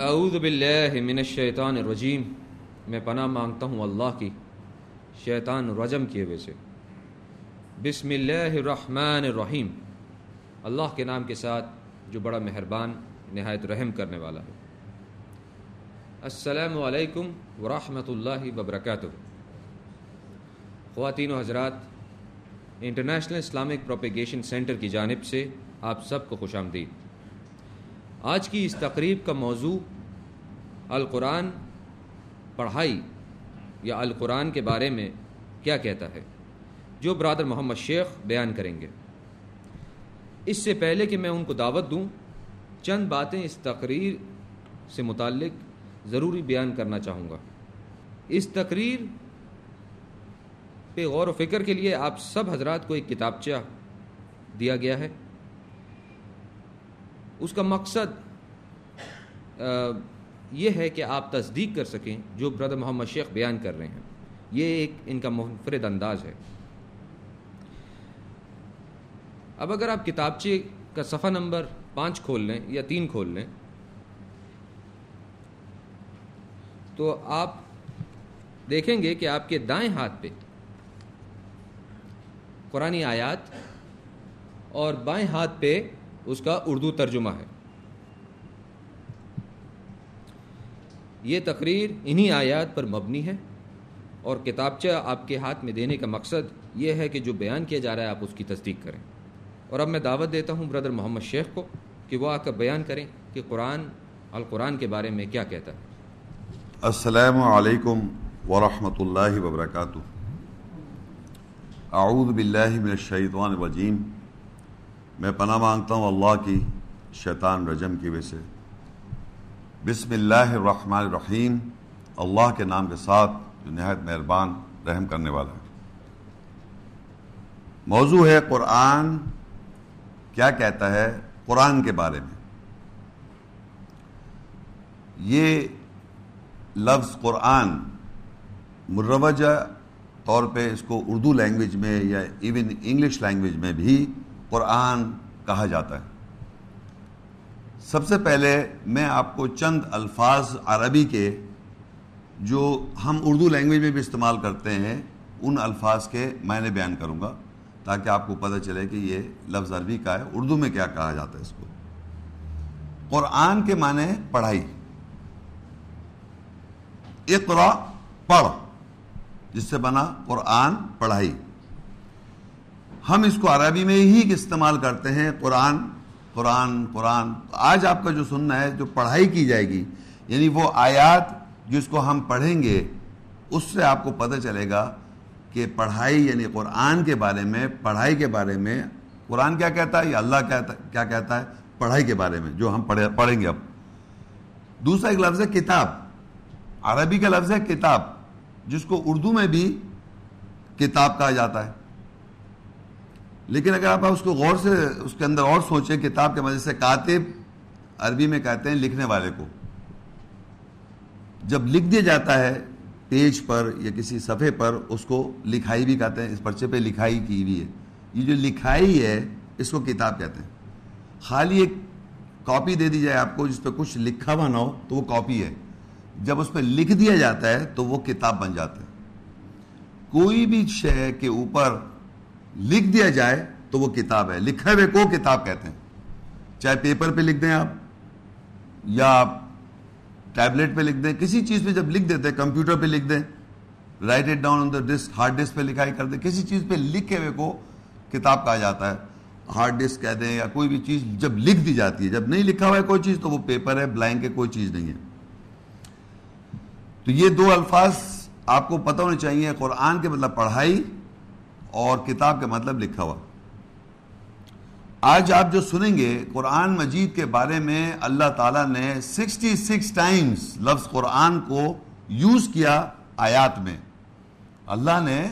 اعوذ باللہ من الشیطان الرجیم۔ میں پناہ مانگتا ہوں اللہ کی، شیطان رجم کیے ہوئے سے۔ بسم اللہ الرحمن الرحیم۔ اللہ کے نام کے ساتھ جو بڑا مہربان، نہایت رحم کرنے والا ہے۔ السلام علیکم ورحمۃ اللہ وبرکاتہ۔ خواتین و حضرات، انٹرنیشنل اسلامک پروپیگیشن سینٹر کی جانب سے آپ سب کو خوش آمدید۔ آج کی اس تقریب کا موضوع القرآن پڑھائی یا القرآن کے بارے میں کیا کہتا ہے، جو برادر محمد شیخ بیان کریں گے۔ اس سے پہلے کہ میں ان کو دعوت دوں، چند باتیں اس تقریر سے متعلق ضروری بیان کرنا چاہوں گا۔ اس تقریر پہ غور و فکر کے لیے آپ سب حضرات کو ایک کتابچہ دیا گیا ہے۔ اس کا مقصد یہ ہے کہ آپ تصدیق کر سکیں جو بردر محمد شیخ بیان کر رہے ہیں۔ یہ ایک ان کا منفرد انداز ہے۔ اب اگر آپ کتابچے کا صفحہ نمبر پانچ کھول لیں یا تین کھول لیں، تو آپ دیکھیں گے کہ آپ کے دائیں ہاتھ پہ قرآن آیات اور بائیں ہاتھ پہ اس کا اردو ترجمہ ہے۔ یہ تقریر انہی آیات پر مبنی ہے اور کتابچہ آپ کے ہاتھ میں دینے کا مقصد یہ ہے کہ جو بیان کیا جا رہا ہے آپ اس کی تصدیق کریں۔ اور اب میں دعوت دیتا ہوں بردر محمد شیخ کو کہ وہ آ کر بیان کریں کہ قرآن، القرآن کے بارے میں کیا کہتا ہے۔ السلام علیکم ورحمۃ اللہ وبرکاتہ۔ اعوذ باللہ من الشیطان الرجیم۔ میں پناہ مانگتا ہوں اللہ کی شیطان رجم کی وجہ سے۔ بسم اللہ الرحمن الرحیم۔ اللہ کے نام کے ساتھ جو نہایت مہربان رحم کرنے والا ہے۔ موضوع ہے قرآن کیا کہتا ہے قرآن کے بارے میں۔ یہ لفظ قرآن مروجہ طور پہ اس کو اردو لینگویج میں یا ایون انگلش لینگویج میں بھی قرآن کہا جاتا ہے۔ سب سے پہلے میں آپ کو چند الفاظ عربی کے جو ہم اردو لینگویج میں بھی استعمال کرتے ہیں، ان الفاظ کے میں نے بیان کروں گا تاکہ آپ کو پتہ چلے کہ یہ لفظ عربی کا ہے، اردو میں کیا کہا جاتا ہے اس کو۔ قرآن کے معنی پڑھائی۔ اقرا پڑھ، جس سے بنا قرآن پڑھائی۔ ہم اس کو عربی میں ہی استعمال کرتے ہیں، قرآن قرآن قرآن۔ آج آپ کا جو سننا ہے، جو پڑھائی کی جائے گی یعنی وہ آیات جس کو ہم پڑھیں گے، اس سے آپ کو پتہ چلے گا کہ پڑھائی یعنی قرآن کے بارے میں، پڑھائی کے بارے میں قرآن کیا کہتا ہے یا اللہ کہتا کیا کہتا ہے؟ پڑھائی کے بارے میں، جو ہم پڑھیں گے اب۔ دوسرا ایک لفظ ہے کتاب۔ عربی کا لفظ ہے کتاب، جس کو اردو میں بھی کتاب کہا جاتا ہے۔ لیکن اگر آپ اس کو غور سے اس کے اندر اور سوچیں، کتاب کے مزے سے کاتب عربی میں کہتے ہیں لکھنے والے کو۔ جب لکھ دیا جاتا ہے پیج پر یا کسی صفحے پر، اس کو لکھائی بھی کہتے ہیں، اس پرچے پہ لکھائی کی ہوئی ہے۔ یہ جو لکھائی ہے، اس کو کتاب کہتے ہیں۔ خالی ایک کاپی دے دی جائے آپ کو، جس پہ کچھ لکھا ہوا نہ ہو، تو وہ کاپی ہے۔ جب اس پہ لکھ دیا جاتا ہے، تو وہ کتاب بن جاتا ہے۔ کوئی بھی شے کے اوپر لکھ دیا جائے تو وہ کتاب ہے۔ لکھے ہوئے کو کتاب کہتے ہیں۔ چاہے پیپر پہ لکھ دیں آپ، یا آپ ٹیبلٹ پہ لکھ دیں، کسی چیز پہ جب لکھ دیتے، کمپیوٹر پہ لکھ دیں write it down on the disk hard disk پہ لکھائی کر دیں، کسی چیز پہ لکھے ہوئے کو کتاب کہا جاتا ہے۔ ہارڈ ڈسک کہہ دیں یا کوئی بھی چیز جب لکھ دی جاتی ہے، جب نہیں لکھا ہوا ہے کوئی چیز، تو وہ پیپر ہے بلینک ہے، کوئی چیز نہیں ہے۔ تو یہ دو الفاظ آپ کو پتہ ہونے چاہیے، قرآن کے مطلب پڑھائی اور کتاب کا مطلب لکھا ہوا۔ آج آپ جو سنیں گے قرآن مجید کے بارے میں اللہ تعالیٰ نے سکسٹی سکس ٹائمز لفظ قرآن کو یوز کیا آیات میں۔ اللہ نے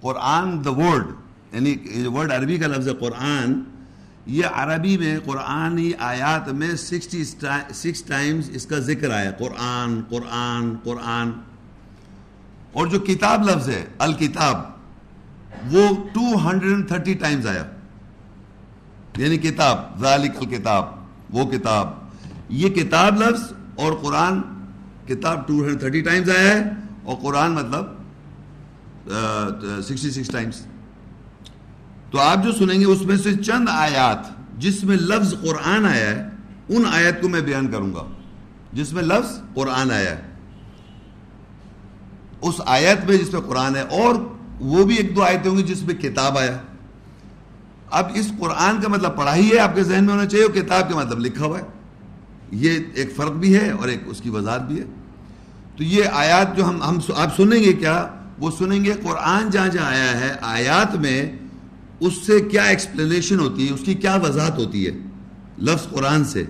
قرآن دا ورڈ یعنی ورڈ عربی کا لفظ قرآن، یہ عربی میں قرآنی آیات میں سکسٹی سکس ٹائمز اس کا ذکر آیا۔ قرآن قرآن قرآن۔ اور جو کتاب لفظ ہے، الکتاب۔ وہ ٹو ہنڈریڈ تھرٹی ٹائمز آیا۔ یعنی کتاب، ذالک الکتاب، وہ کتاب۔ یہ کتاب لفظ اور قرآن کتاب ٹو ہنڈریڈ تھرٹی ٹائمز آیا ہے اور قرآن مطلب سکسٹی سکس ٹائمز تو آپ جو سنیں گے اس میں سے چند آیات جس میں لفظ قرآن آیا ہے، ان آیت کو میں بیان کروں گا۔ جس میں لفظ قرآن آیا ہے۔ اس آیت میں جس میں قرآن ہے اور وہ بھی ایک دو آیتیں ہوں گی جس میں کتاب آیا۔ اب اس قرآن کا مطلب پڑھائی ہے، آپ کے ذہن میں ہونا چاہیے، اور کتاب کا مطلب لکھا ہوا ہے۔ یہ ایک فرق بھی ہے اور ایک اس کی وضاحت بھی ہے۔ تو یہ آیات جو ہم ہم آپ سنیں گے کیا؟ وہ سنیں گے، قرآن جہاں جہاں آیا ہے، آیات میں اس سے کیا ایکسپلینیشن ہوتی ہے، اس کی کیا وضاحت ہوتی ہے۔ لفظ قرآن سے۔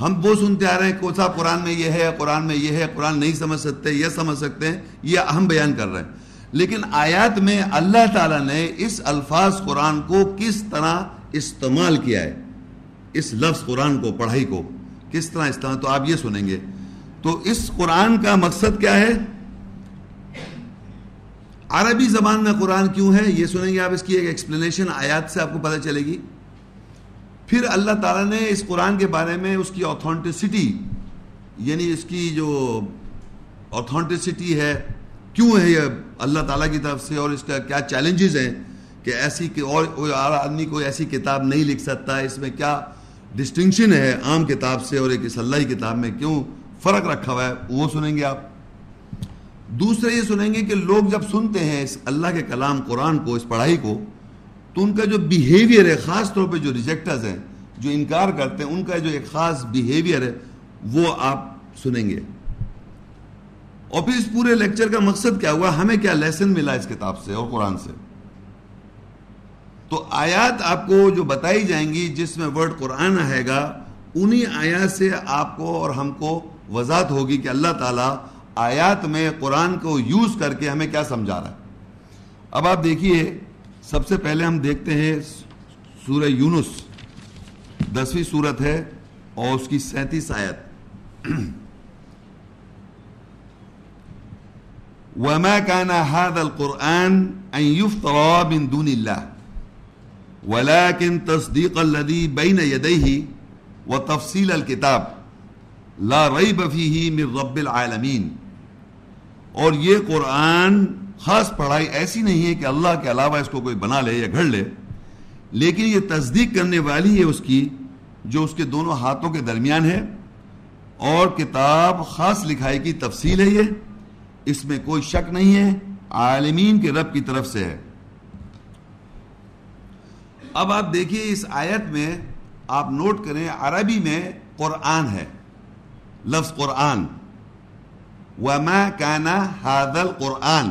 ہم وہ سنتے آ رہے ہیں کوسا قرآن میں یہ ہے، قرآن میں یہ ہے، قرآن نہیں سمجھ سکتے، یہ سمجھ سکتے ہیں، یہ ہم بیان کر رہے ہیں۔ لیکن آیات میں اللہ تعالیٰ نے اس الفاظ قرآن کو کس طرح استعمال کیا ہے؟ اس لفظ قرآن کو، پڑھائی کو۔ کس طرح استعمال تو آپ یہ سنیں گے۔ تو اس قرآن کا مقصد کیا ہے؟ عربی زبان میں قرآن کیوں ہے؟ یہ سنیں گے آپ اس کی ایک ایکسپلینیشن آیات سے آپ کو پتہ چلے گی۔ پھر اللہ تعالیٰ نے اس قرآن کے بارے میں اس کی آتھنٹسٹی یعنی اس کی جو آتھنٹسٹی ہے کیوں ہے یہ اللہ تعالیٰ کی طرف سے اور اس کا کیا چیلنجز ہیں کہ ایسی کہ اور کوئی آدمی کوئی ایسی کتاب نہیں لکھ سکتا؟ اس میں کیا ڈسٹنکشن ہے عام کتاب سے اور ایک اس اللہ کی کتاب میں کیوں فرق رکھا ہوا ہے؟ وہ سنیں گے آپ۔ دوسرے یہ سنیں گے کہ لوگ جب سنتے ہیں اس اللہ کے کلام قرآن کو، اس پڑھائی کو، تو ان کا جو بیہیویئر ہے، خاص طور پہ جو ریجیکٹرز ہیں، جو انکار کرتے ہیں، ان کا جو ایک خاص بیہیویئر ہے، وہ آپ سنیں گے۔ اور پھر اس پورے لیکچر کا مقصد کیا ہوا؟ ہمیں کیا لیسن ملا اس کتاب سے اور قرآن سے؟ تو آیات آپ کو جو بتائی جائیں گی، جس میں ورڈ قرآن آئے گا، انہی آیات سے آپ کو اور ہم کو وضاحت ہوگی کہ اللہ تعالیٰ آیات میں قرآن کو یوز کر کے ہمیں کیا سمجھا رہا ہے۔ اب آپ دیکھیے، سب سے پہلے ہم دیکھتے ہیں سورہ یونس، دسویں صورت ہے اور اس کی سینتیس آیت۔ وما كان هذا القرآن أن يفترى من دون الله ولكن تصديق الذي بين يديه وتفصيل الكتاب لا ريب فيه من رب العالمين اور یہ قرآن خاص پڑھائی ایسی نہیں ہے کہ اللہ کے علاوہ اس کو کوئی بنا لے یا گھڑ لے، لیکن یہ تصدیق کرنے والی ہے اس کی جو اس کے دونوں ہاتھوں کے درمیان ہے اور کتاب خاص لکھائی کی تفصیل ہے یہ۔ اس میں کوئی شک نہیں ہے، عالمین کے رب کی طرف سے ہے۔ اب آپ دیکھیے اس آیت میں آپ نوٹ کریں، عربی میں قرآن ہے، لفظ قرآن۔ وما کانا حادل قرآن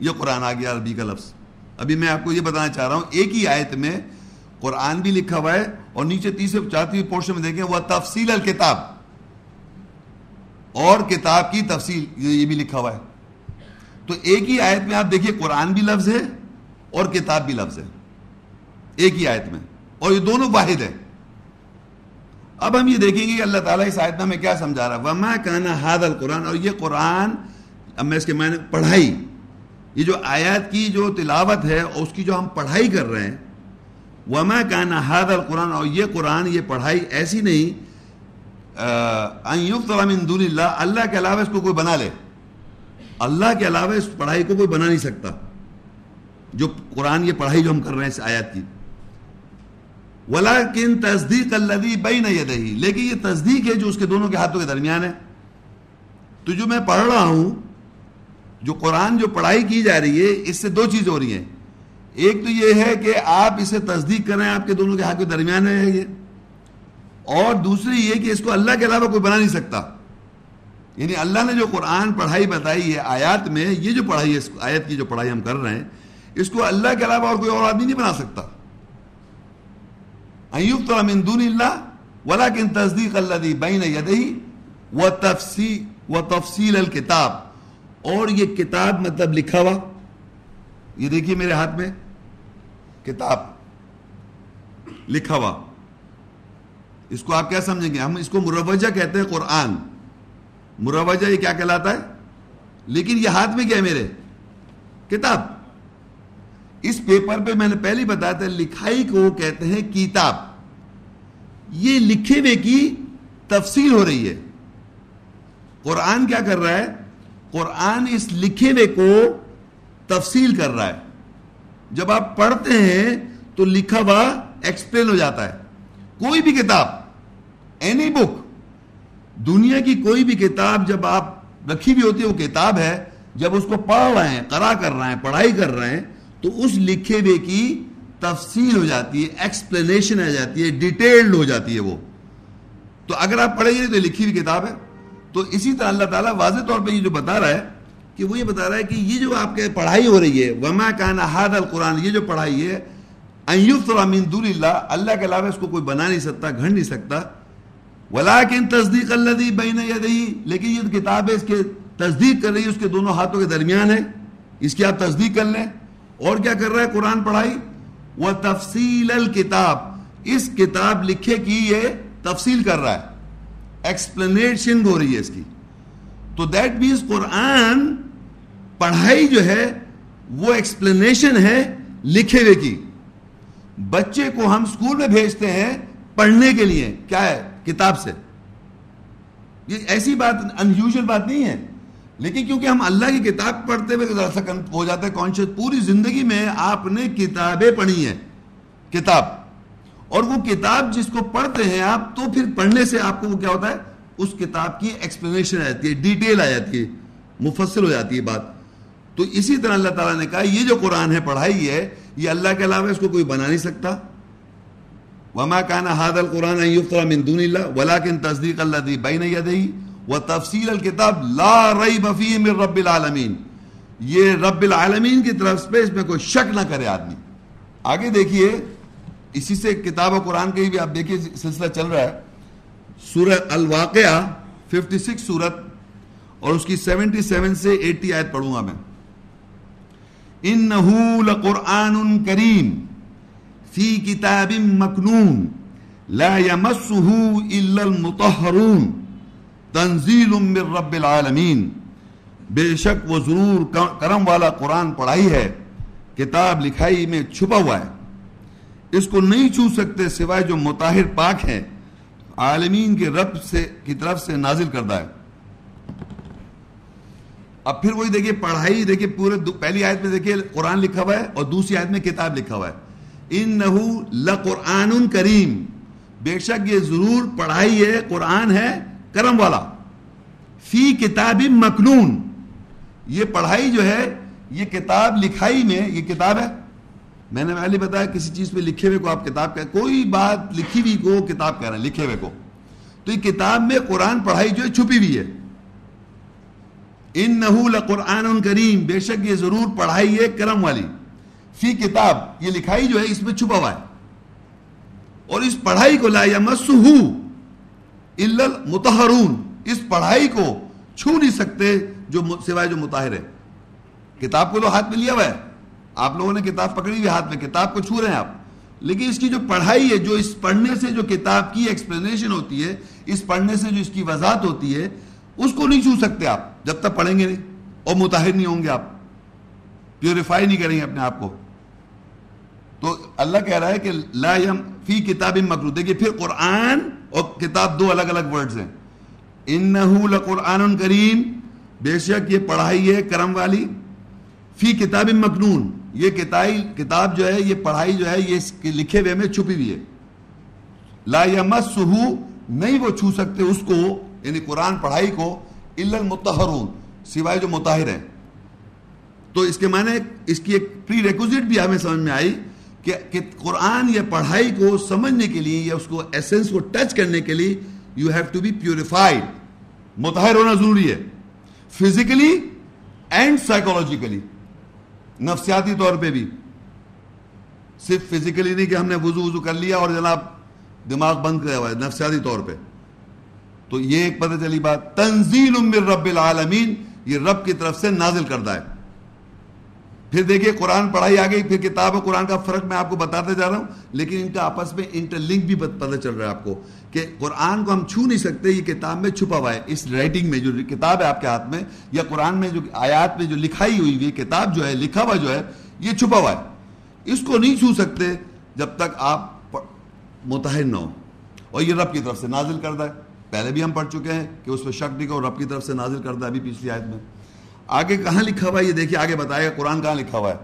یہ قرآن آ گیا عربی کا لفظ۔ ابھی میں آپ کو یہ بتانا چاہ رہا ہوں، ایک ہی آیت میں قرآن بھی لکھا ہوا ہے اور نیچے تیسرے چاہتی پورشن میں دیکھیں وہ تفصیل الکتاب اور کتاب کی تفصیل، یہ بھی لکھا ہوا ہے۔ تو ایک ہی آیت میں آپ دیکھیے، قرآن بھی لفظ ہے اور کتاب بھی لفظ ہے۔ ایک ہی آیت میں۔ اور یہ دونوں واحد ہے اب ہم یہ دیکھیں گے کہ اللہ تعالیٰ اس آیت میں کیا سمجھا رہا ہے۔ وما کانا حاد القرآن۔ اور یہ قرآن، اب میں اس کے معنی پڑھائی۔ یہ جو آیات کی جو تلاوت ہے، اور اس کی جو ہم پڑھائی کر رہے ہیں۔ وما کانا حاد القرآن۔ اور یہ قرآن، یہ پڑھائی ایسی نہیں من دون اللہ اللہ کے علاوہ اس کو کوئی بنا لے۔ اللہ کے علاوہ اس پڑھائی کو کوئی بنا نہیں سکتا۔ جو قرآن یہ پڑھائی جو ہم کر رہے ہیں اس آیات کی۔ ولاکن تصدیق الذی بین یدہی لیکن یہ تصدیق ہے جو اس کے دونوں کے ہاتھوں کے درمیان ہے۔ تو جو میں پڑھ رہا ہوں، جو قرآن جو پڑھائی کی جا رہی ہے، اس سے دو چیز ہو رہی ہیں۔ ایک تو یہ ہے کہ آپ اسے تصدیق کریں آپ کے دونوں کے ہاتھ کے درمیان ہے یہ۔ اور دوسری یہ کہ اس کو اللہ کے علاوہ کوئی بنا نہیں سکتا۔ یعنی اللہ نے جو قرآن پڑھائی بتائی ہے، آیات میں یہ جو پڑھائی ہے آیت کی جو پڑھائی ہم کر رہے ہیں، اس کو اللہ کے علاوہ اور کوئی اور آدمی نہیں بنا سکتا۔ ایوب من دون اللہ، ولیکن تصدیق اللہ دی بین یدہی و تفصیل و تفصیل الکتاب۔ اور یہ کتاب مطلب لکھا ہوا۔ یہ دیکھیے میرے ہاتھ میں، کتاب لکھا ہوا۔ اس کو آپ کیا سمجھیں گے؟ ہم اس کو مروجہ کہتے ہیں قرآن۔ مروجہ یہ کیا کہلاتا ہے؟ لیکن یہ ہاتھ میں کیا ہے میرے؟ کتاب۔ اس پیپر پہ میں نے پہلی بتایا تھا، لکھائی کو کہتے ہیں کتاب۔ یہ لکھے ہوئے کی تفصیل ہو رہی ہے۔ قرآن کیا کر رہا ہے؟ قرآن اس لکھے ہوئے کو تفصیل کر رہا ہے۔ جب آپ پڑھتے ہیں تو لکھا ہوا ایکسپلین ہو جاتا ہے۔ کوئی بھی کتاب۔ اینی بک دنیا کی کوئی بھی کتاب جب آپ رکھی بھی ہوتی ہے، وہ کتاب ہے، جب اس کو پڑھ رہے ہیں کرا کر رہے ہیں، پڑھائی کر رہے ہیں، تو اس لکھے ہوئے کی تفصیل ہو جاتی ہے ایکسپلینیشن آ جاتی ہے ڈیٹیلڈ ہو جاتی ہے وہ۔ تو اگر آپ پڑھیں گے تو لکھی ہوئی کتاب ہے۔ تو اسی طرح اللہ تعالیٰ واضح طور پہ یہ جو بتا رہا ہے کہ وہ یہ بتا رہا ہے کہ یہ جو آپ کے پڑھائی ہو رہی ہے، وما کانا حاد القرآن، یہ جو پڑھائی ہے من دور اللہ اللہ کے علاوہ اس کو کوئی بنا نہیں سکتا، گھڑ نہیں سکتا۔ ولیکن تصدیق اللہ بین یدہی، لیکن یہ کتاب ہے، اس کے تصدیق کر رہی ہے، اس کے دونوں ہاتھوں کے درمیان ہے۔ اس کی آپ تصدیق کر لیں۔ اور کیا کر رہا ہے؟ قرآن پڑھائی۔ وہ تفصیل الکتاب اس کتاب لکھے کی یہ تفصیل کر رہا ہے۔ ایکسپلینیشن ہو رہی ہے اس کی۔ تو دیٹ مینس قرآن پڑھائی جو ہے، وہ ایکسپلینیشن ہے لکھے ہوئے کی۔ بچے کو ہم اسکول میں بھیجتے ہیں پڑھنے کے لیے۔ کیا ہے؟ کتاب سے۔ یہ ایسی بات انیوژل بات نہیں ہے۔ لیکن کیونکہ ہم اللہ کی کتاب پڑھتے ہوئے ذرا سا ہو جاتا ہے کانشیس پوری زندگی میں آپ نے کتابیں پڑھی ہیں۔ کتاب۔ اور وہ کتاب جس کو پڑھتے ہیں آپ، تو پھر پڑھنے سے آپ کو وہ کیا ہوتا ہے؟ اس کتاب کی ایکسپلینیشن آ جاتی ہے ڈیٹیل آ جاتی ہے، مفصل ہو جاتی ہے بات۔ تو اسی طرح اللہ تعالیٰ نے کہا، یہ جو قرآن ہے، پڑھائی ہے، یہ اللہ کے علاوہ اس کو کوئی بنا نہیں سکتا۔ وما كان هذا القرآن ان يفترى من دون الله، ولكن تصديق الذي بين يديه وتفصيل الكتاب لا ريب فيه من رب العالمين. یہ رب العالمین کی طرف سے اس میں کوئی شک نہ کرے آدمی۔ آگے دیکھیے، اسی سے کتاب و قرآن کے بھی آپ دیکھیے، سلسلہ چل رہا ہے۔ سورہ الواقعہ 56 سورت، اور اس کی 77 سے 80 آیت پڑھوں گا میں۔ انہو لقرآن کریم فی کتاب مکنون، لا يمسه الا المطہرون، تنزیل من رب العالمین۔ بے شک وہ ضرور کرم والا قرآن پڑھائی ہے، کتاب لکھائی میں چھپا ہوا ہے۔ اس کو نہیں چھو سکتے سوائے جو متاہر پاک ہے عالمین کے رب سے کی طرف سے نازل کردہ ہے۔ اب پھر وہی دیکھیے، پڑھائی دیکھیے، پورے پہلی آیت میں دیکھیے، قرآن لکھا ہوا ہے اور دوسری آیت میں کتاب لکھا ہوا ہے۔ انہو لقرآن کریم۔ بے شک یہ ضرور پڑھائی ہے، قرآن ہے، کرم والا۔ فی کتاب مکنون۔ یہ پڑھائی جو ہے، یہ کتاب لکھائی میں، یہ کتاب ہے۔ میں نے پہلے بتایا کسی چیز پہ لکھے ہوئے کو آپ کتاب کہ کوئی بات لکھی ہوئی کو کتاب کہہ رہے ہیں، لکھے ہوئے کو۔ تو یہ کتاب میں قرآن پڑھائی جو ہے، چھپی ہوئی ہے۔ ان نحول قرآن کریم۔ بے شک یہ ضرور پڑھائی ہے، کرم والی۔ فی کتاب، یہ لکھائی جو ہے اس میں چھپا ہوا ہے۔ اور اس پڑھائی کو لا یمسہو الا المتحرون اس پڑھائی کو چھو نہیں سکتے جو سوائے جو متاہر ہے۔ کتاب کو تو ہاتھ میں لیا ہوا ہے۔ آپ لوگوں نے کتاب پکڑی ہوئی ہاتھ میں، کتاب کو چھو رہے ہیں آپ۔ لیکن اس کی جو پڑھائی ہے، جو اس پڑھنے سے جو کتاب کی ایکسپلینیشن ہوتی ہے، اس پڑھنے سے جو اس کی وضاحت ہوتی ہے، اس کو نہیں چھو سکتے آپ۔ جب تک پڑھیں گے نہیں، اور متاہر نہیں ہوں گے آپ۔ پیوریفائی نہیں کریں گے اپنے آپ کو۔ تو اللہ کہہ رہا ہے کہ لا یم فی کتاب مکرو دیکھیے پھر قرآن اور کتاب دو الگ الگ ورڈز ہیں۔ انہو لقرآن کریم، بے شک یہ پڑھائی ہے کرم والی۔ فی کتاب مکنون یہ کتاب جو ہے، یہ پڑھائی جو ہے، یہ لکھے ہوئے میں چھپی ہوئی ہے۔ لا یمسہو، نہیں وہ چھو سکتے اس کو یعنی قرآن پڑھائی کو، الا المتحرون سوائے جو متاہر ہیں۔ تو اس کے معنی اس کی ایک پری ریکوزٹ بھی ہمیں سمجھ میں آئی۔ کہ قرآن یا پڑھائی کو سمجھنے کے لیے یا اس کو ایسنس کو ٹچ کرنے کے لیے you have to be purified متحر ہونا ضروری ہے. فزیکلی اینڈ سائیکولوجیکلی نفسیاتی طور پہ بھی. صرف فزیکلی نہیں کہ ہم نے وضو وضو کر لیا اور جناب دماغ بند کیا ہوا ہے. نفسیاتی طور پہ. تو یہ ایک پتہ چلی بات. تنزیل من رب العالمین. یہ رب کی طرف سے نازل کردہ ہے. پھر دیکھیے قرآن پڑھائی آ گئی، پھر کتاب و قرآن کا فرق میں آپ کو بتاتے جا رہا ہوں، لیکن ان کا آپس میں انٹر لنک بھی پتہ چل رہا ہے آپ کو کہ قرآن کو ہم چھو نہیں سکتے، یہ کتاب میں چھپا ہوا ہے۔ اس رائٹنگ میں جو کتاب ہے آپ کے ہاتھ میں، یا قرآن میں جو آیات میں جو لکھائی ہوئی ہوئی کتاب جو ہے، لکھا ہوا جو ہے، یہ چھپا ہوا ہے۔ اس کو نہیں چھو سکتے جب تک آپ متحد نہ ہو۔ اور یہ رب کی طرف سے نازل کردہ ہے۔ پہلے بھی ہم پڑھ چکے ہیں کہ اس پہ شک نہیں اور رب کی طرف سے نازل کرتا ہے ابھی پچھلی آیت میں۔ آگے کہاں لکھا ہوا ہے؟ یہ دیکھیے، آگے بتائے گا قرآن کہاں لکھا ہوا ہے؟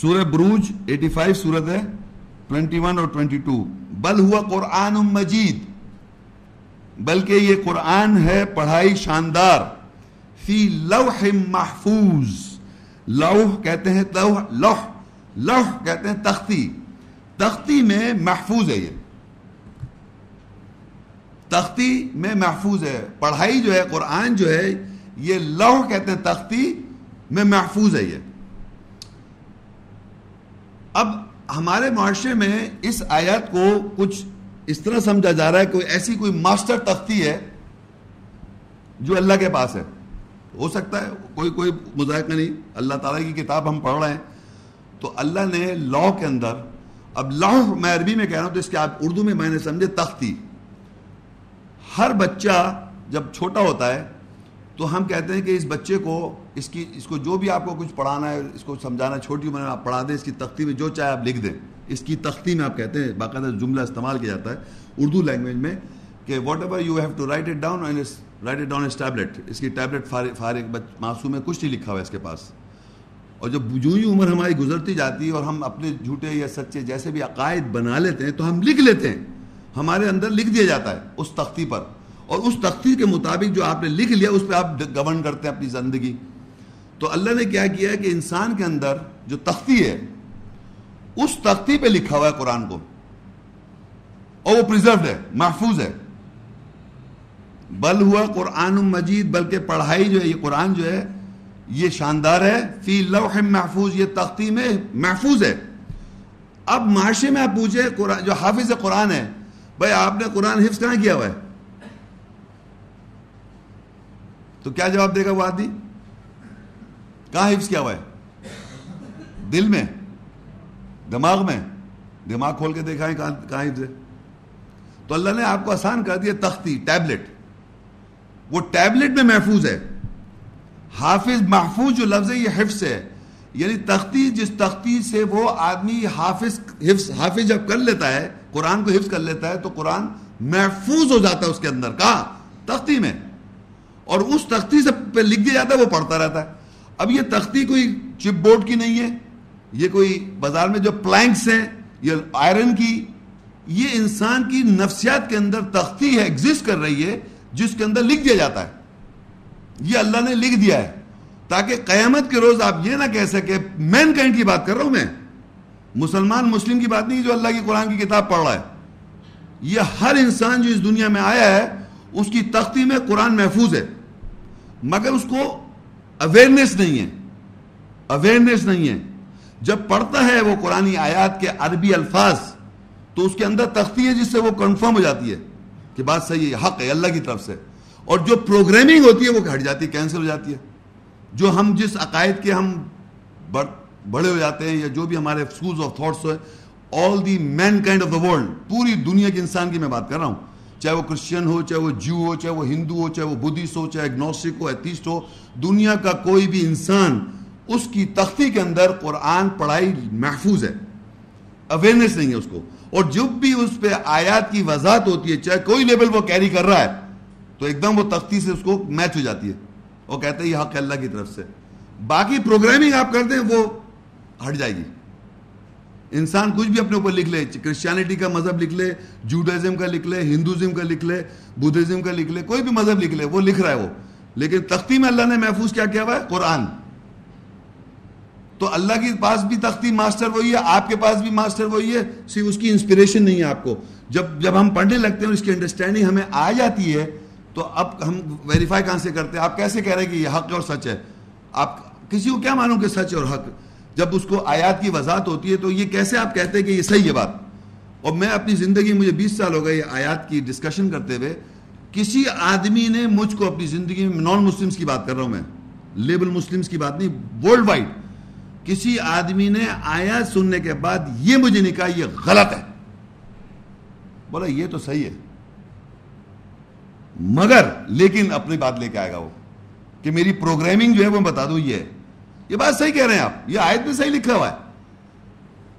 سورہ بروج ایٹی فائیو سورت ہے ٹوینٹی ون اور ٹوینٹی ٹو بل ہوا قرآن مجید، بلکہ یہ قرآن ہے پڑھائی شاندار۔ فی لوح محفوظ، لوح کہتے ہیں لوح لوح لوح کہتے ہیں تختی۔ تختی میں محفوظ ہے یہ۔ تختی میں محفوظ ہے۔ پڑھائی جو ہے، قرآن جو ہے یہ لوح کہتے ہیں تختی میں محفوظ ہے یہ۔ اب ہمارے معاشرے میں اس آیت کو کچھ اس طرح سمجھا جا رہا ہے کوئی ایسی کوئی ماسٹر تختی ہے جو اللہ کے پاس ہے۔ ہو سکتا ہے، کوئی کوئی مذائقہ نہیں۔ اللہ تعالیٰ کی کتاب ہم پڑھ رہے ہیں۔ تو اللہ نے لا کے اندر، اب لاہ میں عربی میں کہہ رہا ہوں تو اس کے آپ اردو میں میں نے سمجھے تختی۔ ہر بچہ جب چھوٹا ہوتا ہے تو ہم کہتے ہیں کہ اس بچے کو، اس کی، اس کو جو بھی آپ کو کچھ پڑھانا ہے، اس کو سمجھانا چھوٹی عمر میں آپ پڑھا دیں، اس کی تختی میں جو چاہے آپ لکھ دیں۔ اس کی تختی میں آپ کہتے ہیں، باقاعدہ جملہ استعمال کیا جاتا ہے اردو لینگویج میں کہ whatever you have to write it down write it down us tablet اس کی ٹیبلٹ فارغ معصوم میں کچھ نہیں لکھا ہوا ہے اس کے پاس۔ اور جب جو ہی عمر ہماری گزرتی جاتی ہے اور ہم اپنے جھوٹے یا سچے جیسے بھی عقائد بنا لیتے ہیں تو ہم لکھ لیتے ہیں۔ ہمارے اندر لکھ دیا جاتا ہے اس تختی پر۔ اور اس تختی کے مطابق جو آپ نے لکھ لیا، اس پہ آپ گورن کرتے ہیں اپنی زندگی۔ تو اللہ نے کیا کیا ہے کہ انسان کے اندر جو تختی ہے، اس تختی پہ لکھا ہوا ہے قرآن کو۔ اور وہ پریزروڈ ہے، محفوظ ہے۔ بل ہوا قرآن مجید، بلکہ پڑھائی جو ہے، یہ قرآن جو ہے، یہ شاندار ہے۔ فی لوح محفوظ، یہ تختی میں محفوظ ہے۔ اب معاشرے میں آپ پوچھے جو حافظ قرآن ہے، بھائی آپ نے قرآن حفظ کہاں کیا ہوا ہے؟ تو کیا جواب دے گا وہ آدمی؟ کہاں حفظ کیا ہوا ہے؟ دل میں، دماغ میں، دماغ کھول کے دیکھا ہے کہاں حفظ ہے؟ تو اللہ نے آپ کو آسان کر دیا تختی، ٹیبلٹ۔ وہ ٹیبلٹ میں محفوظ ہے۔ حافظ محفوظ جو لفظ ہے، یہ حفظ ہے۔ یعنی تختی، جس تختی سے وہ آدمی حافظ، حفظ، حافظ جب کر لیتا ہے، قرآن کو حفظ کر لیتا ہے، تو قرآن محفوظ ہو جاتا ہے اس کے اندر۔ کہاں؟ تختی میں۔ اور اس تختی سے پہ لکھ دیا جاتا ہے، وہ پڑھتا رہتا ہے۔ اب یہ تختی کوئی چپ بورڈ کی نہیں ہے، یہ کوئی بازار میں جو پلانکس ہیں، یہ آئرن کی، یہ انسان کی نفسیات کے اندر تختی ہے ایگزسٹ کر رہی ہے، جس کے اندر لکھ دیا جاتا ہے۔ یہ اللہ نے لکھ دیا ہے۔ تاکہ قیامت کے روز آپ یہ نہ کہہ سکے مین کائنڈ کی بات کر رہا ہوں میں۔ مسلمان، مسلم کی بات نہیں، جو اللہ کی قرآن کی کتاب پڑھ رہا ہے۔ یہ ہر انسان جو اس دنیا میں آیا ہے، اس کی تختی میں قرآن محفوظ ہے۔ مگر اس کو اویئرنیس نہیں ہے. اویئرنیس نہیں ہے. جب پڑھتا ہے وہ قرآن آیات کے عربی الفاظ، تو اس کے اندر تختی ہے جس سے وہ کنفرم ہو جاتی ہے کہ بات صحیح ہے حق ہے، اللہ کی طرف سے. اور جو پروگرامنگ ہوتی ہے وہ گھٹ جاتی ہے کینسل ہو جاتی ہے. جو ہم جس عقائد کے ہم بڑے ہو جاتے ہیں یا جو بھی ہمارے سکولز آف تھاٹس ہوئے all the mankind of the world پوری دنیا کے انسان کی میں بات کر رہا ہوں چاہے وہ کرسچن ہو، چاہے وہ جو ہو، چاہے وہ ہندو ہو، چاہے وہ بدھسٹ ہو، چاہے اگنوسٹک ہو، ایتھیسٹ ہو، دنیا کا کوئی بھی انسان اس کی تختی کے اندر قرآن پڑھائی محفوظ ہے۔ اویئرنیس نہیں ہے اس کو۔ اور جب بھی اس پہ آیات کی وضاحت ہوتی ہے، چاہے کوئی لیبل وہ کیری کر رہا ہے، تو ایک دم وہ تختی سے اس کو میچ ہو جاتی ہے۔ وہ کہتے ہیں یہ حق اللہ کی طرف سے۔ باقی پروگرامنگ آپ کرتے ہیں، وہ ہٹ جائے گی۔ انسان کچھ بھی اپنے اوپر لکھ لے کرسچینٹی کا مذہب لکھ لے جوڈازم کا لکھ لے ہندوزم کا لکھ لے بدھزم کا لکھ لے، کوئی بھی مذہب لکھ لے، وہ لکھ رہا ہے وہ۔ لیکن تختی میں اللہ نے محفوظ کیا کیا ہوا ہے؟ قرآن۔ تو اللہ کے پاس بھی تختی ماسٹر وہی ہے، آپ کے پاس بھی ماسٹر وہی ہے، صرف اس کی انسپریشن نہیں ہے آپ کو۔ جب جب ہم پڑھنے لگتے ہیں اس کی انڈرسٹینڈنگ ہمیں آ جاتی ہے، تو اب ہم ویریفائی کہاں سے کرتے ہیں؟ آپ کیسے کہہ رہے ہیں کہ یہ حق اور سچ ہے؟ آپ کسی کو کیا مانو کہ سچ اور حق؟ جب اس کو آیات کی وضاحت ہوتی ہے تو یہ کیسے آپ کہتے ہیں کہ یہ صحیح ہے بات؟ اور میں اپنی زندگی مجھے بیس سال ہو گئے یہ آیات کی ڈسکشن کرتے ہوئے، کسی آدمی نے مجھ کو اپنی زندگی میں نان مسلمس کی بات کر رہا ہوں میں لیبل مسلمس کی بات نہیں ورلڈ وائڈ کسی آدمی نے آیات سننے کے بعد یہ مجھے نہیں کہا، یہ غلط ہے۔ بولا، یہ تو صحیح ہے۔ مگر، لیکن اپنی بات لے کے آئے گا وہ، کہ میری پروگرامنگ جو ہے وہ بتا دوں، یہ ہے۔ یہ بات صحیح کہہ رہے ہیں آپ۔ یہ آیت میں صحیح لکھا ہوا ہے۔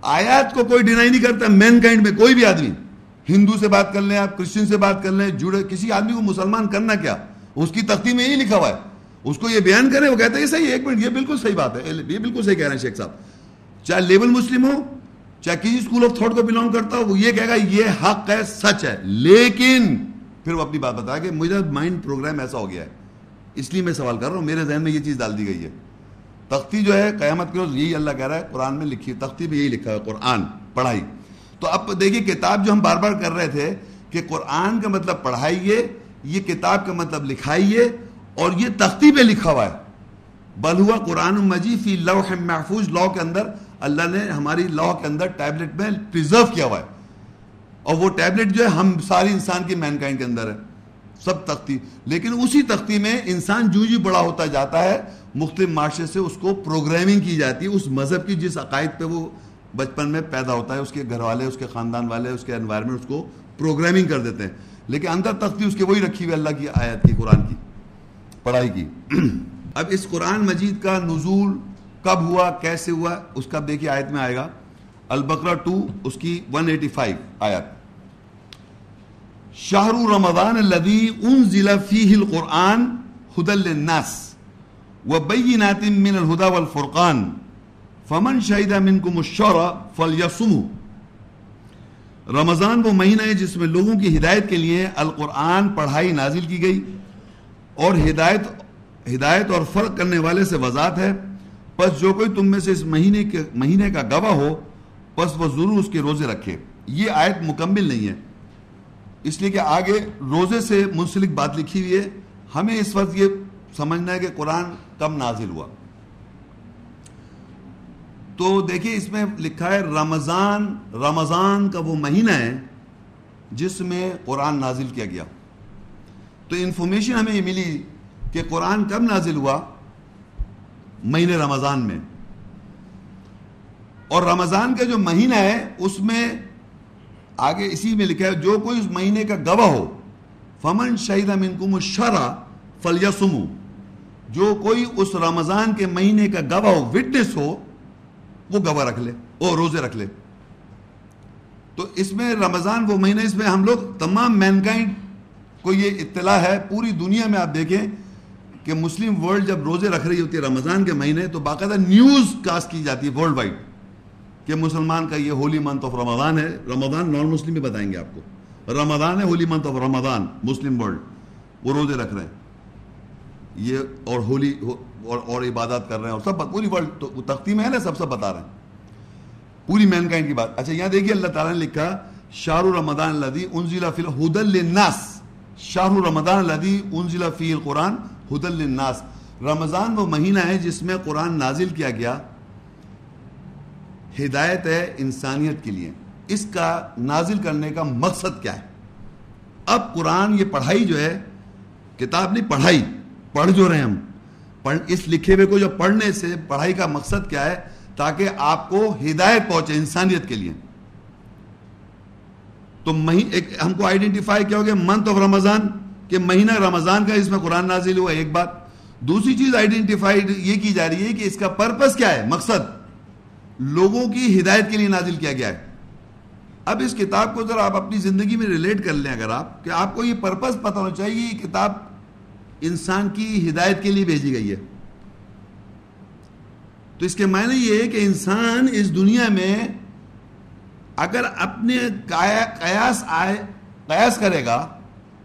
آیات کو کوئی ڈینائی نہیں کرتا مین کائنڈ میں کوئی بھی آدمی۔ ہندو سے بات کر لیں آپ، کرسچن سے بات کر لیں، جڑے، کسی آدمی کو مسلمان کرنا کیا؟ اس کی تختی میں یہی لکھا ہوا ہے۔ اس کو یہ بیان کرے وہ کہتے ہیں یہ صحیح ایک منٹ، یہ بالکل صحیح بات ہے۔ یہ بالکل صحیح کہہ رہے ہیں شیخ صاحب۔ چاہے لیبل مسلم ہو، چاہے کسی اسکول آف تھاٹ کو بلانگ کرتا ہو، وہ یہ کہے گا یہ حق ہے، سچ ہے۔ لیکن، پھر وہ اپنی بات بتایا کہ مجھے مائنڈ پروگرام ایسا ہو گیا ہے۔ اس لیے میں سوال کر رہا ہوں، میرے ذہن میں یہ چیز ڈال دی گئی ہے۔ تختی جو ہے، قیامت کے روز یہی اللہ کہہ رہا ہے، قرآن میں لکھی، تختی بھی یہی لکھا ہے، قرآن، پڑھائی۔ تو اب دیکھیے، کتاب جو ہم بار بار کر رہے تھے کہ قرآن کا مطلب پڑھائیے، یہ کتاب کا مطلب لکھائیے، اور یہ تختی پہ لکھا ہوا ہے۔ بل ہوا قرآن مجید فی لوح محفوظ لا کے اندر اللہ نے ہماری لا کے اندر ٹیبلٹ میں پریزرو کیا ہوا ہے۔ اور وہ ٹیبلٹ جو ہے، ہم ساری انسان کی مینکائنڈ کے اندر ہے۔ سب تختی۔ لیکن اسی تختی میں انسان جو جی بڑا ہوتا جاتا ہے، مختلف معاشرے سے اس کو پروگرامنگ کی جاتی ہے۔ اس مذہب کی جس عقائد پہ وہ بچپن میں پیدا ہوتا ہے، اس کے گھر والے، اس کے خاندان والے، اس کے انوائرمنٹ اس کو پروگرامنگ کر دیتے ہیں۔ لیکن اندر تختی اس کے وہی رکھی ہوئی اللہ کی آیت کی، قرآن کی، پڑھائی کی۔ اب اس قرآن مجید کا نزول کب ہوا، کیسے ہوا، اس کا دیکھیے آیت میں آئے گا۔ البقرہ ٹو اس کی ون ایٹی فائیو آیت۔ شاہر رمضان الذي انزل فيه القرآن هدى للناس وبينات من الهدى والفرقان. فمن شهد منكم الشهر فليصمه. رمضان وہ مہینہ ہے جس میں لوگوں کی ہدایت کے لیے القرآن پڑھائی نازل کی گئی اور ہدایت ہدایت اور فرق کرنے والے سے وضاحت ہے۔ پس جو کوئی تم میں سے اس مہینے کے، مہینے کا گواہ ہو، پس وہ ضرور اس کے روزے رکھے۔ یہ آیت مکمل نہیں ہے۔ اس لیے کہ آگے روزے سے منسلک بات لکھی ہوئی ہے، ہمیں اس وقت یہ سمجھنا ہے کہ قرآن کب نازل ہوا۔ تو دیکھیے اس میں لکھا ہے، رمضان رمضان کا وہ مہینہ ہے جس میں قرآن نازل کیا گیا۔ تو انفارمیشن ہمیں یہ ملی کہ قرآن کب نازل ہوا؟ مہینے رمضان میں۔ اور رمضان کا جو مہینہ ہے، اس میں آگے اسی میں لکھا ہے، جو کوئی اس مہینے کا گواہ ہو، فمن شہید منکم الشرع فلیسمو جو کوئی اس رمضان کے مہینے کا گواہ ہو وٹنس ہو، وہ گواہ رکھ لے، وہ روزے رکھ لے۔ تو اس میں رمضان وہ مہینہ، اس میں ہم لوگ تمام مینکائنڈ کو یہ اطلاع ہے، پوری دنیا میں آپ دیکھیں کہ مسلم ورلڈ جب روزے رکھ رہی ہوتی ہے رمضان کے مہینے، تو باقاعدہ نیوز کاسٹ کی جاتی ہے ورلڈ وائڈ کہ مسلمان کا یہ ہولی منتھ آف رمضان ہے۔ رمضان نان مسلم بھی بتائیں گے آپ کو۔ رمضان ہے holy month of Ramzan Muslim world وہ روزے رکھ رہے ہیں۔ یہ اور ہولی اور عبادت کر رہے ہیں اور سب پوری ورلڈ تختی میں ہے نا، سب سب بتا رہے ہیں۔ پوری مین کائنڈ کی بات۔ اچھا یہاں دیکھیے اللہ تعالیٰ نے لکھا شاہ رمضان الدی انزلہ فی الحد الناس شاہ رمضان الدی انزلہ فی القرآن حد الناس رمضان وہ مہینہ ہے جس میں قرآن نازل کیا گیا۔ ہدایت ہے انسانیت کے لیے۔ اس کا نازل کرنے کا مقصد کیا ہے؟ اب قرآن یہ پڑھائی جو ہے، کتاب نہیں، پڑھائی۔ پڑھ جو رہے ہم۔ پڑھ، اس لکھے ہوئے کو جو پڑھنے سے پڑھائی کا مقصد کیا ہے، تاکہ آپ کو ہدایت پہنچے انسانیت کے لیے۔ تو ہم کو آئیڈینٹیفائی کیا ہو گیا منتھ آف رمضان کہ مہینہ رمضان کا اس میں قرآن نازل ہوا، ایک بات۔ دوسری چیز آئیڈینٹیفائڈ یہ کی جا رہی ہے کہ اس کا پرپس کیا ہے، مقصد۔ لوگوں کی ہدایت کے لیے نازل کیا گیا ہے۔ اب اس کتاب کو ذرا آپ اپنی زندگی میں ریلیٹ کر لیں اگر آپ، کہ آپ کو یہ پرپس پتہ ہونا چاہیے یہ کتاب انسان کی ہدایت کے لیے بھیجی گئی ہے۔ تو اس کے معنی یہ ہے کہ انسان اس دنیا میں اگر اپنے قیاس آئے، قیاس کرے گا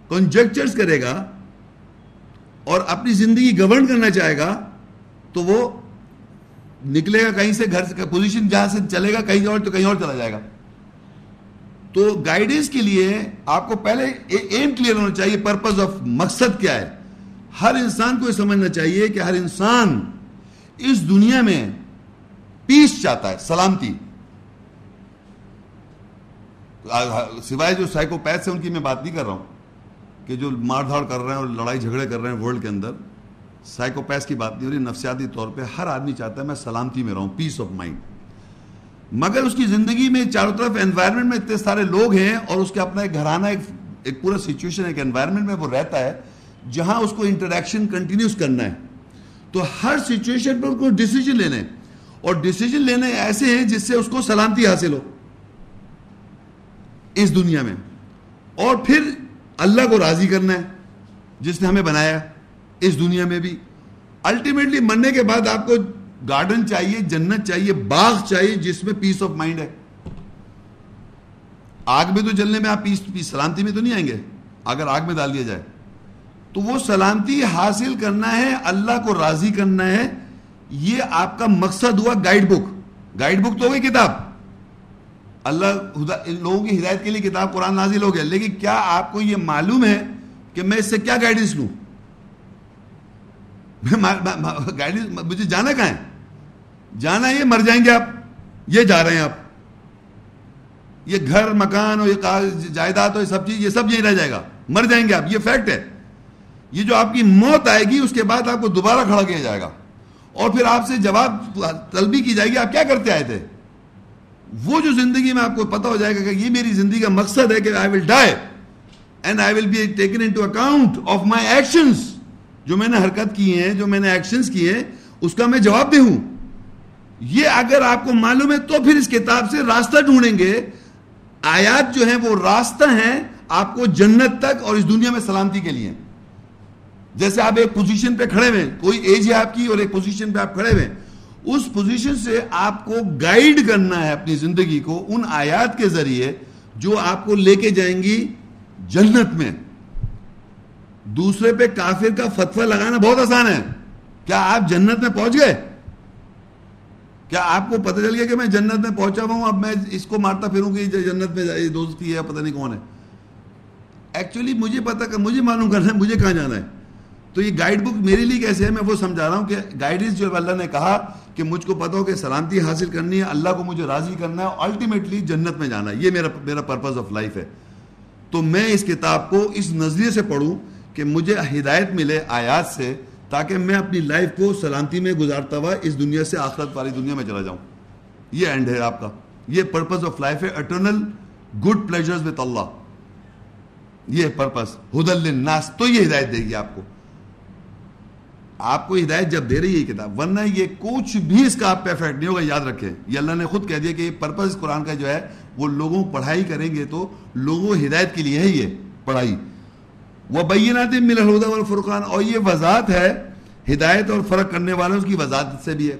کنجیکچرز کرے گا اور اپنی زندگی گورن کرنا چاہے گا، تو وہ نکلے گا کہیں سے گھر سے پوزیشن جہاں سے چلے گا، کہیں اور تو کہیں اور چلا جائے گا۔ تو گائیڈنس کے لیے آپ کو پہلے ایم کلیئر ہونا چاہیے پرپز آف مقصد کیا ہے۔ ہر انسان کو یہ سمجھنا چاہیے کہ ہر انسان اس دنیا میں پیس چاہتا ہے، سلامتی۔ سوائے جو سائیکوپیتھ سے ان کی میں بات نہیں کر رہا ہوں کہ جو مار دھاڑ کر رہے ہیں اور لڑائی جھگڑے کر رہے ہیں ورلڈ کے اندر۔ سائیکوپیس کی بات نہیں ہو رہی، نفسیاتی طور پہ ہر آدمی چاہتا ہے میں سلامتی میں رہوں پیس آف مائنڈ مگر اس کی زندگی میں چاروں طرف انوائرمنٹ میں اتنے سارے لوگ ہیں اور اس کے اپنا ایک گھرانہ، ایک ایک پورا سچویشن ایک انوائرمنٹ میں وہ رہتا ہے جہاں اس کو انٹریکشن کنٹینیوس کرنا ہے۔ تو ہر سچویشن پر اس کو ڈیسیجن لینے اور ڈیسیجن لینے ایسے ہیں جس سے اس کو سلامتی حاصل ہو۔ اس دنیا میں۔ اور پھر اللہ کو راضی کرنا ہے، جس نے ہمیں بنایا۔ اس دنیا میں بھی۔ الٹیمیٹلی مرنے کے بعد آپ کو گارڈن چاہیے، جنت چاہیے، باغ چاہیے، جس میں پیس آف مائنڈ ہے۔ آگ میں تو جلنے میں آپ پیس پیس سلامتی میں تو نہیں آئیں گے۔ اگر آگ میں ڈال دیا جائے۔ تو وہ سلامتی حاصل کرنا ہے، اللہ کو راضی کرنا ہے۔ یہ آپ کا مقصد ہوا گائیڈ بک گائیڈ بک تو ہوگی کتاب۔ اللہ لوگوں کی ہدایت کے لیے کتاب قرآن نازل ہو گیا۔ لیکن کیا آپ کو یہ معلوم ہے کہ میں اس سے کیا گائیڈنس لوں؟ گائیڈنس مجھے جانا کہاں ہے؟ جانا یہ مر جائیں گے آپ۔ یہ جا رہے ہیں آپ۔ یہ گھر، مکان اور یہ جائیداد اور سب چیز، یہ سب یہیں رہ جائے گا۔ مر جائیں گے آپ۔ یہ فیکٹ ہے۔ یہ جو آپ کی موت آئے گی، اس کے بعد آپ کو دوبارہ کھڑا کیا جائے گا۔ اور پھر آپ سے جواب طلبی کی جائے گی، آپ کیا کرتے آئے تھے؟ وہ جو زندگی میں آپ کو پتا ہو جائے گا کہ یہ میری زندگی کا مقصد ہے کہ I will die and I will be taken into account of my actions جو میں نے حرکت کی ہیں، جو میں نے ایکشنس کیے ہیں، اس کا میں جواب دے ہوں۔ یہ اگر آپ کو معلوم ہے، تو پھر اس کتاب سے راستہ ڈھونڈیں گے۔ آیات جو ہیں، وہ راستہ ہیں آپ کو جنت تک اور اس دنیا میں سلامتی کے لیے۔ جیسے آپ ایک پوزیشن پہ کھڑے ہوئے کوئی ایج ہے آپ کی اور ایک پوزیشن پہ آپ کھڑے ہوئے اس پوزیشن سے آپ کو گائیڈ کرنا ہے اپنی زندگی کو ان آیات کے ذریعے جو آپ کو لے کے جائیں گی جنت میں۔ دوسرے پہ کافر کا فتوہ لگانا بہت آسان ہے۔ کیا آپ جنت میں پہنچ گئے؟ کیا آپ کو پتہ چل گیا کہ میں جنت میں پہنچا ہوا ہوں؟ اب میں اس کو مارتا پھروں کہ جنت میں دوستی ہے، پتہ نہیں کون ہے۔ ایکچولی مجھے پتا کہ مجھے معلوم کرنا ہے، مجھے کہاں جانا ہے۔ تو یہ گائیڈ بک میرے لیے کیسے ہے، میں وہ سمجھا رہا ہوں کہ گائیڈنس جو اللہ نے کہا کہ مجھ کو پتا ہو کہ سلامتی حاصل کرنی ہے، اللہ کو مجھے راضی کرنا ہے الٹیمیٹلی جنت میں جانا ہے۔ یہ میرا میرا پرپز آف لائف ہے۔ تو میں اس کتاب کو اس نظریے سے پڑھوں کہ مجھے ہدایت ملے آیات سے تاکہ میں اپنی لائف کو سلامتی میں گزارتا ہوا اس دنیا سے آخرت والی دنیا میں چلا جاؤں۔ یہ اینڈ ہے آپ کا۔ یہ پرپز آف لائف ہے eternal good pleasures with Allah یہ پرپز ہدل الناس تو یہ ہدایت دے گی آپ کو۔ آپ کو ہدایت جب دے رہی ہے کتاب، ورنہ یہ کچھ بھی اس کا آپ پہ افیکٹ نہیں ہوگا، یاد رکھیں۔ یہ اللہ نے خود کہہ دیا کہ یہ پرپز قرآن کا جو ہے، وہ لوگوں پڑھائی کریں گے تو لوگوں ہدایت کے لیے ہے یہ پڑھائی۔ وہ بینات مل الہدا والفرقان۔ اور یہ وضاحت ہے، ہدایت اور فرق کرنے والوں کی وضاحت سے بھی ہے۔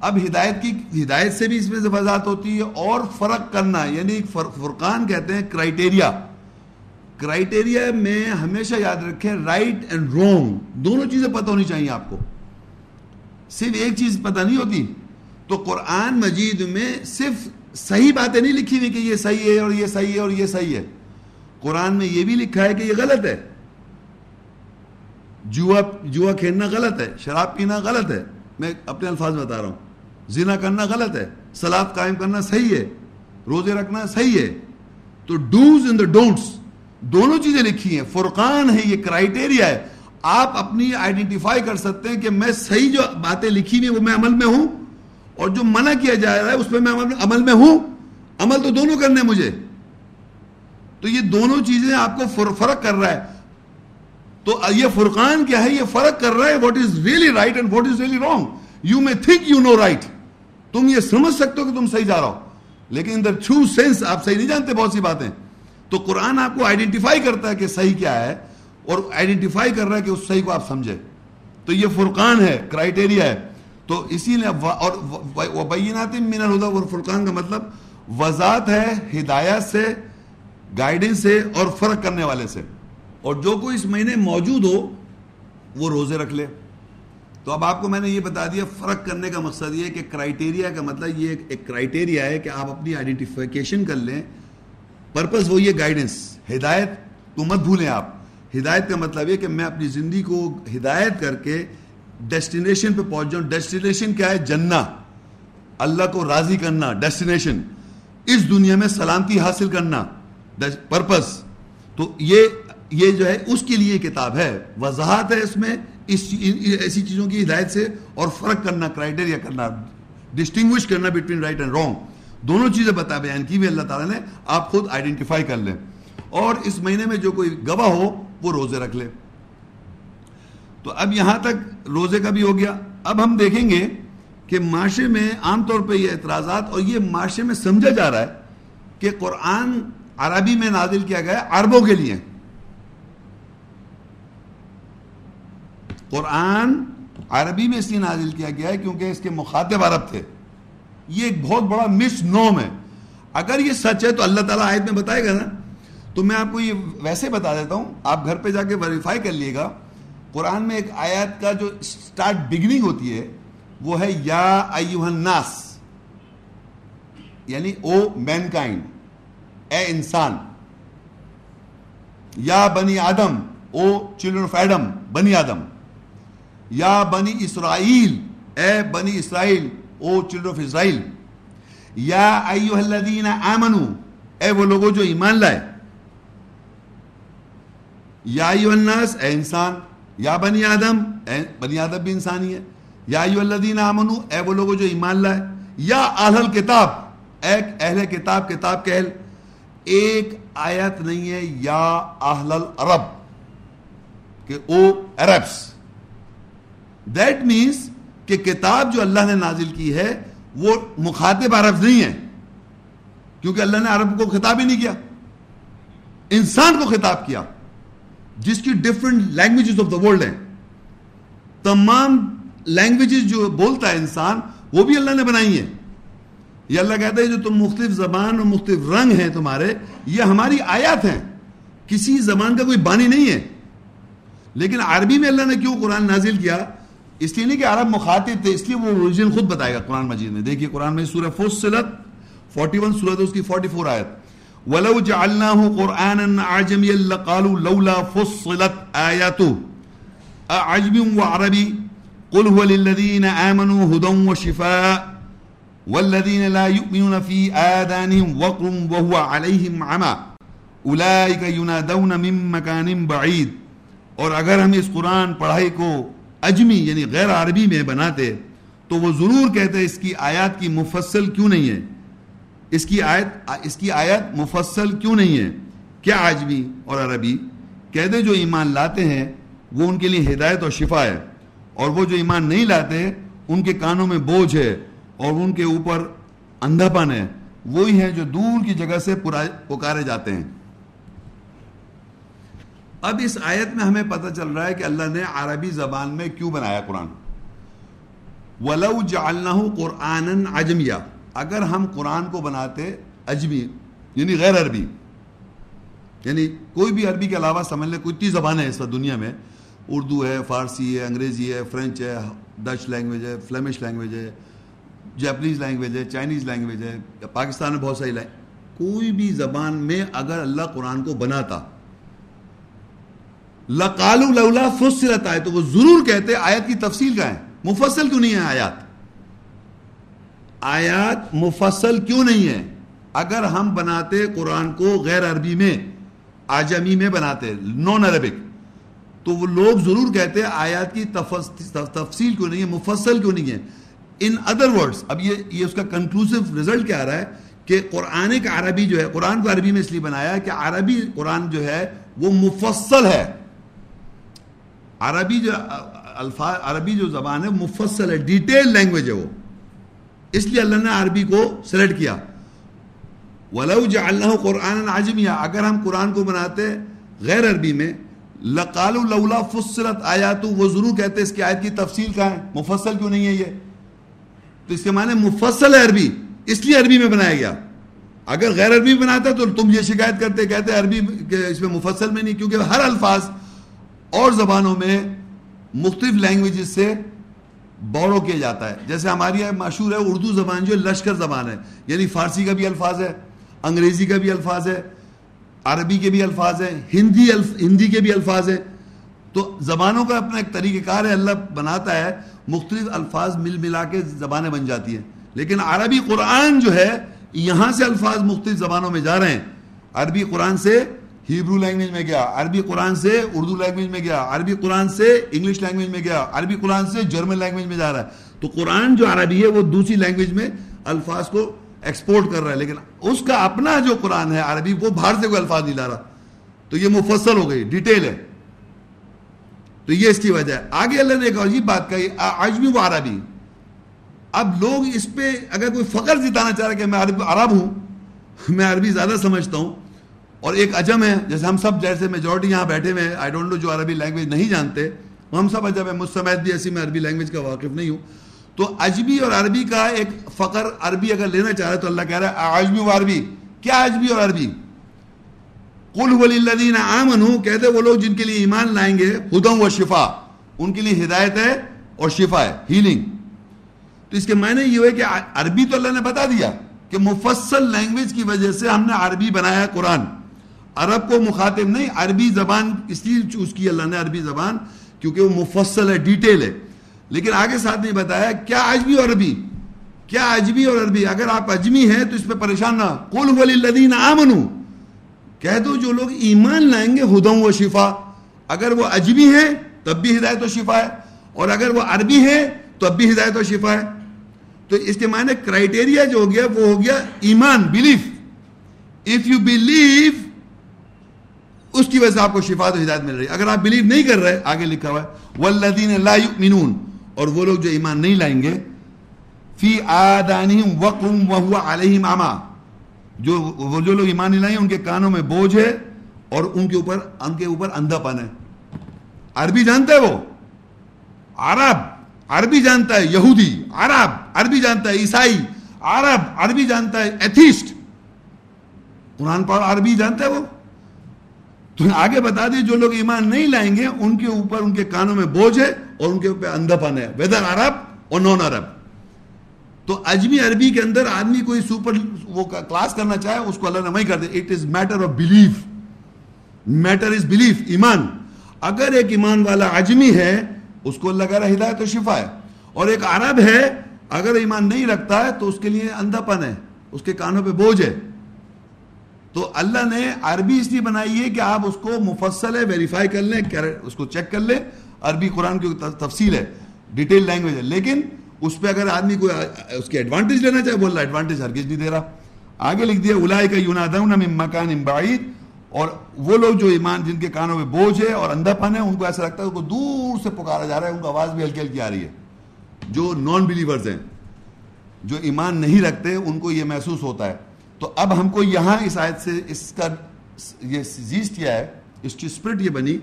اب ہدایت کی، ہدایت سے بھی اس میں وضاحت ہوتی ہے اور فرق کرنا یعنی فرقان کہتے ہیں کرائٹیریا کرائٹیریا میں ہمیشہ یاد رکھیں رائٹ اینڈ رونگ دونوں چیزیں پتہ ہونی چاہیے آپ کو۔ صرف ایک چیز پتہ نہیں ہوتی، تو قرآن مجید میں صرف صحیح باتیں نہیں لکھی ہوئی کہ یہ صحیح ہے اور یہ صحیح ہے اور یہ صحیح ہے۔ قرآن میں یہ بھی لکھا ہے کہ یہ غلط ہے۔ جوا جوا کھیلنا غلط ہے، شراب پینا غلط ہے۔ میں اپنے الفاظ بتا رہا ہوں۔ زنا کرنا غلط ہے، سلاد قائم کرنا صحیح ہے، روزے رکھنا صحیح ہے۔ تو ڈوز ان دا ڈونٹس دونوں چیزیں لکھی ہیں۔ فرقان ہے، یہ کرائٹیریا ہے۔ آپ اپنی آئیڈینٹیفائی کر سکتے ہیں کہ میں صحیح جو باتیں لکھی ہوئی وہ میں عمل میں ہوں۔ اور جو منع کیا جا رہا ہے، اس پہ میں عمل میں ہوں۔ عمل تو دونوں کرنے مجھے۔ تو یہ دونوں چیزیں آپ کو فرق کر رہا ہے۔ تو یہ فرقان کیا ہے؟ یہ فرق کر رہا ہے what is really right and what is really wrong you may think you know right تم یہ سمجھ سکتے ہو کہ تم صحیح جا رہا ہو۔ لیکن دا ٹرو سینس آپ صحیح نہیں جانتے بہت سی باتیں۔ تو قرآن آپ کو آئیڈینٹیفائی کرتا ہے کہ صحیح کیا ہے اور آئیڈینٹیفائی کر رہا ہے کہ اس صحیح کو آپ سمجھے تو یہ فرقان ہے کرائٹیریا ہے۔ تو اسی لیے اور بینات من الہدا اور فرقان کا مطلب وضاحت ہے، ہدایت سے گائیڈنس سے اور فرق کرنے والے سے۔ اور جو کوئی اس مہینے موجود ہو، وہ روزے رکھ لے۔ تو اب آپ کو میں نے یہ بتا دیا، فرق کرنے کا مقصد یہ کہ کرائٹیریا کا مطلب یہ ایک کرائٹیریا ہے کہ آپ اپنی آئیڈینٹیفیکیشن کر لیں۔ پرپز وہ یہ گائیڈنس ہدایت۔ تو مت بھولیں آپ۔ ہدایت کا مطلب یہ کہ میں اپنی زندگی کو ہدایت کر کے ڈیسٹینیشن پہ پہنچ جاؤں۔ ڈیسٹینیشن کیا ہے؟ جنہ۔ اللہ کو راضی کرنا ڈیسٹینیشن اس دنیا میں سلامتی حاصل کرنا۔ پرپز تو یہ یہ جو ہے، اس کے لیے کتاب ہے. وضاحت ہے اس میں اس ایسی چیزوں کی ہدایت سے اور فرق کرنا کرائٹیریا کرنا ڈسٹنگوش کرنا بٹوین رائٹ اینڈ رانگ دونوں چیزیں بتا بیان کی بھی اللہ تعالیٰ نے. آپ خود آئیڈینٹیفائی کر لیں. اور اس مہینے میں جو کوئی گواہ ہو، وہ روزے رکھ لے. تو اب یہاں تک روزے کا بھی ہو گیا. اب ہم دیکھیں گے کہ معاشرے میں عام طور پہ یہ اعتراضات اور یہ معاشرے میں سمجھا جا رہا ہے کہ قرآن عربی میں نازل کیا گیا عربوں کے لیے۔ قرآن عربی میں اس لیے نازل کیا گیا ہے کیونکہ اس کے مخاطب عرب تھے۔ یہ ایک بہت بڑا مس نوم ہے۔ اگر یہ سچ ہے تو اللہ تعالیٰ آیت میں بتائے گا نا۔ تو میں آپ کو یہ ویسے بتا دیتا ہوں، آپ گھر پہ جا کے ویریفائی کر لیے گا۔ قرآن میں ایک آیت کا جو سٹارٹ بگننگ ہوتی ہے، وہ ہے یا ایوہ الناس یعنی او مین کائنڈ اے انسان، یا بنی آدم، او چلڈرن آف ایڈم بنی آدم، یا بنی اسرائیل، اے بنی اسرائیل، او چلڈرن آف اسرائیل یا ایوہ الذین آمنو، اے وہ لوگوں جو ایمان لائے، یا ایوہ الناس، اے انسان، یا بنی آدم، اے بنی آدم بھی انسانی ہے، یا ایوہ الذین آمنو، اے وہ لوگوں جو ایمان لائے، یا اہل کتاب ایک اہل کتاب کتاب کے اہل ایک آیت نہیں ہے یا اہل العرب کہ او عربس. دیٹ مینس کہ کتاب جو اللہ نے نازل کی ہے وہ مخاطب عرب نہیں ہے. کیونکہ اللہ نے عرب کو خطاب ہی نہیں کیا. انسان کو خطاب کیا. جس کی different languages of the world ہیں. تمام لینگویجز جو بولتا ہے انسان وہ بھی اللہ نے بنائی ہیں. یہ اللہ کہتا ہے جو تم مختلف زبان اور مختلف رنگ ہیں تمہارے، یہ ہماری آیات ہیں۔ کسی زبان کا کوئی بانی نہیں ہے۔ لیکن عربی میں اللہ نے کیوں قرآن نازل کیا؟ اس لیے نہیں کہ عرب مخاطب تھے، اس لیے وہ اوریجن خود بتائے گا قرآن مجید میں۔ دیکھیے قرآن میں سورہ فصلت 41 سورہ اس کی 44 آیت۔ وَلَوْ جَعَلْنَاهُ قُرْآنًا عَجَمِيًا لَقَالُوا لَوْلَا فُصِّلَتْ آيَاتُهُ۔ أَعَجْمٍ وَعَرَبِي؟ قُلْ هُوَ لِلَّذِينَ آمَنُوا هُدًى وَشِفَاءً۔ وَالَّذِينَ لَا يُؤْمِنُونَ فِي آذَانِهِمْ وَقْرٌ وَهُوَ عَلَيْهِمْ عَمَى أُولَئِكَ يُنَادَوْنَ مِن مَّكَانٍ بَعِيدٍ اور اگر ہم اس قرآن پڑھائی کو اجمی یعنی غیر عربی میں بناتے تو وہ ضرور کہتے اس کی آیات کی مفصل کیوں نہیں ہے؟ اس کی آیت، اس کی آیت مفصل کیوں نہیں ہے؟ کیا عجمی اور عربی کہتے جو ایمان لاتے ہیں، وہ ان کے لیے ہدایت اور شفا ہے اور وہ جو ایمان نہیں لاتے، ان کے کانوں میں بوجھ ہے۔ اور ان کے اوپر اندھا پن ہے۔ وہی ہیں جو دور کی جگہ سے پکارے جاتے ہیں۔ اب اس آیت میں ہمیں پتہ چل رہا ہے کہ اللہ نے عربی زبان میں کیوں بنایا قرآن۔ وَلَوْ جَعَلْنَهُ قُرْآنًا عَجْمِيَا۔ اگر ہم قرآن کو بناتے اجمی یعنی غیر عربی یعنی کوئی بھی عربی کے علاوہ سمجھ لیں، کوئی تی زبان ہے اس وقت دنیا میں۔ اردو ہے، فارسی ہے، انگریزی ہے، فرینچ ہے، ڈچ لینگویج ہے فلیمش لینگویج ہے۔ جیپنیز لینگویج ہے چائنیز لینگویج ہے پاکستان میں بہت ساری لینگویج کوئی بھی زبان میں اگر اللہ قرآن کو بناتا، لقالو لولا فصلت، آئے تو وہ ضرور کہتے آیت کی تفصیل کا ہے؟ مفصل کیوں نہیں ہے آیات؟ آیات مفصل کیوں نہیں ہے؟ اگر ہم بناتے قرآن کو غیر عربی میں، آجمی میں بناتے نون عربک تو وہ لوگ ضرور کہتے آیات کی تفصیل کیوں نہیں ہے؟ مفصل کیوں نہیں ہے؟ ان ادر ورڈز اب یہ یہ اس کا کنکلوسو رزلٹ کیا آ رہا ہے کہ قرآن کا عربی جو ہے، قرآن کو عربی میں اس لیے بنایا کہ عربی قرآن جو ہے وہ مفصل ہے۔ عربی جو، الفاظ، عربی جو زبان ہے مفصل ہے ڈیٹیل لینگویج ہے وہ۔ اس لیے اللہ نے عربی کو سلیکٹ کیا۔ ولو جعلناه قرآن عجمیا اگر ہم قرآن کو بناتے غیر عربی میں، لقالوا لولا فصلت آیات، وہ ضرور کہتے اس کی آیت کی تفصیل کہاں ہے؟ مفصل کیوں نہیں ہے یہ؟ تو اس کے معنی مفصل ہے عربی، اس لیے عربی میں بنایا گیا۔ اگر غیر عربی بناتا تو تم یہ شکایت کرتے، کہتے عربی اس میں مفصل میں نہیں، کیونکہ ہر الفاظ اور زبانوں میں مختلف لینگویجز سے بورو کیا جاتا ہے۔ جیسے ہماری مشہور ہے اردو زبان جو لشکر زبان ہے یعنی فارسی کا بھی الفاظ ہے، انگریزی کا بھی الفاظ ہے، عربی کے بھی الفاظ ہے ہندی الف، ہندی کے بھی الفاظ ہے تو زبانوں کا اپنا ایک طریقہ کار ہے، اللہ بناتا ہے مختلف الفاظ مل ملا کے زبانیں بن جاتی ہیں۔ لیکن عربی قرآن جو ہے، یہاں سے الفاظ مختلف زبانوں میں جا رہے ہیں۔ عربی قرآن سے ہیبرو لینگویج میں گیا، عربی قرآن سے اردو لینگویج میں گیا، عربی قرآن سے انگلش لینگویج میں گیا، عربی قرآن سے جرمن لینگویج میں جا رہا ہے۔ تو قرآن جو عربی ہے، وہ دوسری لینگویج میں الفاظ کو ایکسپورٹ کر رہا ہے۔ لیکن اس کا اپنا جو قرآن ہے عربی، وہ باہر سے کوئی الفاظ نہیں لا رہا۔ تو یہ مفصل ہو گئی ڈیٹیل ہے۔ تو یہ اس کی وجہ ہے۔ آگے اللہ نے ایک عجیب بات کہی عجمی وہ عربی۔ اب لوگ اس پہ اگر کوئی فخر جتانا چاہ رہا کہ میں عرب عرب ہوں، میں عربی زیادہ سمجھتا ہوں۔ اور ایک عجم ہے، جیسے ہم سب جیسے میجورٹی یہاں بیٹھے ہوئے ہیں آئی ڈونٹ نو جو عربی لینگویج نہیں جانتے ہم سب عجب ہے مجھ سمیت بھی ایسی میں عربی لینگویج کا واقف نہیں ہوں۔ تو عجبی اور عربی کا ایک فقر عربی اگر لینا چاہ رہے تو اللہ کہہ رہا ہے عجبی و عربی۔ کیا عجبی اور عربی؟ قل وللذین آمنوا، کہتے وہ لوگ جن کے لیے ایمان لائیں گے ہدم و شفا، ان کے لیے ہدایت ہے اور شفا ہے ہیلنگ تو اس کے معنی یہ ہوئے کہ عربی تو اللہ نے بتا دیا کہ مفصل لینگویج کی وجہ سے ہم نے عربی بنایا قرآن. عرب کو مخاطب نہیں، عربی زبان اس لیے چوز کی اللہ نے، عربی زبان، کیونکہ وہ مفصل ہے ڈیٹیل ہے. لیکن آگے ساتھ نہیں بتایا، کیا عجبی اور عربی؟ کیا عجبی اور عربی؟ اگر آپ اجمی ہیں تو اس پہ پریشان نہ قل وللذین آمنوا کہہ دو جو لوگ ایمان لائیں گے ہدم و شفا۔ اگر وہ اجمی ہیں، تب بھی ہدایت و شفا ہے۔ اور اگر وہ عربی ہیں تو اب بھی ہدایت و شفا ہے۔ تو اس کے معنی کرائٹیریا جو ہو گیا، وہ ہو گیا ایمان بلیف اف یو بلیو اس کی وجہ سے آپ کو شفا تو ہدایت مل رہی ہے۔ اگر آپ بلیو نہیں کر رہے، آگے لکھا ہوا ہے والذین لا یؤمنون اور وہ لوگ جو ایمان نہیں لائیں گے فی آدانہم وقم وہو علیہم عما جو وہ جو لوگ ایمان نہیں لائیں، ان کے کانوں میں بوجھ ہے اور ان کے اوپر، ان کے اوپر اندھا پن ہے۔ عربی جانتا ہے وہ؟ عرب، عربی جانتا ہے یہودی، عرب، عربی جانتا ہے عیسائی، عرب، عربی جانتا ہے ایتھیسٹ۔ قرآن پڑھ عربی جانتا ہے وہ؟ تو آگے بتا دی، جو لوگ ایمان نہیں لائیں گے، ان کے اوپر، ان کے کانوں میں بوجھ ہے اور ان کے اوپر اندھا پن ہے۔ ویدر عرب اور نان عرب۔ تو اجمی عربی کے اندر آدمی کوئی سپر وہ کلاس کرنا چاہے، اس کو اللہ نے وہی کر دے it is matter of belief matter is belief ایمان۔ اگر ایک ایمان والا عجمی ہے، اس کو اللہ کہہ رہا ہدایت و شفا ہے۔ اور ایک عرب ہے، اگر ایمان نہیں رکھتا ہے، تو اس کے لیے اندھا پن ہے، اس کے کانوں پہ بوجھ ہے۔ تو اللہ نے عربی اس لیے بنائی ہے کہ آپ اس کو مفصل ہے ویریفائی کر لیں اس کو چیک کر لیں۔ عربی قرآن کی تفصیل ہے ڈیٹیل لینگویج ہے۔ لیکن اس پہ اگر آدمی کو اس کی ایڈوانٹیج لینا چاہے وہ اللہ ایڈوانٹیج ہرگز نہیں دے رہا. آگے لکھ دیا الائی کا یونادون من مکان بعید. اور وہ لوگ جو ایمان جن کے کانوں میں بوجھ ہے اور اندھا پن ہے، ان کو ایسا لگتا ہے ان کو دور سے پکارا جا رہا ہے، ان کو آواز بھی ہلکی ہلکی آ رہی ہے. جو نان بلیورز ہیں، جو ایمان نہیں رکھتے، ان کو یہ محسوس ہوتا ہے. تو اب ہم کو یہاں اس آیت سے اس کا، یہ زیز کیا ہے، اس کی اسپرٹ یہ بنی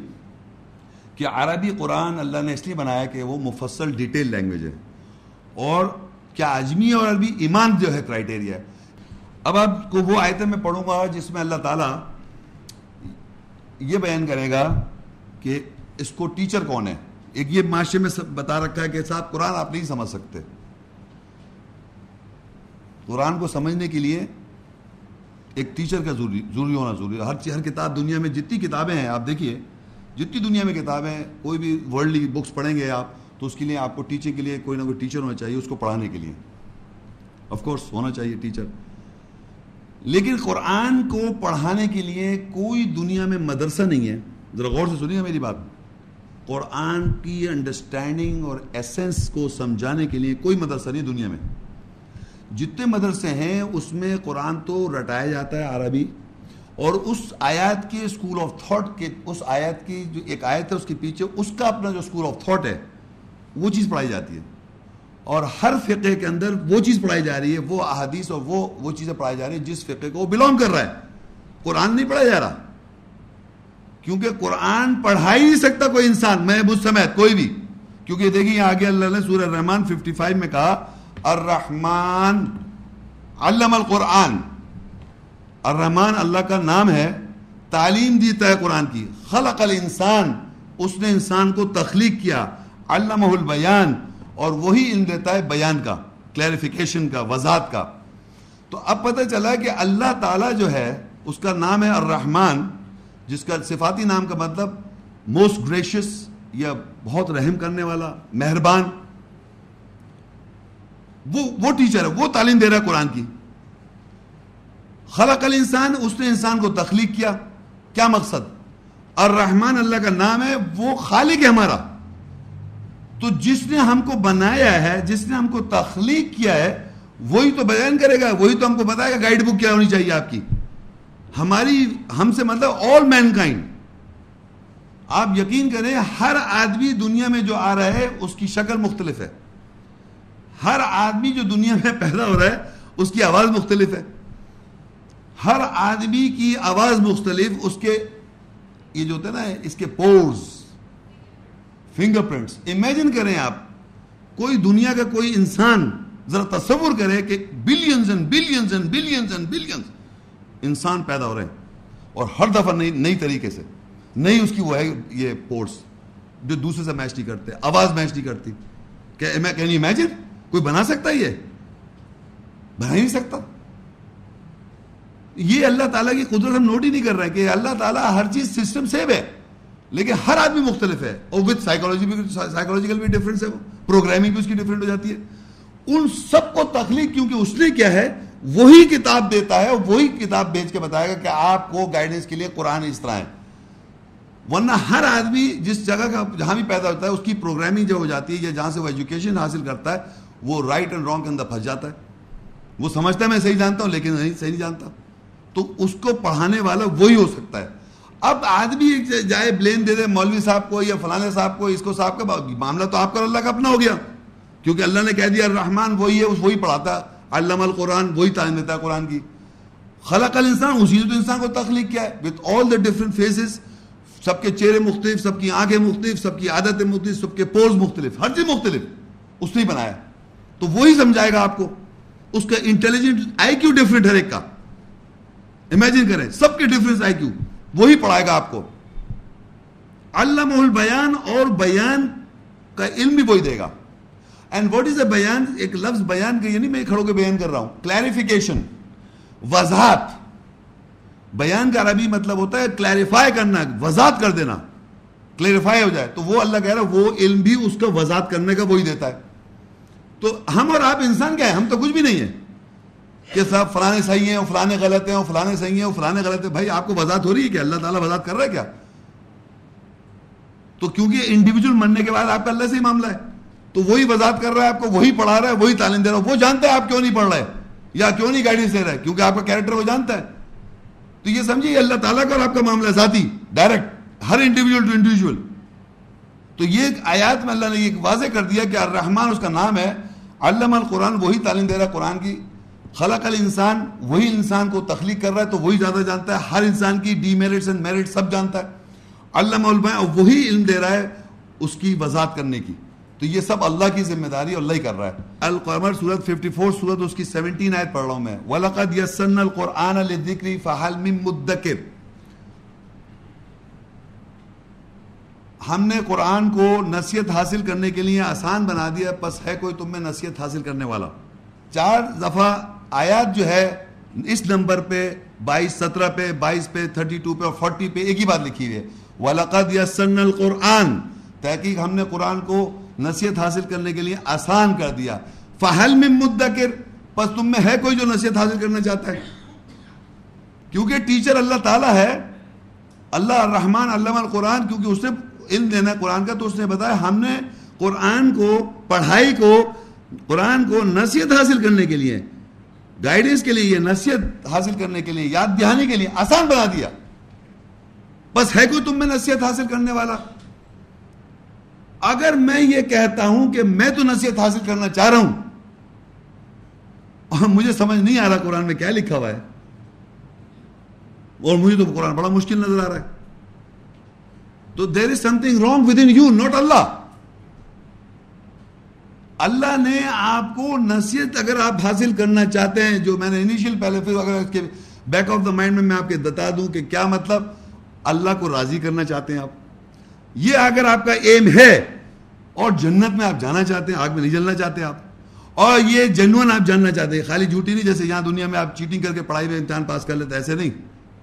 کہ عربی قرآن اللہ نے اس لیے بنایا کہ وہ مفصل ڈیٹیل لینگویج ہے. اور کیا اجمی اور عربی ایمان جو ہے کرائٹیریا ہے۔ اب آپ کو وہ آیتیں میں پڑھوں گا جس میں اللہ تعالیٰ یہ بیان کرے گا کہ اس کو ٹیچر کون ہے؟ ایک یہ معاشرے میں بتا رکھا ہے کہ صاحب قرآن آپ نہیں سمجھ سکتے۔ قرآن کو سمجھنے کے لیے ایک ٹیچر کا ضروری ضروری ہونا ضروری ہے۔ ہر ہر کتاب دنیا میں جتنی کتابیں ہیں، آپ دیکھیے، جتنی دنیا میں کتابیں ہیں، کوئی بھی ورلڈلی بکس پڑھیں گے آپ تو اس کے لیے آپ کو ٹیچنگ کے لیے کوئی نہ کوئی ٹیچر ہونا چاہیے اس کو پڑھانے کے لیے۔ آف کورس ہونا چاہیے ٹیچر لیکن قرآن کو پڑھانے کے لیے کوئی دنیا میں مدرسہ نہیں ہے۔ ذرا غور سے سنیے میری بات۔ قرآن کی انڈرسٹینڈنگ اور ایسنس کو سمجھانے کے لیے کوئی مدرسہ نہیں دنیا میں۔ جتنے مدرسے ہیں اس میں قرآن تو رٹایا جاتا ہے عربی۔ اور اس آیات کے اسکول آف تھاٹ کے، اس آیات کی جو ایک آیت ہے اس کے پیچھے، اس کا اپنا جو اسکول آف تھاٹ ہے وہ چیز پڑھائی جاتی ہے۔ اور ہر فقہ کے اندر وہ چیز پڑھائی جا رہی ہے، وہ احادیث اور وہ وہ چیزیں پڑھائی جا رہی ہیں جس فقہ کو وہ بلونگ کر رہا ہے۔ قرآن نہیں پڑھایا جا رہا۔ کیونکہ قرآن پڑھا ہی نہیں سکتا کوئی انسان، میں مجھ سمیت، کوئی بھی۔ کیونکہ دیکھیں آگے اللہ نے سورہ الرحمن 55 میں کہا، الرحمن علم القرآن۔ الرحمن اللہ کا نام ہے، تعلیم دیتا ہے قرآن کی۔ خلق الانسان، اس نے انسان کو تخلیق کیا۔ علمہ البیان اور وہی علم دیتا ہے بیان کا کلیریفیکیشن کا، وضاحت کا۔ تو اب پتہ چلا کہ اللہ تعالیٰ جو ہے، اس کا نام ہے الرحمن، جس کا صفاتی نام کا مطلب موسٹ گریشس یا بہت رحم کرنے والا، مہربان۔ وہ وہ ٹیچر ہے، وہ تعلیم دے رہا ہے قرآن کی۔ خلق الانسان، اس نے انسان کو تخلیق کیا۔ کیا مقصد؟ الرحمن اللہ کا نام ہے، وہ خالق ہے ہمارا۔ تو جس نے ہم کو بنایا ہے، جس نے ہم کو تخلیق کیا ہے، وہی تو بیان کرے گا، وہی تو ہم کو بتائے گا گائیڈ بک کیا ہونی چاہیے آپ کی۔ ہماری، ہم سے مطلب آل مین کائنڈ آپ یقین کریں، ہر آدمی دنیا میں جو آ رہا ہے، اس کی شکل مختلف ہے۔ ہر آدمی جو دنیا میں پیدا ہو رہا ہے، اس کی آواز مختلف ہے۔ ہر آدمی کی آواز مختلف، اس کے، یہ جو ہوتا ہے نا، اس کے پورز فنگر پرنٹس امیجن کریں آپ، کوئی دنیا کا کوئی انسان ذرا تصور کرے کہ billions and billions and billions and billions انسان پیدا ہو رہے ہیں اور ہر دفعہ نئی نئی طریقے سے، نئی اس کی وہ ہے یہ پورٹس جو دوسرے سے میچ نہیں کرتے، آواز میچ نہیں کرتی۔ کین یو امیجن کوئی بنا سکتا یہ؟ بنا ہی نہیں سکتا۔ یہ اللہ تعالیٰ کی قدرت ہم نوٹ ہی نہیں کر رہے کہ اللہ تعالیٰ ہر چیز سسٹم سیو ہے۔ لیکن ہر آدمی مختلف ہے۔ اور وتھ سائیکولوجی بھی سائیکولوجیکل بھی ڈفرینس ہے وہ۔ پروگرامنگ بھی اس کی ڈفرینٹ ہو جاتی ہے۔ ان سب کو تخلیق کیونکہ اس نے کیا ہے، وہی کتاب دیتا ہے اور وہی کتاب بیچ کے بتائے گا کہ آپ کو گائیڈنس کے لیے قرآن اس طرح ہے۔ ورنہ ہر آدمی جس جگہ کا جہاں بھی پیدا ہوتا ہے، اس کی پروگرامنگ جو ہو جاتی ہے یا جہاں سے وہ ایجوکیشن حاصل کرتا ہے، وہ رائٹ اینڈ رانگ کے اندر پھنس جاتا ہے۔ وہ سمجھتا ہے میں صحیح جانتا ہوں، لیکن نہیں، صحیح نہیں جانتا۔ تو اس کو پڑھانے والا وہی ہو سکتا ہے۔ اب آدمی جائے بلین دے دے مولوی صاحب کو یا فلانے صاحب کو، اس کو صاحب کا معاملہ تو آپ کا اللہ کا اپنا ہو گیا۔ کیونکہ اللہ نے کہہ دیا، الرحمن وہی ہے وہی پڑھاتا، علم القرآن، وہی تعلیم دیتا ہے قرآن کی۔ خلق الانسان، اسی نے تو انسان کو تخلیق کیا ہے۔ With all the different faces سب کے چہرے مختلف، سب کی آنکھیں مختلف، سب کی عادتیں مختلف، سب کے پوز مختلف، ہر چیز مختلف۔ اس نے بنایا۔ تو وہی سمجھائے گا آپ کو۔ اس کا انٹیلیجنٹ آئی کیو ڈفرنٹ ہر ایک کا۔ امیجن کریں، سب کے ڈفرنس آئی کیو وہی پڑھائے گا آپ کو۔ علم البیان اور بیان کا علم بھی وہی دے گا۔ اینڈ واٹ از اے بیان؟ ایک لفظ بیان کا یعنی میں کھڑوں کے بیان کر رہا ہوں۔ کلیریفیکیشن وضاحت۔ بیان کا عربی مطلب ہوتا ہے کلیریفائی کرنا، وضاحت کر دینا۔ کلیریفائی ہو جائے، تو وہ اللہ کہہ رہا ہے، وہ علم بھی اس کا وضاحت کرنے کا وہی دیتا ہے۔ تو ہم اور آپ انسان کیا ہے ہم تو کچھ بھی نہیں ہے کہ صاحب فلانے صحیح ہیں فلانے غلط ہیں فلانے صحیح ہیں فلانے غلط ہیں۔ بھائی، آپ کو وضاحت ہو رہی ہے کہ اللہ تعالیٰ وضاحت کر رہا ہے کیا؟ تو کیونکہ انڈیویجل مرنے کے بعد آپ کا اللہ سے ہی معاملہ ہے۔ تو وہی وضاحت کر رہا ہے، آپ کو وہی پڑھا رہا ہے، وہی تعلیم دے رہا ہے۔ وہ جانتا ہے آپ کیوں نہیں پڑھ رہے یا کیوں نہیں گائیڈنس دے رہا ہے، کیونکہ آپ کا کیریکٹر وہ جانتا ہے۔ تو یہ سمجھیے اللہ تعالیٰ کا اور آپ کا معاملہ ذاتی ڈائریکٹ ہر انڈیویجل ٹو انڈیویجل تو یہ آیات میں اللہ نے یہ واضح کر دیا کہ الرحمن اس کا نام ہے، علم القرآن، وہی تعلیم دے رہا ہے قرآن کی۔ خلق الانسان، وہی انسان کو تخلیق کر رہا ہے تو وہی زیادہ جانتا ہے۔ ہر انسان کی ڈی میرٹس اینڈ میرٹ سب جانتا ہے۔ علم اور وہی علم دے رہا ہے اس کی وضاحت کرنے کی۔ تو یہ سب اللہ کی ذمہ داری اللہ ہی کر رہا ہے۔ القمر سورت 54 سورت اس کی 17 آیت پڑھ رہا ہوں میں۔ وَلَقَدْ يَسَّنَّ الْقُرْآنَ لِذِكْرِ فَحَلْ مِن مُدَّكِرِ۔ ہم نے قرآن کو نصیحت حاصل کرنے کے لیے آسان بنا دیا پس ہے کوئی تم میں نصیحت حاصل کرنے والا۔ چار دفعہ آیات جو ہے اس نمبر پہ بائیس سترہ پہ، بائیس پہ، تھرٹی ٹو پہ اور فورٹی پہ ایک ہی بات لکھی ہوئی ہے۔ وَلَقَدْ يَسَّنَّ الْقُرْآنِ۔ تحقیق ہم نے قرآن کو نصیحت حاصل کرنے کے لیے آسان کر دیا۔ فَحَلْ مِن مُدَّكِرْ۔ پس تم میں ہے کوئی جو نصیحت حاصل کرنا چاہتا ہے؟ کیونکہ ٹیچر اللہ تعالیٰ ہے، اللہ الرحمن علم القرآن، کیونکہ اس نے علم دینا ہے قرآن کا، تو اس نے بتایا ہم نے قرآن کو، پڑھائی کو، قرآن کو نصیحت حاصل کرنے کے لیے گائیڈنس کے لیے یہ نصیحت حاصل کرنے کے لیے، یاد دہانی کے لیے آسان بنا دیا۔ بس ہے کوئی تم میں نصیحت حاصل کرنے والا؟ اگر میں یہ کہتا ہوں کہ میں تو نصیحت حاصل کرنا چاہ رہا ہوں، اور مجھے سمجھ نہیں آ رہا قرآن میں کیا لکھا ہوا ہے، اور مجھے تو قرآن بڑا مشکل نظر آ رہا ہے۔ تو there is something wrong with in you not اللہ اللہ نے آپ کو نصیحت اگر آپ حاصل کرنا چاہتے ہیں، جو میں نے انیشیل پہلے پھر اگر اس کے بیک آف دا مائنڈ میں میں آپ کے بتا دوں کہ کیا مطلب؟ اللہ کو راضی کرنا چاہتے ہیں آپ۔ یہ اگر آپ کا ایم ہے اور جنت میں آپ جانا چاہتے ہیں، آگ میں نہیں جلنا چاہتے آپ۔ اور یہ جنون آپ جاننا چاہتے ہیں، خالی جھوٹی نہیں، جیسے یہاں دنیا میں آپ چیٹنگ کر کے پڑھائی میں امتحان پاس کر لیتے، ایسے نہیں۔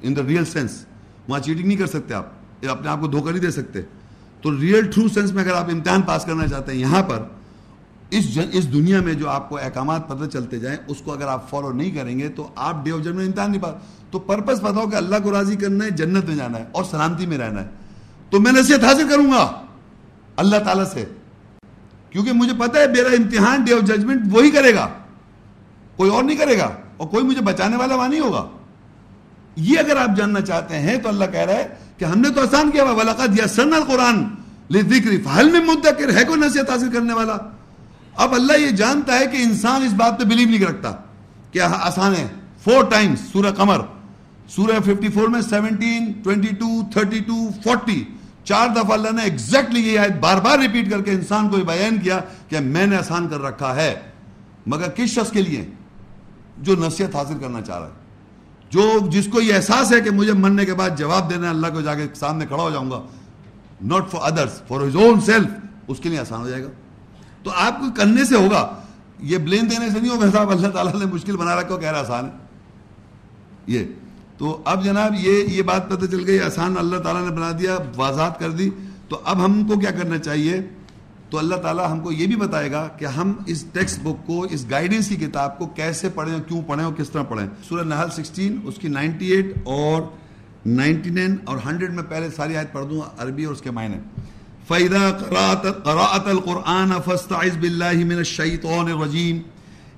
ان دا ریئل سینس وہاں چیٹنگ نہیں کر سکتے آپ۔ اپنے آپ کو دھوکہ نہیں دے سکتے۔ تو ریئل ٹرو سینس میں اگر آپ امتحان پاس کرنا چاہتے ہیں، یہاں پر اس جن اس دنیا میں جو آپ کو احکامات پتہ چلتے جائیں، اس کو اگر آپ فالو نہیں کریں گے تو آپ ڈے آف جنم امتحان نہیں پاس تو پرپز پتا ہو کہ اللہ کو راضی کرنا ہے، جنت میں جانا ہے اور سلامتی میں رہنا ہے۔ تو میں نصیحت حاصل کروں گا اللہ تعالیٰ سے، کیونکہ مجھے پتا ہے میرا امتحان ڈے آف ججمنٹ وہی کرے گا۔ کوئی اور نہیں کرے گا اور کوئی مجھے بچانے والا وہاں نہیں ہوگا۔ یہ اگر آپ جاننا چاہتے ہیں تو اللہ کہہ رہا ہے کہ ہم نے تو آسان کیا ہوا ولاقت یا سن القرآن ذکری فہل میں مدکر ہے کوئی نصیحت حاصل کرنے والا؟ اب اللہ یہ جانتا ہے کہ انسان اس بات پہ بلیو نہیں رکھتا کہ آسان ہے. فور ٹائمز سورہ قمر. سورہ 54 میں 17 22 32 40 چار دفعہ اللہ نے ایگزیکٹلی یہ آیت بار بار ریپیٹ کر کے انسان کو یہ بیان کیا کہ میں نے آسان کر رکھا ہے. مگر کس شخص کے لیے؟ جو نصیحت حاصل کرنا چاہ رہا ہے. جو جس کو یہ احساس ہے کہ مجھے مرنے کے بعد جواب دینا ہے، اللہ کو جا کے سامنے کھڑا ہو جاؤں گا. Not for others for his own self اس کے لیے آسان ہو جائے گا. تو آپ کو کرنے سے ہوگا، یہ بلین دینے سے نہیں ہوگا، صاحب، اللہ تعالیٰ نے مشکل بنا رکھا کہہ رہا آسان ہے۔ یہ، تو اب جناب یہ یہ بات پتہ چل گئی، آسان اللہ تعالیٰ نے بنا دیا واضحات کر دی۔ تو اب ہم کو کیا کرنا چاہیے؟ تو اللہ تعالیٰ ہم کو یہ بھی بتائے گا کہ ہم اس ٹیکسٹ بک کو، اس گائیڈنس کی کتاب کو کیسے پڑھیں اور کیوں پڑھیں اور کس طرح پڑھیں۔ سورہ نحل سکسٹین، اس کی نائنٹی ایٹ اور نائنٹی نائن اور ہنڈریڈ میں پہلے ساری آیت پڑھ دوں، عربی اور اس کے معنی۔ فَإِذَا قَرَأَتَ الْقُرْآنَ فَاسْتَعِذْ بِاللَّهِ مِنَ الشَّيْطَانِ الرَّجِيمِ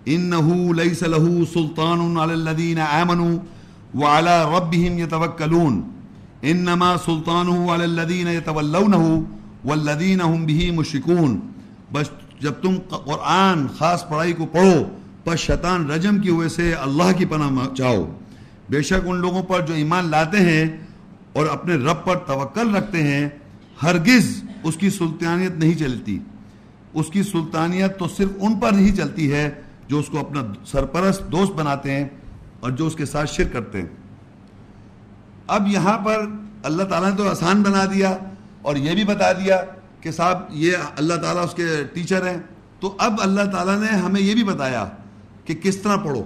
إِنَّهُ لَيْسَ لَهُ سُلْطَانٌ عَلَى الَّذِينَ آمَنُوا وَعَلَى رَبِّهِمْ يَتَوَكَّلُونَ إِنَّمَا سُلْطَانُهُ عَلَى الَّذِينَ يَتَوَلَّوْنَهُ والذین هم به مشرکون بس جب تم قرآن خاص پڑھائی کو پڑھو بس شیطان رجم کی وجہ سے اللہ کی پناہ چاہو۔ بے شک ان لوگوں پر جو ایمان لاتے ہیں اور اپنے رب پر توکل رکھتے ہیں ہرگز اس کی سلطانیت نہیں چلتی۔ اس کی سلطانیت تو صرف ان پر نہیں چلتی ہے جو اس کو اپنا سرپرست دوست بناتے ہیں اور جو اس کے ساتھ شرک کرتے ہیں۔ اب یہاں پر اللہ تعالیٰ نے تو آسان بنا دیا اور یہ بھی بتا دیا کہ صاحب یہ اللہ تعالیٰ اس کے ٹیچر ہیں۔ تو اب اللہ تعالیٰ نے ہمیں یہ بھی بتایا کہ کس طرح پڑھو۔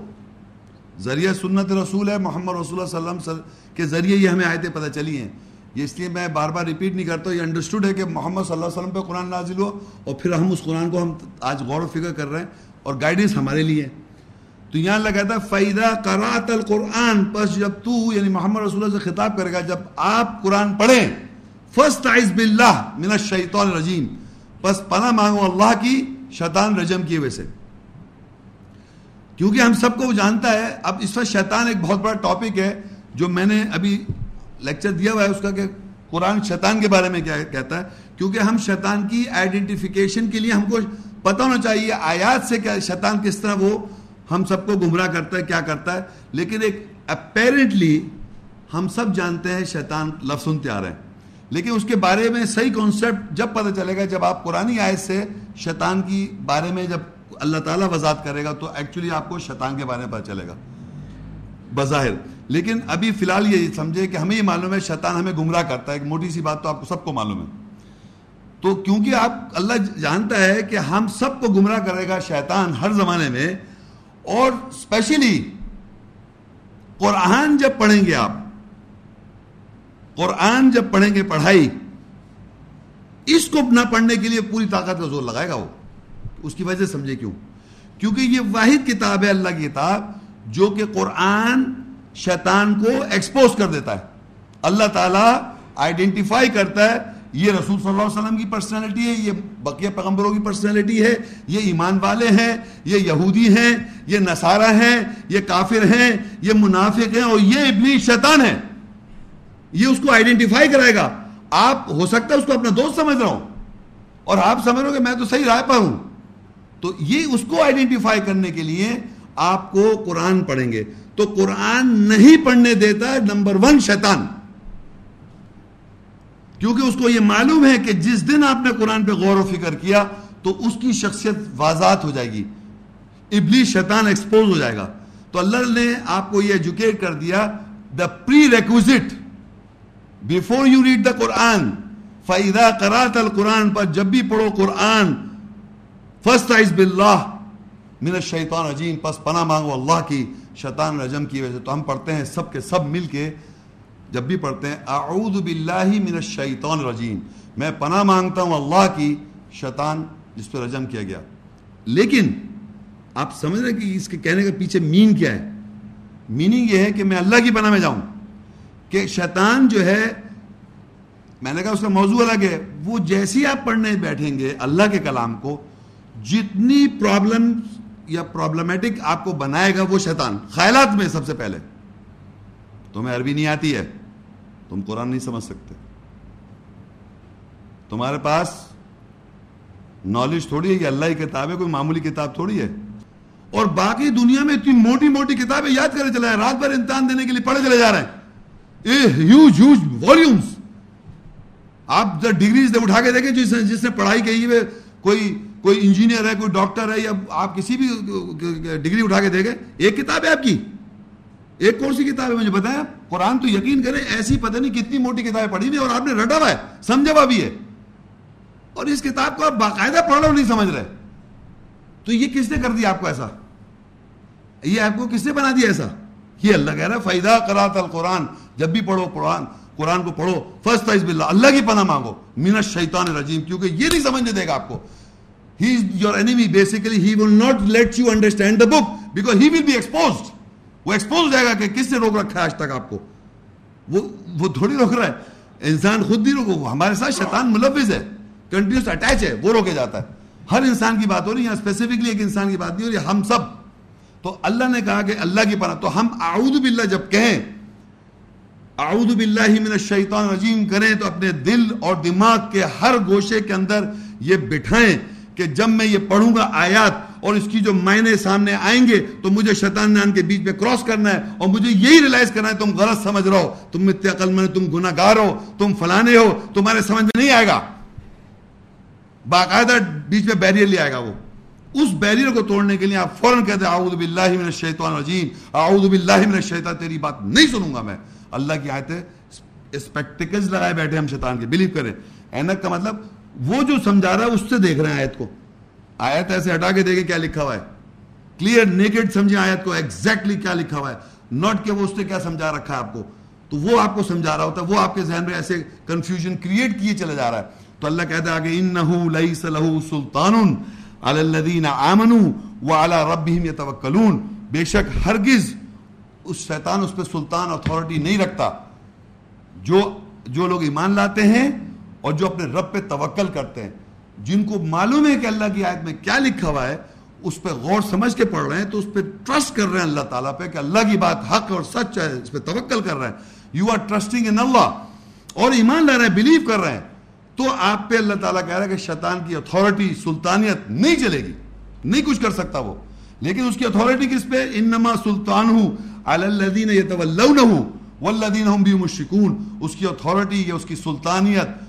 ذریعہ سنت رسول ہے محمد رسول اللہ علیہ وسلم کے ذریعے یہ ہمیں آیتیں پتہ چلی ہیں۔ یہ اس لیے میں بار بار ریپیٹ نہیں کرتا یہ انڈرسٹوڈ ہے کہ محمد صلی اللہ علیہ وسلم پہ قرآن نازل ہوا اور پھر ہم اس قرآن کو ہم آج غور و فکر کر رہے ہیں اور گائیڈنس ہمارے لیے تو یہاں اللہ کہتا ہے فیدہ کرات القرآن، پس جب تو یعنی محمد رسول اللہ سے خطاب کرے گا، جب آپ قرآن پڑھیں فسٹ عز باللہ من الشیطان الرجیم پس پناہ مانگو اللہ کی شیطان رجم کی وجہ سے۔ کیونکہ ہم سب کو وہ جانتا ہے، اب اس وقت شیطان ایک بہت بڑا ٹاپک ہے، جو میں نے ابھی لیکچر دیا ہوا ہے اس کا کہ قرآن شیطان کے بارے میں کیا کہتا ہے؟ کیونکہ ہم شیطان کی آئیڈینٹیفیکیشن کے لیے ہم کو پتہ ہونا چاہیے آیات سے کیا شیطان کس طرح وہ ہم سب کو گمراہ کرتا ہے، کیا کرتا ہے؟ لیکن ایک اپیرنٹلی ہم سب جانتے ہیں شیطان لفظ سنتے آ رہے ہیں لیکن اس کے بارے میں صحیح کانسیپٹ جب پتہ چلے گا، جب آپ قرآن آیت سے شیطان کی بارے میں جب اللہ تعالیٰ وضاحت کرے گا تو ایکچولی آپ کو شیطان کے بارے میں پتہ چلے گا۔ بظاہر۔ لیکن ابھی فی الحال یہ سمجھے کہ ہمیں یہ معلوم ہے، شیطان ہمیں گمراہ کرتا ہے، ایک موٹی سی بات تو آپ کو سب کو معلوم ہے۔ تو کیونکہ آپ، اللہ جانتا ہے کہ ہم سب کو گمراہ کرے گا شیطان ہر زمانے میں، اور اسپیشلی قرآن جب پڑھیں گے آپ، قرآن جب پڑھیں گے پڑھائی، اس کو نہ پڑھنے کے لیے پوری طاقت کا زور لگائے گا وہ۔ اس کی وجہ سمجھے کیوں؟ کیونکہ یہ واحد کتاب ہے، اللہ کی کتاب۔ جو کہ قرآن شیطان کو ایکسپوز کر دیتا ہے۔ اللہ تعالیٰ آئیڈینٹیفائی کرتا ہے، یہ رسول صلی اللہ علیہ وسلم کی پرسنالٹی ہے، یہ بقیہ پیغمبروں کی پرسنالٹی ہے، یہ ایمان والے ہیں، یہ یہودی ہیں، یہ نصارہ ہیں، یہ کافر ہیں، یہ منافق ہیں اور یہ ابلی شیطان ہے۔ یہ اس کو آئیڈینٹیفائی کرائے گا۔ آپ ہو سکتا ہے اس کو اپنا دوست سمجھ رہا ہوں۔ اور آپ سمجھ رہے ہو کہ میں تو صحیح رائے پر ہوں۔ تو یہ اس کو آئیڈینٹیفائی کرنے کے لیے آپ کو قرآن پڑھیں گے۔ تو قرآن نہیں پڑھنے دیتا ہے نمبر ون شیطان۔ کیونکہ اس کو یہ معلوم ہے کہ جس دن آپ نے قرآن پہ غور و فکر کیا، تو اس کی شخصیت واضح ہو جائے گی۔ ابلی شیطان ایکسپوز ہو جائے گا۔ تو اللہ نے آپ کو یہ ایجوکیٹ کر دیا the prerequisite before you read the Quran فائدہ کرات القرآن پر جب بھی پڑھو قرآن فسٹ آئز باللہ من الشیطان رجیم پس پناہ مانگو اللہ کی، شیطان رجم کی وجہ سے۔ تو ہم پڑھتے ہیں سب کے سب مل کے، جب بھی پڑھتے ہیں، اعوذ باللہ من الشیطان رجیم میں پناہ مانگتا ہوں اللہ کی، شیطان جس پہ رجم کیا گیا۔ لیکن آپ سمجھ رہے کہ اس کے کہنے کے پیچھے مین کیا ہے؟ میننگ یہ ہے کہ میں اللہ کی پناہ میں جاؤں۔ کہ شیطان جو ہے، میں نے کہا اس کا موضوع الگ ہے۔ وہ جیسی آپ پڑھنے بیٹھیں گے اللہ کے کلام کو، جتنی پرابلم یا پرابلمیٹک آپ کو بنائے گا وہ شیطان، خیالات میں سب سے پہلے۔ تمہیں عربی نہیں آتی ہے، تم قرآن نہیں سمجھ سکتے۔ تمہارے پاس نالج تھوڑی ہے کہ اللہ کی کتاب ہے، کوئی معمولی کتاب تھوڑی ہے۔ اور باقی دنیا میں اتنی موٹی موٹی کتابیں یاد کرے چلے رات بھر امتحان دینے کے لیے پڑھے چلے جا رہے ہیں۔ ہیوج ہیوج والیومس آپ ڈگریز اٹھا کے دیکھیں، جس جس نے پڑھائی کی ہے کوئی کوئی انجینئر ہے، کوئی ڈاکٹر ہے یا آپ کسی بھی ڈگری اٹھا کے دیکھیں ایک کتاب ہے آپ کی؟ ایک کون سی کتاب ہے مجھے بتایا قرآن تو یقین کریں، ایسی پتہ نہیں کتنی موٹی کتابیں پڑھی نہیں اور آپ نے رٹا ہوا ہے، سمجھا ہوا بھی ہے۔ اور اس کتاب کو آپ باقاعدہ پڑھ رہے نہیں سمجھ رہے۔ تو یہ کس نے کر دیا آپ کو ایسا؟ یہ آپ کو کس نے بنا دیا ایسا؟ یہ اللہ کہہ رہا ہے فائدہ کرات القرآن، جب بھی پڑھو قرآن قرآن کو پڑھو فرسٹ باللہ اللہ کی پناہ مانگو۔ مین الشیطان الرجیم کیونکہ یہ نہیں سمجھنے دے گا آپ کو۔ He is your enemy basically he will not let you understand the book because he will be exposed وہ ایکسپوز جائے گا کہ کس نے روک رکھا ہے آج تک آپ کو؟ وہ وہ تھوڑی روک رہا ہے۔ انسان خود نہیں روکو ہمارے ساتھ شیطان ملوث ہے۔ کنٹینیوس اٹیچ ہے، وہ روکے جاتا ہے۔ ہر انسان کی بات ہو رہی ہے اسپیسیفکلی ایک انسان کی بات نہیں ہو رہی، ہم سب۔ تو اللہ نے کہا کہ اللہ کی پناہ، تو ہم اعوذ باللہ جب کہیں، اعوذ باللہ من الشیطان الرجیم، کریں تو اپنے دل اور دماغ کے ہر گوشے کے اندر یہ بٹھائیں۔ کہ جب میں یہ پڑھوں گا آیات اور اس کی جو معنی سامنے آئیں گے تو مجھے شیطان نان کے بیچ میں کراس کرنا ہے اور مجھے یہی ریلائز کرنا ہے تم غلط سمجھ رہو تم متیا عقل میں تم گناہ گار ہو، تم فلانے ہو، تمہارے سمجھ میں نہیں آئے گا۔ باقاعدہ بیچ میں بیریئر لے آئے گا وہ۔ اس بیریئر کو توڑنے کے لیے آپ فوراً کہتے ہیں، اعوذ باللہ من الشیطان الرجیم، اعوذ باللہ من الشیطان، تیری بات نہیں سنوں گا میں۔ اللہ کی آیتیں اسپیکٹیکلز لگائے بیٹھے ہم شیطان کے بلیو کریں۔ اینک کا مطلب وہ جو سمجھا رہا ہے اس سے دیکھ رہے ہیں آیت کو۔ آیت ایسے ہٹا کے دیکھیں کیا لکھا ہوا ہے۔ کلیئر نیکڈ سمجھیں آیت کو ایگزیکٹلی کیا لکھا ہوا ہے۔ نوٹ کہ وہ اس نے کیا سمجھا رکھا ہے آپ کو۔ تو وہ آپ کو سمجھا رہا ہوتا ہے، وہ آپ کے ذہن میں ایسے کنفیوژن کریٹ کیے چلے جا رہا ہے۔ تو اللہ کہتا ہے کہ انہو لیس لہو سلطان علی الذین آمنوا وعلی ربہم یتوکلون بے شک ہرگز اس شیطان اس پہ سلطان اتھارٹی نہیں رکھتا۔ جو جو لوگ ایمان لاتے ہیں اور جو اپنے رب پہ توکل کرتے ہیں، جن کو معلوم ہے کہ اللہ کی آیت میں کیا لکھا ہوا ہے، اس پہ غور سمجھ کے پڑھ رہے ہیں، تو اس پہ ٹرسٹ کر رہے ہیں اللہ تعالیٰ پہ کہ اللہ کی بات حق اور سچ ہے، اس پہ توکل کر رہے ہیں۔ You are trusting in Allah اور ایمان لا رہے ہیں بلیو کر رہے ہیں۔ تو آپ پہ اللہ تعالیٰ کہہ رہا ہے کہ شیطان کی اتھارٹی سلطانیت نہیں چلے گی۔ نہیں کچھ کر سکتا وہ۔ لیکن اس کی اتھارٹی کس پہ؟ انما سلطان ہوں الدین والذین هم بھی مشکون اس کی اتھارٹی یا اس کی سلطانیت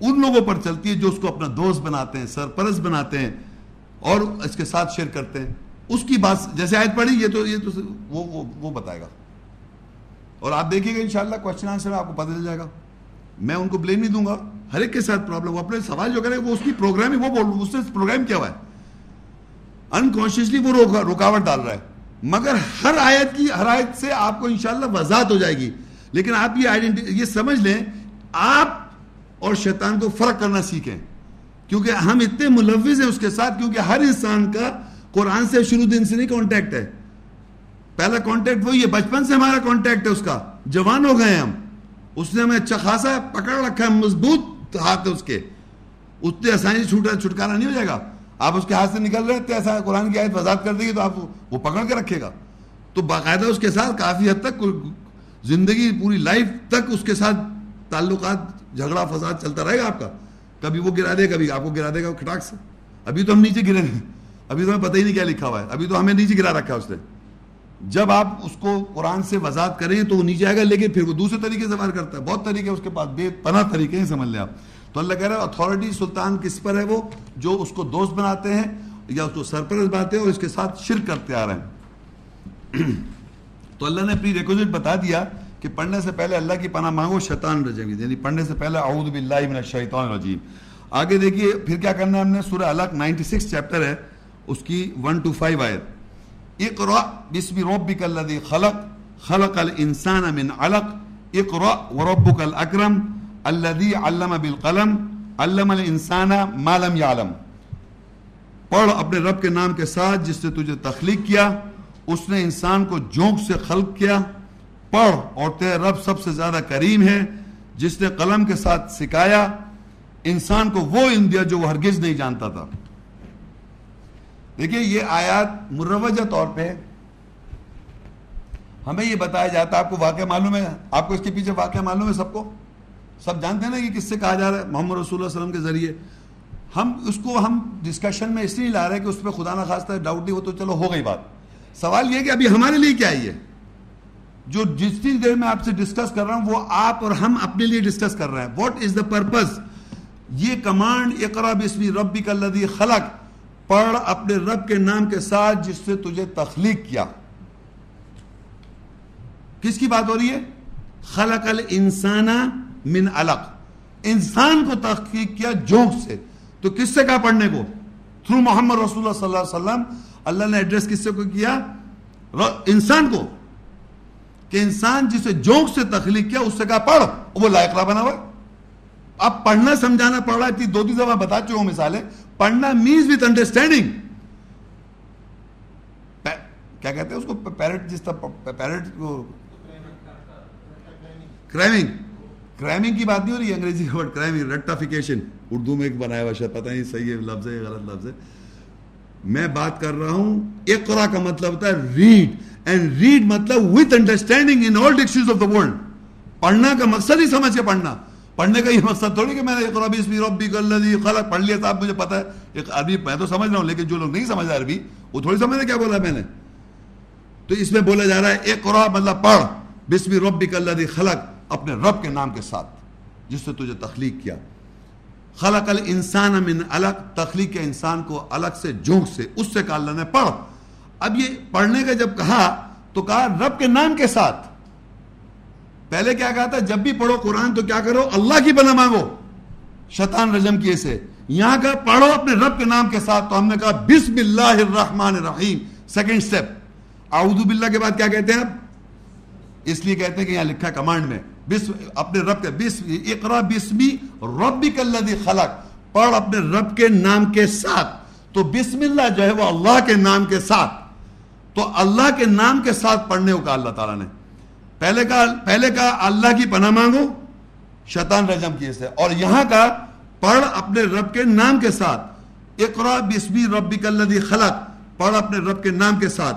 ان لوگوں پر چلتی ہے جو اس کو اپنا دوست بناتے ہیں سرپرست بناتے ہیں اور اس کے ساتھ شیئر کرتے ہیں۔ اس کی بات جیسے آیت پڑھی یہ تو یہ تو وہ وہ, وہ بتائے گا۔ اور آپ دیکھیے گا انشاءاللہ کوشچن آنسر آپ کو پتہ چل جائے گا۔ میں ان کو بلیم نہیں دوں گا۔ ہر ایک کے ساتھ پرابلم وہ اپنے سوال جو کرے وہ اس کی پروگرام وہ بول اس نے پروگرام کیا ہوا ہے۔ انکانشیسلی وہ رکاوٹ ڈال رہا ہے۔ مگر ہر آیت کی ہر آیت سے آپ کو انشاءاللہ وضاحت ہو جائے گی۔ لیکن آپ یہ آئیڈینٹی یہ سمجھ لیں آپ اور شیطان کو فرق کرنا سیکھیں۔ کیونکہ ہم اتنے ملوث ہیں اس کے ساتھ، کیونکہ ہر انسان کا قرآن سے شروع دن سے نہیں کانٹیکٹ ہے۔ پہلا کانٹیکٹ وہی ہے، بچپن سے ہمارا کانٹیکٹ ہے اس کا۔ جوان ہو گئے ہم۔ اس نے ہمیں اچھا خاصا پکڑ رکھا ہے، مضبوط ہاتھ ہے اس کے۔ اتنے آسانی چھوٹا چھٹکارا نہیں ہو جائے گا۔ آپ اس کے ہاتھ سے نکل رہے تھے ایسا قرآن کی آیت وضاحت کر دے گی تو آپ وہ پکڑ کے رکھے گا۔ تو باقاعدہ اس کے ساتھ کافی حد تک زندگی پوری لائف تک اس کے ساتھ تعلقات جھگڑا فساد چلتا رہے گا آپ کا؟ کبھی وہ گرا دے، کبھی آپ کو گرا دے گا کھٹاک سے۔ ابھی تو ہم نیچے گرے ہیں۔ ابھی تو ہمیں پتہ ہی نہیں کیا لکھا ہوا ہے۔ ابھی تو ہمیں نیچے گرا رکھا ہے اس نے۔ جب آپ اس کو قرآن سے وضاحت کریں تو وہ نیچے آئے گا، لیکن پھر وہ دوسرے طریقے سے وار کرتا ہے۔ بہت طریقے اس کے پاس، بے پناہ طریقے ہیں، سمجھ لیں آپ۔ تو اللہ کہہ رہا ہے اتھارٹی سلطان کس پر ہے وہ؟ جو اس کو دوست بناتے ہیں یا اس کو سرپرست بناتے ہیں اور اس کے ساتھ شرک کرتے آ رہے ہیں۔ تو اللہ نے پری ریکوزٹ بتا دیا کہ پڑھنے سے پہلے اللہ کی پناہ مانگو، شیطان رجیم یعنی پڑھنے سے پہلے اعوذ باللہ من الشیطان الرجیم۔ آگے دیکھیے، پھر کیا کرنا ہے ہم نے؟ سورہ الگ 96 چیپٹر ہے، اس کی 1 ٹو 5 آیت۔ اقرا بسم ربک الذی خلق خلق الانسان من علق۔ اقرا وربک الاکرم الذی علم بالقلم، علم الانسان ما لم يعلم پڑھ اپنے رب کے نام کے ساتھ جس نے تجھے تخلیق کیا، اس نے انسان کو جونک سے خلق کیا۔ پڑھ اور تیرے رب سب سے زیادہ کریم ہے جس نے قلم کے ساتھ سکھایا، انسان کو وہ اندیا جو وہ ہرگز نہیں جانتا تھا۔ دیکھیے، یہ آیات مروجہ طور پہ ہمیں یہ بتایا جاتا ہے، آپ کو واقعہ معلوم ہے، آپ کو اس کے پیچھے واقعہ معلوم ہے سب کو؟ سب جانتے ہیں نا کہ کس سے کہا جا رہا ہے؟ محمد رسول اللہ علیہ وسلم کے ذریعے۔ ہم اس کو ہم ڈسکشن میں اس لیے لا رہے ہیں کہ اس پہ خدا نہ خواستہ ڈاؤٹ نہیں ہو تو چلو ہو گئی بات۔ سوال یہ کہ ابھی ہمارے لیے کیا ہے؟ جو جس جتنی دیر میں آپ سے ڈسکس کر رہا ہوں، وہ آپ اور ہم اپنے لیے ڈسکس کر رہے ہیں۔ واٹ از دا پرپز یہ کمانڈ اقرا بسمی ربی کا لدی خلق، پڑھ اپنے رب کے نام کے ساتھ جس سے تجھے تخلیق کیا۔ کس کی بات ہو رہی ہے؟ خلق الانسان من علق۔ انسان کو تحقیق کیا جوک سے۔ تو کس سے کہا پڑھنے کو؟ تھرو محمد رسول اللہ صلی اللہ علیہ وسلم۔ اللہ نے ایڈریس کس سے کو کیا؟ انسان کو۔ کہ انسان جسے جوک سے تخلیق کیا، اس سے کہا، پڑھ وہ لائقرا بنا ہوا اب پڑھنا سمجھانا پڑھ رہا ہے دو تین دفعہ بتا چکا ہوں مثالیں۔ پڑھنا مینز وتھ انڈرسٹینڈنگ کیا کہتے ہیں اس کو؟ پیرٹ جس طرح پیرٹ کو۔ کرائمنگ کرائمنگ کی بات نہیں ہو رہی انگریزی کا ورڈ کرائمنگ ریکٹافیکیشن اردو میں ایک بنایا ہوا شاید، پتہ نہیں، صحیح ہے، لفظ ہے، غلط لفظ ہے۔ میں بات کر رہا ہوں، اقرا کا مطلب ہوتا ہے ریڈ اینڈ ریڈ مطلب with understanding in all dictions of the world پڑھنا کا مقصد ہی سمجھ کے پڑھنا۔ پڑھنے کا یہ مقصد تھوڑی کہ میں نے اقرا بسم ربک الذی خلق، پڑھ لیا تھا اب مجھے پتہ ہے۔ ایک عربی، میں تو سمجھ رہا ہوں، لیکن جو لوگ نہیں سمجھ عربی، وہ تھوڑی سمجھ کیا بولا میں نے۔ تو اس میں بولا جا رہا ہے، اقرا مطلب پڑھ۔ بسم ربک الذی خلق، اپنے رب کے نام کے ساتھ، جس سے تجھے تخلیق کیا۔ خلق الانسان من الگ، تخلیق انسان کو الگ سے، جھونک سے، اس سے کہا اللہ نے، پڑھ۔ اب یہ پڑھنے کا جب کہا، تو کہا رب کے نام کے ساتھ۔ پہلے کیا کہا تھا؟ جب بھی پڑھو قرآن تو کیا کرو؟ اللہ کی بنا مانگو۔ شیطان رجم کیے سے۔ یہاں کا پڑھو اپنے رب کے نام کے ساتھ۔ تو ہم نے کہا بسم اللہ الرحمن الرحیم۔ Second step. اعوذ باللہ کے بعد کیا کہتے ہیں اس لیے کہتے ہیں کہ یہاں لکھا ہے کمانڈ میں۔ بسم اپنے رب کے بسم اقرا بسمی ربک الذی خلق۔ پڑھ اپنے رب کے نام کے ساتھ۔ تو بسم اللہ جو ہے وہ اللہ کے نام کے ساتھ۔ تو اللہ کے نام کے ساتھ پڑھنے کو کہا اللہ تعالیٰ نے۔ پہلے کا پہلے کا اللہ کی پناہ مانگو۔ شیطان رجم کی سے۔ اور یہاں کا پڑھ اپنے رب کے نام کے ساتھ۔ اقرا بسمی ربک الذی خلق۔ پڑھ اپنے رب کے نام کے ساتھ۔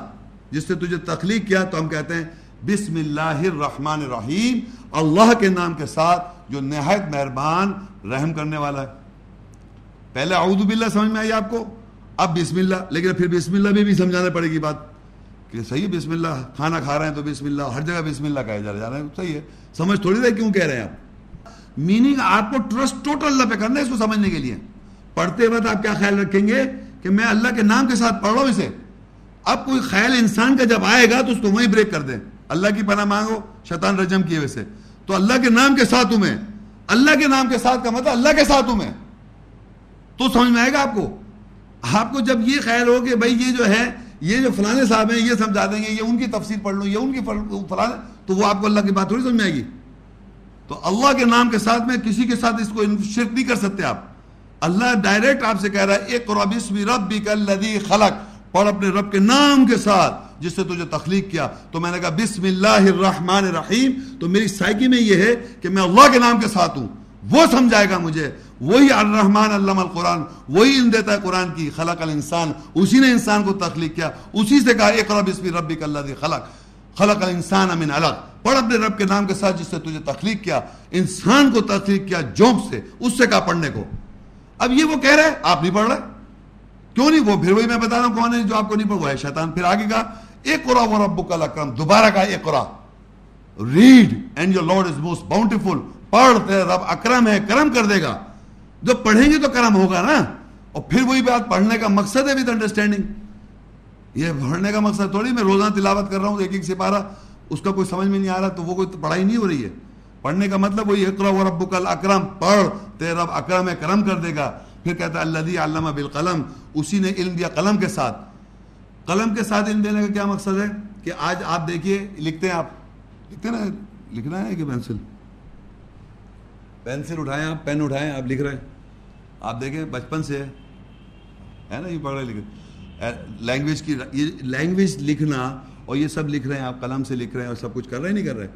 جس سے تجھے تخلیق کیا تو ہم کہتے ہیں بسم اللہ الرحمن الرحیم۔ اللہ کے نام کے ساتھ جو نہایت مہربان رحم کرنے والا ہے۔ پہلے اعوذ باللہ، سمجھ میں آئی آپ کو؟ اب بسم اللہ، لیکن پھر بسم اللہ میں بھی سمجھانا پڑے گی بات۔ کہ صحیح بسم اللہ، کھانا کھا رہے ہیں تو بسم اللہ، ہر جگہ بسم اللہ کہا جا رہا ہے۔ صحیح ہے۔ سمجھ تھوڑی دیر کیوں کہہ رہے ہیں آپ؟ میننگ آپ کو ٹرسٹ ٹوٹل اللہ پہ کرنا ہے اس کو سمجھنے کے لیے۔ پڑھتے وقت آپ کیا خیال رکھیں گے؟ کہ میں اللہ کے نام کے ساتھ پڑھ رہا ہوں اسے۔ اب کوئی خیال انسان کا جب آئے گا تو اس کو وہیں بریک کر دیں۔ اللہ کی پناہ مانگو، شیطان رجم کیے ویسے تو اللہ کے نام کے ساتھ ہوں میں اللہ کے نام کے ساتھ کا مطلب اللہ کے ساتھ ہوں میں تو سمجھ میں آئے گا آپ کو؟ آپ کو جب یہ خیال ہو کہ بھائی یہ جو ہے، یہ جو فلانے صاحب ہیں، یہ سمجھا دیں گے، یہ ان کی تفسیر پڑھ لوں یہ ان کی فلانے تو وہ آپ کو اللہ کی بات تھوڑی سمجھ میں آئے گی۔ تو اللہ کے نام کے ساتھ میں کسی کے ساتھ اس کو شرک نہیں کر سکتے آپ۔ اللہ ڈائریکٹ آپ سے کہہ رہا ہے ایک رب اسمی رب بھی خلق۔ پڑھ اپنے رب کے نام کے ساتھ جس سے تجھے تخلیق کیا۔ تو میں نے کہا بسم اللہ الرحمن الرحیم تو میری سائیکی میں یہ ہے کہ میں اللہ کے نام کے ساتھ ہوں۔ وہ سمجھائے گا مجھے۔ وہی الرحمن علم القرآن۔ وہی علم دیتا ہے قرآن کی۔ خلق الانسان۔ اسی نے انسان کو تخلیق کیا۔ اسی سے کہا اقرا بسم ربک اللہ دی خلق۔ خلق الانسان من علق۔ پڑھ اپنے رب کے نام کے ساتھ جس سے تجھے تخلیق کیا۔ انسان کو تخلیق کیا جونک سے۔ اس سے کہا پڑھنے کو۔ اب یہ وہ کہہ رہے آپ نہیں پڑھ رہے؟ کیوں نہیں؟ وہ پھر وہی میں بتا رہا ہوں کون ہے جو آپ کو نہیں پڑھ وہ ہے شیطان۔ پھر آگے کہا اقرا و ربک الاکرم دوبارہ کہا اقرا read and your lord is most bountiful پڑھ تیرے رب اکرم ہے، کرم کر دے گا. جو پڑھیں گے تو کرم ہوگا نا؟ اور پھر وہی بات، پڑھنے کا مقصد ہے وتھ انڈرسٹینڈنگ یہ پڑھنے کا مقصد تھوڑی، میں روزانہ تلاوت کر رہا ہوں، ایک ایک سپارہ، اس کا کوئی سمجھ میں نہیں آ رہا، تو وہ کوئی پڑھائی نہیں ہو رہی ہے. پڑھنے کا مطلب وہی اقرا و ربک الاکرم، پڑھ تیرے رب اکرم ہے، کرم کر دے گا. پھر کہتا ہے اللہ علامہ بالقلم. اسی نے علم دیا قلم کے ساتھ. قلم کے ساتھ علم دینے کا کیا مقصد ہے؟ کہ آج آپ دیکھیے، لکھتے ہیں آپ۔ لکھتے نا لکھنا ہے کہ پینسل؟ پینسل اٹھائیں آپ، پین اٹھائیں، آپ لکھ رہے ہیں۔ آپ دیکھیں، بچپن سے ہے۔ نا، یہ پڑھ رہے لکھ لینگویج کی، یہ لینگویج لکھنا اور یہ سب لکھ رہے ہیں، آپ قلم سے لکھ رہے ہیں اور سب کچھ کر رہے نہیں کر رہے۔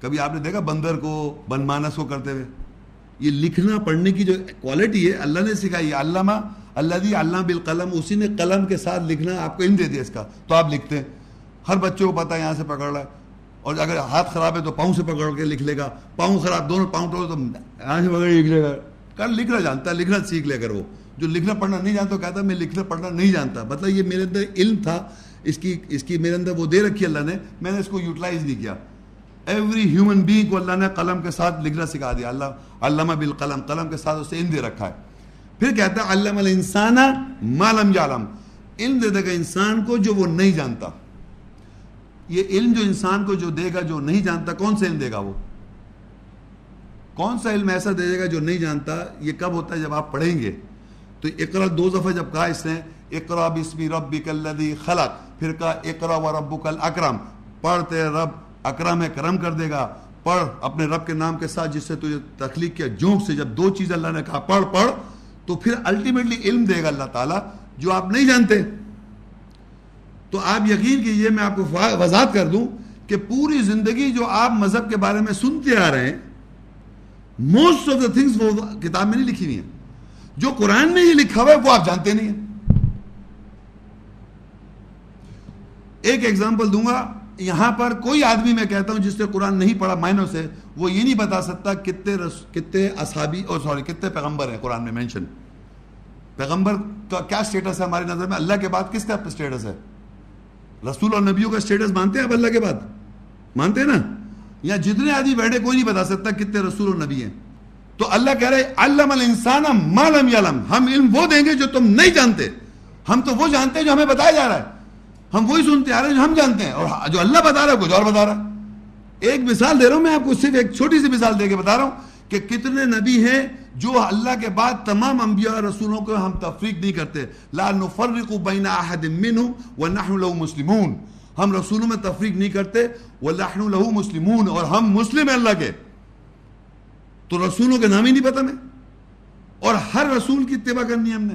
کبھی آپ نے دیکھا بندر کو، بن مانس کو کرتے ہوئے؟ یہ لکھنا پڑھنے کی جو کوالٹی ہے، اللہ نے سکھائی۔ ہے علامہ اللہ دی بالقلم، اسی نے قلم کے ساتھ لکھنا آپ کو علم دے دیا اس کا۔ تو آپ لکھتے ہیں۔ ہر بچوں کو پتا ہے یہاں سے پکڑ رہا ہے۔ اور اگر ہاتھ خراب ہے تو پاؤں سے پکڑ کے لکھ لے گا۔ پاؤں خراب، دونوں پاؤں تو یہاں سے پکڑ لکھ لے گا۔ کل لکھنا جانتا ہے، لکھنا سیکھ لے کر وہ۔ جو لکھنا پڑھنا نہیں جانتا کہتا میں لکھنا پڑھنا نہیں جانتا۔ مطلب یہ میرے اندر علم تھا۔ اس کی اس کی میرے اندر وہ دے رکھی اللہ نے۔ میں نے اس کو یوٹیلائز نہیں کیا۔ ایوری ہیومن بینگ کو اللہ نے قلم کے ساتھ لکھنا سکھا دیا۔ اللہ، علامہ بالقلم، قلم کے ساتھ اسے علم دے رکھا ہے۔ پھر کہتا ہے علم الانسان ما لم یعلم۔ علم دے دے گا انسان کو جو وہ نہیں جانتا۔ یہ علم جو انسان کو جو دے گا جو نہیں جانتا، کون سا علم دے گا وہ؟ کون سا علم ایسا دے گا جو نہیں جانتا؟ یہ کب ہوتا ہے؟ جب آپ پڑھیں گے۔ تو اقرا دو دفعہ جب کہا اس نے، اقرا بسمی ربک الذی خلق، پھر کہا اقرا و الاکرم۔ پڑھتے رب اکرم ہے کرم کر دے گا۔ پڑھ اپنے رب کے نام کے ساتھ جس سے تجھے تخلیق کیا۔ جونک سے جب دو چیز اللہ نے کہا، پڑھ پڑھ۔ تو پھر الٹیمیٹلی علم دے گا اللہ تعالیٰ جو آپ نہیں جانتے۔ تو آپ یقین کیجیے میں آپ کو وضاحت کر دوں کہ پوری زندگی جو آپ مذہب کے بارے میں سنتے آ رہے ہیں موسٹ آف دا تھنگس وہ کتاب میں نہیں لکھی ہوئی ہیں۔ جو قرآن میں یہ لکھا ہوا ہے، وہ آپ جانتے نہیں ہیں۔ ایک ایگزامپل دوں گا۔ یہاں پر کوئی آدمی میں کہتا ہوں جس نے قرآن نہیں پڑھا مائنوں سے، وہ یہ نہیں بتا سکتا کتنے رس، کتنے اصحابی اور سوری، کتنے پیغمبر ہیں قرآن میں مینشن پیغمبر کا کیا سٹیٹس ہے ہماری نظر میں؟ اللہ کے بعد کس کا سٹیٹس ہے؟ رسول اور نبیوں کا سٹیٹس مانتے ہیں اب اللہ کے بعد؟ مانتے ہیں نا؟ یا جتنے آدمی بیٹھے کوئی نہیں بتا سکتا کتنے رسول اور نبی ہیں۔ تو اللہ کہہ رہے علم الانسان مالم یعلم۔ ہم علم وہ دیں گے جو تم نہیں جانتے۔ ہم تو وہ جانتے ہیں جو ہمیں بتایا جا رہا ہے۔ ہم وہی سنتے آ رہے ہیں جو ہم جانتے ہیں، اور ہاں، جو اللہ بتا رہا ہے، کچھ اور بتا رہا ہے۔ ایک مثال دے رہا ہوں میں آپ کو، صرف ایک چھوٹی سی مثال دے کے بتا رہا ہوں کہ کتنے نبی ہیں جو اللہ کے بعد تمام انبیاء رسولوں کو ہم تفریق نہیں کرتے۔ لا نفرق بین احد منهم ونحن له مسلمون۔ ہم رسولوں میں تفریق نہیں کرتے، ونحن له مسلمون۔ اور ہم مسلم ہیں اللہ کے۔ تو رسولوں کے نام ہی نہیں پتہ میں اور ہر رسول کی اتباع کرنی ہے ہم نے،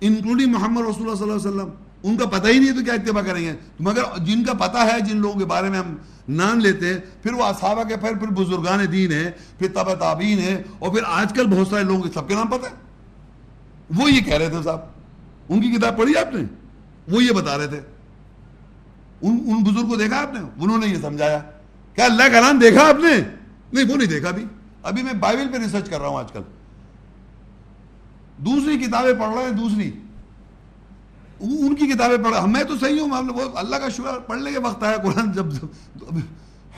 انکلوڈنگ محمد رسول اللہ صلی اللہ علیہ وسلم۔ ان کا پتہ ہی نہیں تو کیا اتباع کریں گے؟ مگر جن کا پتہ ہے، جن لوگوں کے بارے میں ہم نام لیتے ہیں، پھر وہ اصحابہ کے پھر پھر بزرگان دین ہیں، پھر تب تابین ہیں، اور پھر آج کل بہت سارے لوگوں کے سب کے نام پتہ ہے وہ یہ کہہ رہے تھے صاحب۔ ان کی کتاب پڑھی آپ نے؟ وہ یہ بتا رہے تھے۔ ان ان بزرگ کو دیکھا آپ نے؟ انہوں نے یہ سمجھایا۔ کیا اللہ کا نام دیکھا آپ نے؟ نہیں، وہ نہیں دیکھا ابھی۔ ابھی میں بائبل پہ ریسرچ کر رہا ہوں آج کل۔ دوسری کتابیں پڑھ رہے ہیں دوسری۔ ان کی کتابیں پڑھا میں تو صحیح ہوں وہ اللہ کا شکر پڑھنے کے وقت آیا قرآن جب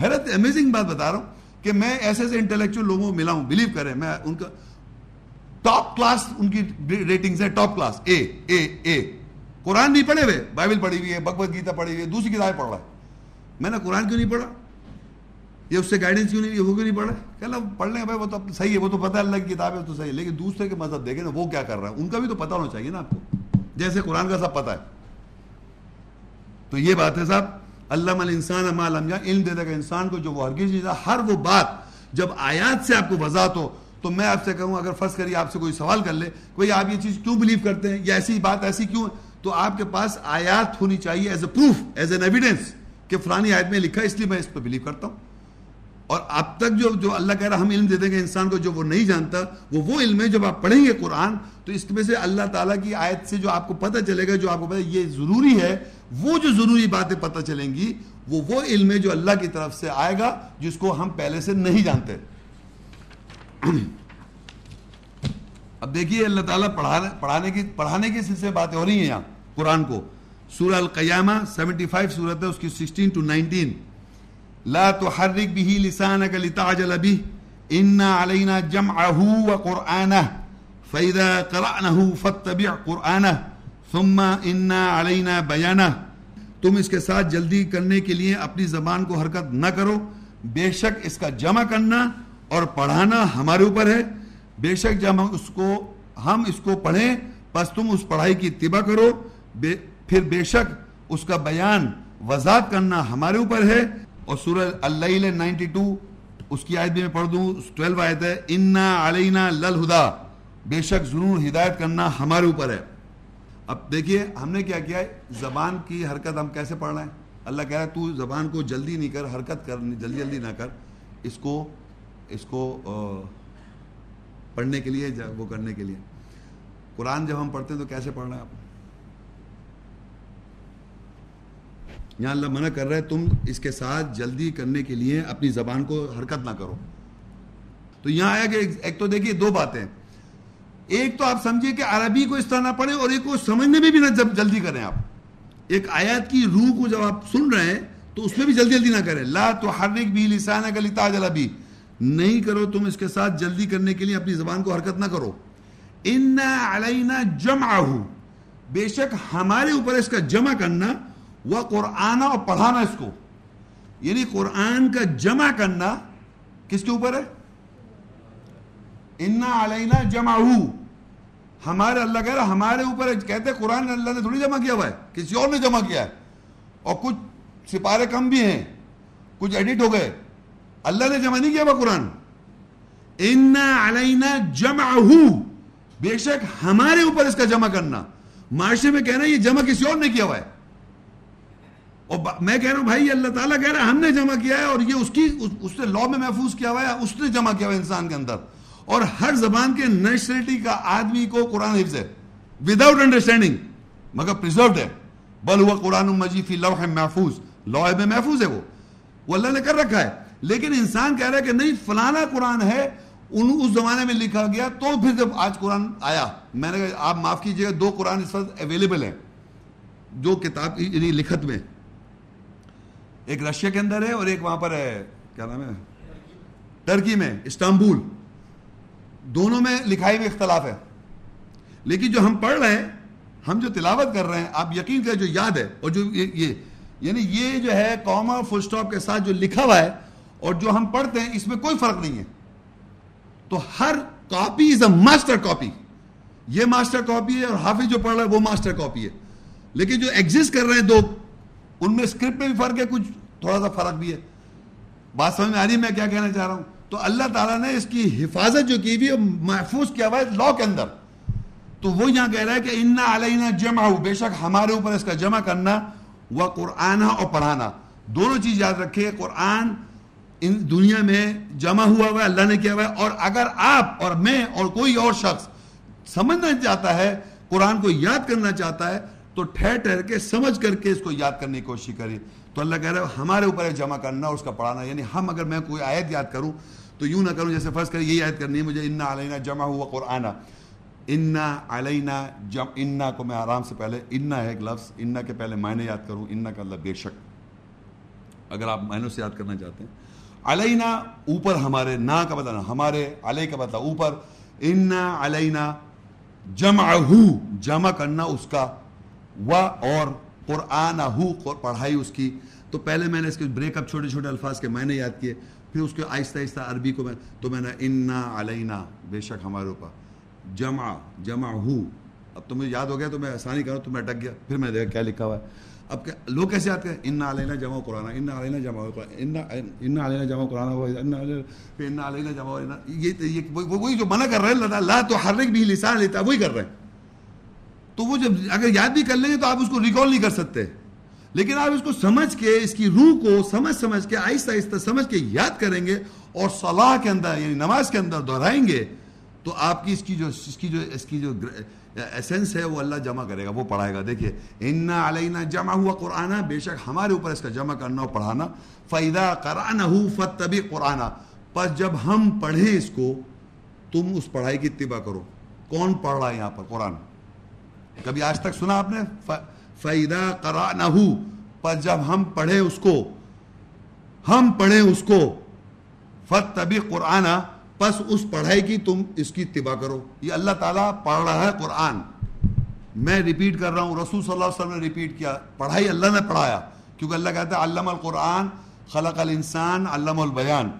حیرت امیزنگ بات بتا رہا ہوں کہ میں ایسے ایسے انٹلیکچوئل لوگوں کو ملا ہوں بلیو کریں، میں ان کا ٹاپ کلاس ان کی ریٹنگز ہے ٹاپ کلاس اے اے اے قرآن نہیں پڑھے ہوئے بائبل پڑھی ہوئی ہے بھگوت گیتا پڑھی ہوئی ہے، دوسری کتابیں پڑھ رہا ہے۔ میں نے قرآن کیوں نہیں پڑھا؟ یہ اس سے گائیڈنس کیوں نہیں وہ کیوں نہیں پڑھا؟ کہ پڑھ لیں بھائی وہ تو صحیح ہے، وہ تو پتہ ہے اللہ کی کتاب ہے تو صحیح ہے لیکن دوسرے کے مذہب دیکھیں نا وہ کیا کر رہا ہے؟ ان کا بھی تو پتہ ہونا چاہیے نا آپ کو۔ جیسے قرآن کا سب پتا ہے۔ تو یہ بات ہے صاحب اللہ انسان علم دے دے گا انسان کو جو وہ ہرگز چیز ہر وہ بات جب آیات سے آپ کو وضاحت ہو، تو میں آپ سے کہوں، اگر فرض کریے آپ سے کوئی سوال کر لے کوئی آپ یہ چیز کیوں بلیو کرتے ہیں؟ یا ایسی بات، ایسی کیوں؟ تو آپ کے پاس آیات ہونی چاہیے as a proof as an evidence کہ فلانی آیت میں لکھا اس لیے میں اس پہ بلیو کرتا ہوں۔ اور اب تک جو جو اللہ کہہ رہا ہم علم دے دیں گے انسان کو جو وہ نہیں جانتا، وہ وہ علم ہے جب آپ پڑھیں گے قرآن، تو اس میں سے اللہ تعالیٰ کی آیت سے جو آپ کو پتہ چلے گا، جو آپ کو پتہ یہ ضروری ہے، وہ جو ضروری باتیں پتہ چلیں گی، وہ وہ علم ہے جو اللہ کی طرف سے آئے گا، جس کو ہم پہلے سے نہیں جانتے۔ اب دیکھیے، اللہ تعالیٰ پڑھانے پڑھانے کی پڑھانے کی سلسلے باتیں ہو رہی ہیں یہاں، قرآن کو۔ سورہ القیامہ سیونٹی فائیو سورت ہے، اس کی سکسٹین ٹو نائنٹین لا تحرك به لسانك لتعجل به. إن علينا جمعه وقرآنه. فإذا قرأنه فاتبع قرآنه. ثم إن علينا بيانه. تم اس کے ساتھ جلدی کرنے کے لیے اپنی زبان کو حرکت نہ کرو. بے شک اس کا جمع کرنا اور پڑھانا ہمارے اوپر ہے. بے شک جب ہم اس کو ہم اس کو پڑھیں، پس تم اس پڑھائی کی اتباع کرو. بے پھر بے شک اس کا بیان وضاحت کرنا ہمارے اوپر ہے. اور سورہ اللیل نائنٹی ٹو، اس کی آیت بھی میں پڑھ دوں ٹویلو آیت ہے، انا علینا للہدا بے شک ضرور ہدایت کرنا ہمارے اوپر ہے۔ اب دیکھیے، ہم نے کیا کیا ہے؟ زبان کی حرکت ہم کیسے پڑھ رہے ہیں؟ اللہ کہہ رہا ہے، تو زبان کو جلدی نہیں کر، حرکت کر، جلدی جلدی نہ کر۔ اس کو اس کو پڑھنے کے لیے، وہ کرنے کے لیے۔ قرآن جب ہم پڑھتے ہیں تو کیسے پڑھ رہے ہیں آپ؟ یہاں اللہ منع کر رہا ہے تم اس کے ساتھ جلدی کرنے کے لیے اپنی زبان کو حرکت نہ کرو۔ تو یہاں آیا کہ ایک تو دیکھیے دو باتیں۔ ایک تو آپ سمجھیے کہ عربی کو اس طرح نہ پڑھیں اور ایک کو سمجھنے میں بھی نہ جلدی کریں آپ۔ ایک آیات کی روح کو جب آپ سن رہے ہیں تو اس میں بھی جلدی جلدی نہ کریں۔ لا تو حرک بھی لسان کا لتا بھی نہیں کرو تم اس کے ساتھ جلدی کرنے کے لیے اپنی زبان کو حرکت نہ کرو۔ ان علینا جمع بے شک ہمارے اوپر اس کا جمع کرنا وہ قرآن اور پڑھانا اس کو۔ یعنی قرآن کا جمع کرنا کس کے اوپر ہے؟ انا علینا جمع ہمارے اللہ کہہ رہا ہمارے اوپر کہتے ہیں قرآن اللہ نے تھوڑی جمع کیا ہوا ہے، کسی اور نے جمع کیا ہے۔ اور کچھ سپارے کم بھی ہیں، کچھ ایڈٹ ہو گئے۔ اللہ نے جمع نہیں کیا ہوا قرآن۔ انا علینا جمع بے شک ہمارے اوپر اس کا جمع کرنا۔ معاشرے میں کہنا یہ جمع کسی اور نے کیا ہوا ہے۔ اور میں کہہ رہا ہوں بھائی، اللہ تعالیٰ کہہ رہا ہے ہم نے جمع کیا ہے اور یہ اس کی اس نے لا میں محفوظ کیا ہوا ہے، اس نے جمع کیا ہوا ہے انسان کے اندر۔ اور ہر زبان کے نیشنلٹی کا آدمی کو قرآن حفظ ہے۔ وداؤٹ انڈرسٹینڈنگ مگر پرزروڈ ہے۔ بل ہوا قرآن مجید فی لوح محفوظ۔ لوح میں محفوظ ہے وہ۔ وہ اللہ نے کر رکھا ہے۔ لیکن انسان کہہ رہا ہے کہ نہیں، فلانا قرآن ہے، ان اس زمانے میں لکھا گیا تو پھر جب آج قرآن آیا، میں نے کہا آپ معاف کیجیے، دو قرآن اس وقت اویلیبل ہیں۔ جو کتاب یعنی لکھت میں۔ ایک رشیا کے اندر ہے اور ایک وہاں پر ہے، کیا نام ہے؟ ٹرکی میں استانبول دونوں میں لکھائی میں اختلاف ہے۔ لیکن جو ہم پڑھ رہے ہیں، ہم جو تلاوت کر رہے ہیں، آپ یقین کریں جو یاد ہے، اور جو یہ یعنی یہ جو ہے کوما فل اسٹاپ کے ساتھ جو لکھا ہوا ہے، اور جو ہم پڑھتے ہیں، اس میں کوئی فرق نہیں ہے۔ تو ہر copy is a master copy یہ ماسٹر کاپی ہے اور حافظ جو پڑھ رہا ہے، وہ ماسٹر کاپی ہے۔ لیکن جو ایگزسٹ کر رہے ہیں دو ان میں اسکرپٹ میں بھی فرق ہے، کچھ تھوڑا سا فرق بھی ہے۔ بات سمجھ میں آ رہی میں کیا کہنا چاہ رہا ہوں؟ تو اللہ تعالیٰ نے اس کی حفاظت جو کی ہوئی محفوظ کیا ہوا ہے لا کے اندر۔ تو وہ یہاں کہہ رہا ہے کہ انا علینا جمع بے شک ہمارے اوپر اس کا جمع کرنا وہ قرآن اور پڑھانا۔ دونوں چیز یاد رکھے قرآن ان دنیا میں جمع ہوا ہوا ہے، اللہ نے کیا ہوا ہے۔ اور اگر آپ اور میں اور کوئی اور شخص سمجھنا چاہتا ہے، قرآن کو یاد کرنا چاہتا ہے تو ٹھہر ٹھہر کے سمجھ کر کے اس کو یاد کرنے کی کوشش کرے تو اللہ کہہ رہا ہے، ہمارے اوپر جمع کرنا اور اس کا پڑھانا۔ یعنی ہم اگر میں کوئی آیت یاد کروں تو یوں نہ کروں جیسے فرض کریں یہی آیت کرنی ہے، مجھے انا علینا جمع ہوا قرآن انا علینا جم، انا کو میں آرام سے پہلے، انا ہے ایک لفظ، انا کے پہلے معنی یاد کروں۔ انا کا اللہ بے شک۔ اگر آپ معنوں سے یاد کرنا چاہتے ہیں۔ علینا اوپر ہمارے، نا کا بتانا ہمارے علیہ کا بتا اوپر۔ انا علینا جمع جمع کرنا اس کا و اور قرآن پڑھائی اس کی۔ تو پہلے میں نے اس کے بریک اپ چھوٹے چھوٹے الفاظ کے معنی یاد کیے، پھر اس کے آہستہ آہستہ عربی کو میں تو میں نے انا علینا بے شک ہمارے اوپر۔ جمع جمع ہو اب تمہیں یاد ہو گیا تو میں آسانی کروں، تو میں اٹک گیا، پھر میں دیکھا کیا لکھا ہوا ہے۔ اب کیا لوگ کیسے آتے ہیں؟ انا علینا جمع قرآن، انا علینا جمع انا علینا جمع قرآن پھر انا علینا جمع یہ وہی جو منع کر رہے ہیں اللہ تو ہر ایک بھی لسان لیتا ہے وہی کر رہے ہیں۔ تو وہ جب اگر یاد بھی کر لیں گے تو آپ اس کو ریکال نہیں کر سکتے۔ لیکن آپ اس کو سمجھ کے، اس کی روح کو سمجھ سمجھ کے، آہستہ آہستہ سمجھ کے یاد کریں گے اور صلاح کے اندر یعنی نماز کے اندر دہرائیں گے، تو آپ کی اس کی جو، اس کی جو، اس کی جو ایسنس ہے، وہ اللہ جمع کرے گا، وہ پڑھائے گا۔ دیکھیے انا علینا جمع ہوا قرآن بے شک ہمارے اوپر اس کا جمع کرنا اور پڑھانا۔ فائدہ قرآن ہو فتبی قرآن پر جب ہم پڑھیں اس کو، تم اس پڑھائی کی اتباع کرو۔ کون پڑھ رہا ہے یہاں پر؟ قرآن۔ کبھی آج تک سنا آپ نے؟ فیدا کرا نہ پر جب ہم پڑھے اس کو، ہم پڑھے اس کو فت تبھی قرآن، پس اس پڑھائی کی تم اس کی اتباع کرو۔ یہ اللہ تعالیٰ پڑھ رہا ہے قرآن۔ میں ریپیٹ کر رہا ہوں، رسول صلی اللہ علیہ وسلم نے ریپیٹ کیا۔ پڑھائی اللہ نے پڑھایا، کیونکہ اللہ کہتا ہے، علم القرآن خلق الانسان، علم البیان۔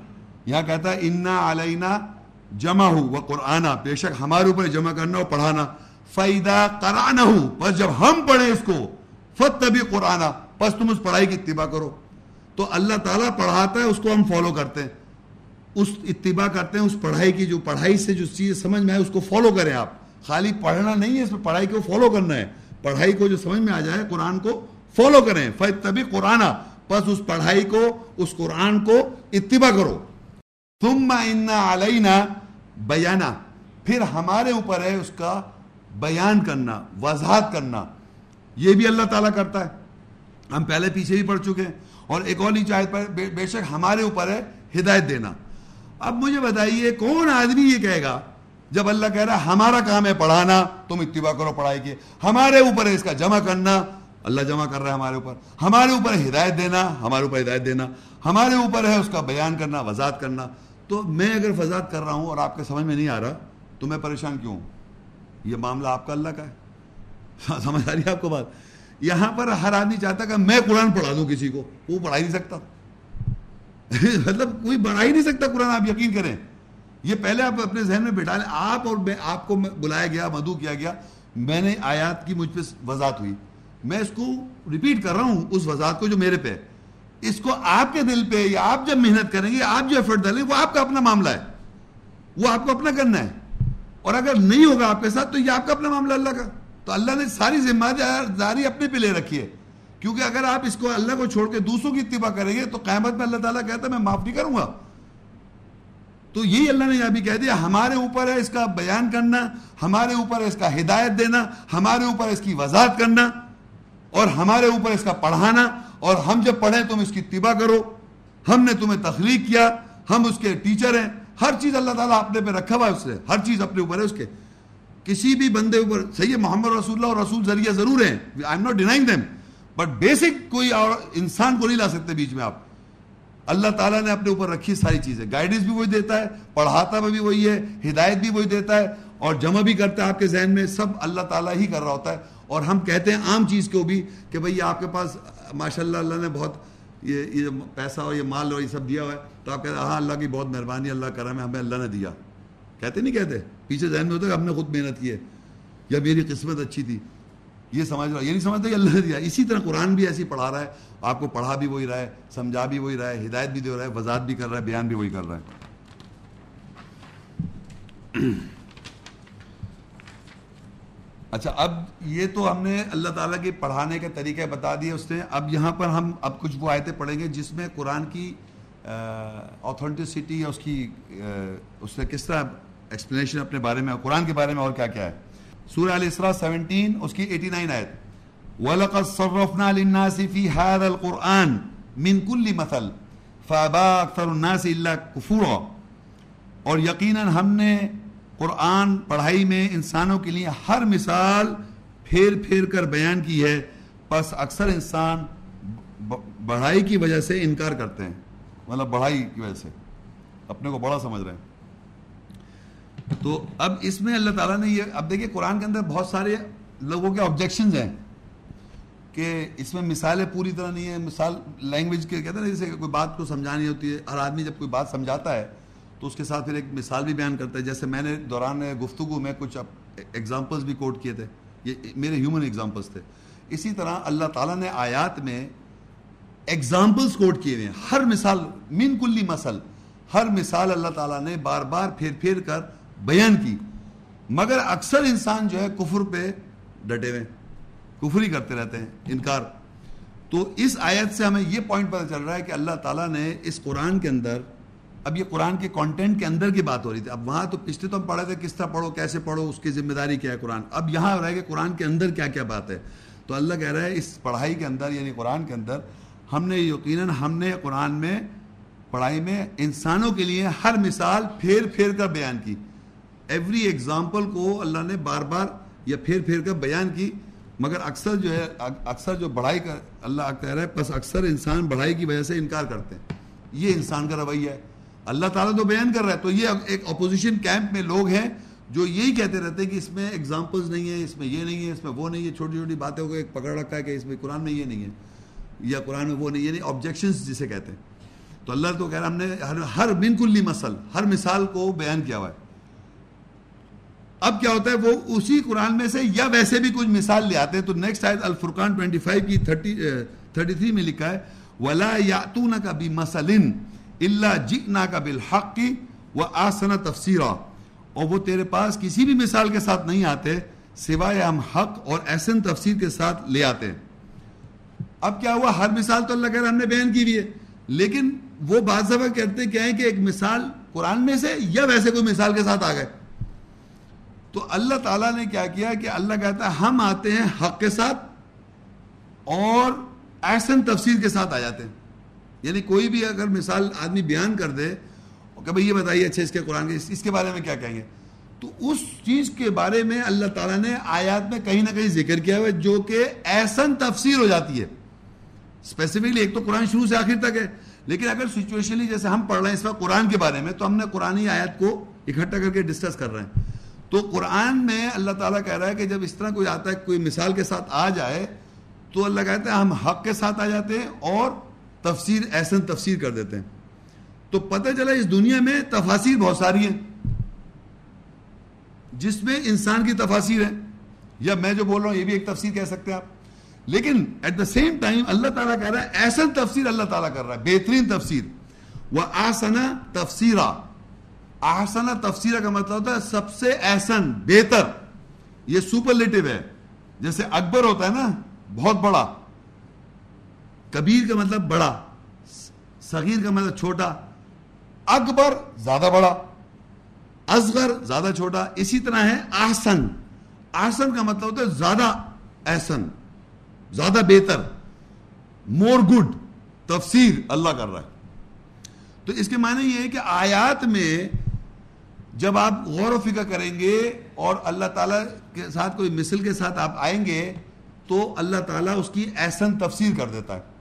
یہاں کہتا ہے، انا علینا جمع ہو وہ قرآن بے شک ہمارے اوپر جمع کرنا اور پڑھانا۔ فیدا قرآن بس جب ہم پڑھیں اس کو فت تبھی قرآن بس تم اس پڑھائی کی اتباع کرو۔ تو اللہ تعالیٰ پڑھاتا ہے، اس کو ہم فالو کرتے ہیں۔ اس اتباع کرتے ہیں، اس پڑھائی کی جو پڑھائی سے جو چیز سمجھ میں آئے، اس کو فالو کریں آپ۔ خالی پڑھنا نہیں ہے، اس میں پڑھائی کو فالو کرنا ہے۔ پڑھائی کو جو سمجھ میں آ جائے، قرآن کو فالو کریں۔ فیت تبھی قرآن بس اس پڑھائی کو، اس قرآن کو اتباع کرو۔ تم علینا بیانہ پھر ہمارے اوپر ہے اس کا بیان کرنا، وضاحت کرنا، یہ بھی اللہ تعالیٰ کرتا ہے۔ ہم پہلے پیچھے بھی پڑھ چکے ہیں اور ایک اور نیچے پر بے شک ہمارے اوپر ہے ہدایت دینا۔ اب مجھے بتائیے، کون آدمی یہ کہے گا، جب اللہ کہہ رہا ہے، ہمارا کام ہے پڑھانا، تم اتباع کرو پڑھائی کے ہمارے اوپر ہے اس کا جمع کرنا۔ اللہ جمع کر رہا ہے ہمارے اوپر۔ ہمارے اوپر ہدایت دینا، ہمارے اوپر ہدایت دینا۔ ہمارے اوپر ہے اس کا بیان کرنا، وضاحت کرنا۔ تو میں اگر وضاحت کر رہا ہوں اور آپ کے سمجھ میں نہیں آ رہا، تو میں پریشان کیوں ہوں؟ یہ معاملہ آپ کا اللہ کا ہے۔ ہاں، سمجھ آ رہی ہے آپ کو بات؟ یہاں پر ہر آدمی چاہتا کہ میں قرآن پڑھا دوں کسی کو، وہ پڑھا ہی نہیں سکتا۔ مطلب کوئی بڑھا ہی نہیں سکتا قرآن، آپ یقین کریں۔ یہ پہلے آپ اپنے ذہن میں بٹھا لیں۔ آپ اور میں، آپ کو بلایا گیا، مدعو کیا گیا۔ میں نے آیات کی مجھ پہ وضاحت ہوئی۔ میں اس کو ریپیٹ کر رہا ہوں، اس وضاحت کو جو میرے پہ اس کو آپ کے دل پہ یا آپ جب محنت کریں گے، آپ جو ایفرٹ ڈالیں وہ آپ کا اپنا معاملہ ہے۔ وہ آپ کو اپنا کرنا ہے۔ اور اگر نہیں ہوگا آپ کے ساتھ، تو یہ آپ کا اپنا معاملہ اللہ کا۔ تو اللہ نے ساری ذمہ داری اپنے پہ لے رکھی ہے۔ کیونکہ اگر آپ اس کو اللہ کو چھوڑ کے دوسروں کی اتباع کریں گے، تو قیامت میں اللہ تعالیٰ کہتا ہے، میں معاف نہیں کروں گا۔ تو یہی اللہ نے یہاں بھی کہہ دیا، ہمارے اوپر ہے اس کا بیان کرنا، ہمارے اوپر ہے اس کا ہدایت دینا، ہمارے اوپر اس کی وضاحت کرنا، اور ہمارے اوپر اس کا پڑھانا۔ اور ہم جب پڑھیں، تم اس کی اتباع کرو۔ ہم نے تمہیں تخلیق کیا، ہم اس کے ٹیچر ہیں۔ ہر چیز اللہ تعالیٰ اپنے پہ رکھا ہوا ہے اس سے ہر چیز اپنے اوپر ہے اس کے۔ کسی بھی بندے اوپر صحیح محمد رسول اللہ اور رسول ذریعہ ضرور ہیں۔ I am not denying them but basic کوئی اور انسان کو نہیں لا سکتے بیچ میں آپ۔ اللہ تعالیٰ نے اپنے اوپر رکھی ساری چیزیں۔ گائیڈنس بھی وہی دیتا ہے، پڑھاتا بھی وہی ہے، ہدایت بھی وہی دیتا ہے اور جمع بھی کرتا ہے آپ کے ذہن میں۔ سب اللہ تعالیٰ ہی کر رہا ہوتا ہے۔ اور ہم کہتے ہیں عام چیز کو بھی کہ بھئی آپ کے پاس ماشاء اللہ اللہ نے بہت یہ یہ پیسہ اور یہ مال اور یہ سب دیا ہوا ہے۔ تو آپ کہتے ہیں ہاں اللہ کی بہت مہربانی، اللہ کرم ہے، ہمیں اللہ نے دیا۔ کہتے نہیں کہتے؟ پیچھے ذہن میں ہوتا ہے کہ ہم نے خود محنت کی ہے، یا میری قسمت اچھی تھی۔ یہ سمجھ رہا یہ نہیں سمجھتا کہ اللہ نے دیا۔ اسی طرح قرآن بھی ایسی پڑھا رہا ہے، آپ کو پڑھا بھی وہی رہا ہے، سمجھا بھی وہی رہا ہے، ہدایت بھی دے رہا ہے، وضاحت بھی کر رہا ہے، بیان بھی وہی کر رہا ہے۔ اچھا اب یہ تو ہم نے اللہ تعالیٰ کے پڑھانے کے طریقے بتا دیے اس نے۔ اب یہاں پر ہم، اب کچھ وہ آیتیں پڑھیں گے جس میں قرآن کی آتھینٹسٹی یا اس کی اس نے کس طرح ایکسپلینیشن اپنے بارے میں، قرآن کے بارے میں اور کیا کیا ہے۔ سورہ علیہ السلام سیونٹین، اس کی ایٹی نائن آیت۔ وَلَقَدْ صَرَّفْنَا لِلنَّاسِ فِي هَذَا الْقُرْآنِ مِن كُلِّ مَثَلٍ فَأَبَا أَكْثَرُ النَّاسِ إِلَّا كُفُورًا۔ اور یقیناً ہم نے قرآن پڑھائی میں انسانوں کے لیے ہر مثال پھیر پھیر کر بیان کی ہے۔ پس اکثر انسان بڑھائی کی وجہ سے انکار کرتے ہیں۔ مطلب بڑھائی کی وجہ سے۔ اپنے کو بڑا سمجھ رہے ہیں۔ تو اب اس میں اللہ تعالیٰ نے یہ اب دیکھیں قرآن کے اندر بہت سارے لوگوں کے آبجیکشنز ہیں کہ اس میں مثالیں پوری طرح نہیں ہیں۔ مثال لینگویج کے کہتے ہیں جیسے کوئی بات کو سمجھانی ہوتی ہے، ہر آدمی جب کوئی بات سمجھاتا ہے تو اس کے ساتھ پھر ایک مثال بھی بیان کرتا ہے۔ جیسے میں نے دوران گفتگو میں کچھ ایگزامپلس بھی کوٹ کیے تھے۔ یہ میرے ہیومن ایگزامپلس تھے۔ اسی طرح اللہ تعالیٰ نے آیات میں ایگزامپلس کوٹ کیے ہوئے ہیں۔ ہر مثال، من کلی مسل ہر مثال اللہ تعالیٰ نے بار بار پھیر پھیر کر بیان کی۔ مگر اکثر انسان جو ہے کفر پہ ڈٹے ہوئے کفر ہی کرتے رہتے ہیں، انکار۔ تو اس آیت سے ہمیں یہ پوائنٹ پتہ چل رہا ہے کہ اللہ تعالیٰ نے اس قرآن کے اندر اب یہ قرآن کے کانٹینٹ کے اندر کی بات ہو رہی تھی۔ اب وہاں تو پچھلے تو ہم پڑھے تھے کس طرح پڑھو، کیسے پڑھو، اس کی ذمہ داری کیا ہے قرآن۔ اب یہاں ہو رہا ہے کہ قرآن کے اندر کیا کیا بات ہے۔ تو اللہ کہہ رہا ہے، اس پڑھائی کے اندر یعنی قرآن کے اندر ہم نے یقیناً ہم نے قرآن میں، پڑھائی میں انسانوں کے لیے ہر مثال پھیر پھیر کر بیان کی۔ ایوری ایگزامپل کو اللہ نے بار بار یا پھیر پھیر کر بیان کی۔ مگر اکثر جو ہے، اکثر جو بڑھائی کا اللہ کہہ رہا ہے، بس اکثر انسان بڑھائی کی وجہ سے انکار کرتے ہیں۔ یہ انسان کا رویہ ہے۔ اللہ تعالیٰ تو بیان کر رہا ہے۔ تو یہ ایک اپوزیشن کیمپ میں لوگ ہیں جو یہی کہتے رہتے ہیں کہ اس میں ایگزامپلز نہیں ہیں، اس میں یہ نہیں ہے، اس میں وہ نہیں ہے، چھوٹی چھوٹی باتیں کو ایک پکڑ رکھا ہے کہ اس میں قرآن میں یہ نہیں ہے یا قرآن میں وہ نہیں یعنی آبجیکشنز جسے کہتے ہیں۔ تو اللہ تو کہہ رہا ہم نے ہر ہر بن کلی مسل ہر مثال کو بیان کیا ہوا ہے۔ اب کیا ہوتا ہے، وہ اسی قرآن میں سے یا ویسے بھی کچھ مثال لے آتے ہیں۔ تو نیکسٹ آیت الفرقان 25 کی 30 33 میں لکھا ہے، ولا یاتونک بمثلن الا جئناک بالحق وآسن تفسیرا اور وہ تیرے پاس کسی بھی مثال کے ساتھ نہیں آتے، سوائے ہم حق اور احسن تفسیر کے ساتھ لے آتے ہیں۔ اب کیا ہوا؟ ہر مثال تو اللہ کہہ رہا ہم نے بیان کی بھی ہے۔ لیکن وہ بعض دفعہ کہتے کیا ہیں کہ ایک مثال قرآن میں سے یا ویسے کوئی مثال کے ساتھ آ گئے؟ تو اللہ تعالیٰ نے کیا کیا کہ اللہ کہتا ہے، ہم آتے ہیں حق کے ساتھ اور احسن تفسیر کے ساتھ آ جاتے ہیں۔ یعنی کوئی بھی اگر مثال آدمی بیان کر دے کہ بھائی یہ بتائیے اچھا اس کے قرآن کے اس کے بارے میں کیا کہیں گے؟ تو اس چیز کے بارے میں اللہ تعالیٰ نے آیات میں کہیں نہ کہیں ذکر کیا ہوا جو کہ ایسن تفسیر ہو جاتی ہے۔ اسپیسیفکلی ایک تو قرآن شروع سے آخر تک ہے، لیکن اگر سچویشنلی جیسے ہم پڑھ رہے ہیں اس وقت قرآن کے بارے میں، تو ہم نے قرآن آیات کو اکٹھا کر کے ڈسکس کر رہے ہیں۔ تو قرآن میں اللہ تعالیٰ کہہ رہا ہے کہ جب اس طرح کوئی آتا ہے، کوئی مثال کے ساتھ آ جائے، تو اللہ کہتا ہے ہم حق کے ساتھ آ جاتے ہیں اور تفسیر ایسن تفسیر کر دیتے ہیں۔ تو پتہ چلا اس دنیا میں تفاصیر بہت ساری ہیں۔ جس میں انسان کی تفاصیر ہے یا میں جو بول رہا ہوں، یہ بھی ایک تفسیر کہہ سکتے ہیں آپ۔ لیکن ایٹ دا سیم ٹائم اللہ تعالیٰ کہہ رہا ہے ایسن تفسیر اللہ تعالیٰ کر رہا ہے، بہترین تفسیر۔ وہ آسنا تفسیرہ آسنا تفسیرہ کا مطلب ہوتا ہے سب سے احسن، بہتر۔ یہ سپرلیٹو ہے۔ جیسے اکبر ہوتا ہے نا، بہت بڑا۔ کبیر کا مطلب بڑا، صغیر کا مطلب چھوٹا، اکبر زیادہ بڑا، اصغر زیادہ چھوٹا، اسی طرح ہے آسن آسن کا مطلب ہوتا ہے زیادہ احسن، زیادہ بہتر، مور گڈ، تفسیر اللہ کر رہا ہے۔ تو اس کے معنی یہ ہے کہ آیات میں جب آپ غور و فکر کریں گے اور اللہ تعالیٰ کے ساتھ کوئی مثل کے ساتھ آپ آئیں گے تو اللہ تعالیٰ اس کی احسن تفسیر کر دیتا ہے۔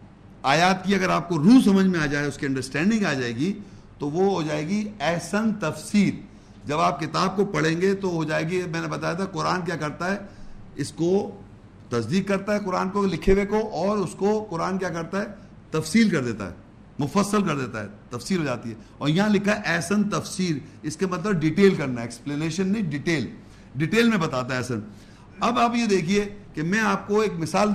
آیات کی اگر آپ کو روح سمجھ میں آ جائے، اس کی انڈرسٹینڈنگ آ جائے گی، تو وہ ہو جائے گی احسن تفسیر۔ جب آپ کتاب کو پڑھیں گے تو ہو جائے گی، میں نے بتایا تھا، قرآن کیا کرتا ہے؟ اس کو تصدیق کرتا ہے قرآن کو، لکھے ہوئے کو، اور اس کو قرآن کیا کرتا ہے؟ تفصیل کر دیتا ہے، مفصل کر دیتا ہے، تفصیل ہو جاتی ہے۔ اور یہاں لکھا ہے ایسن تفسیر، اس کے مطلب ڈیٹیل کرنا ایکسپلینیشن نہیں، ڈیٹیل۔ ڈیٹیل میں بتاتا ہے ایسن اب آپ یہ دیکھیے کہ میں آپ کو ایک مثال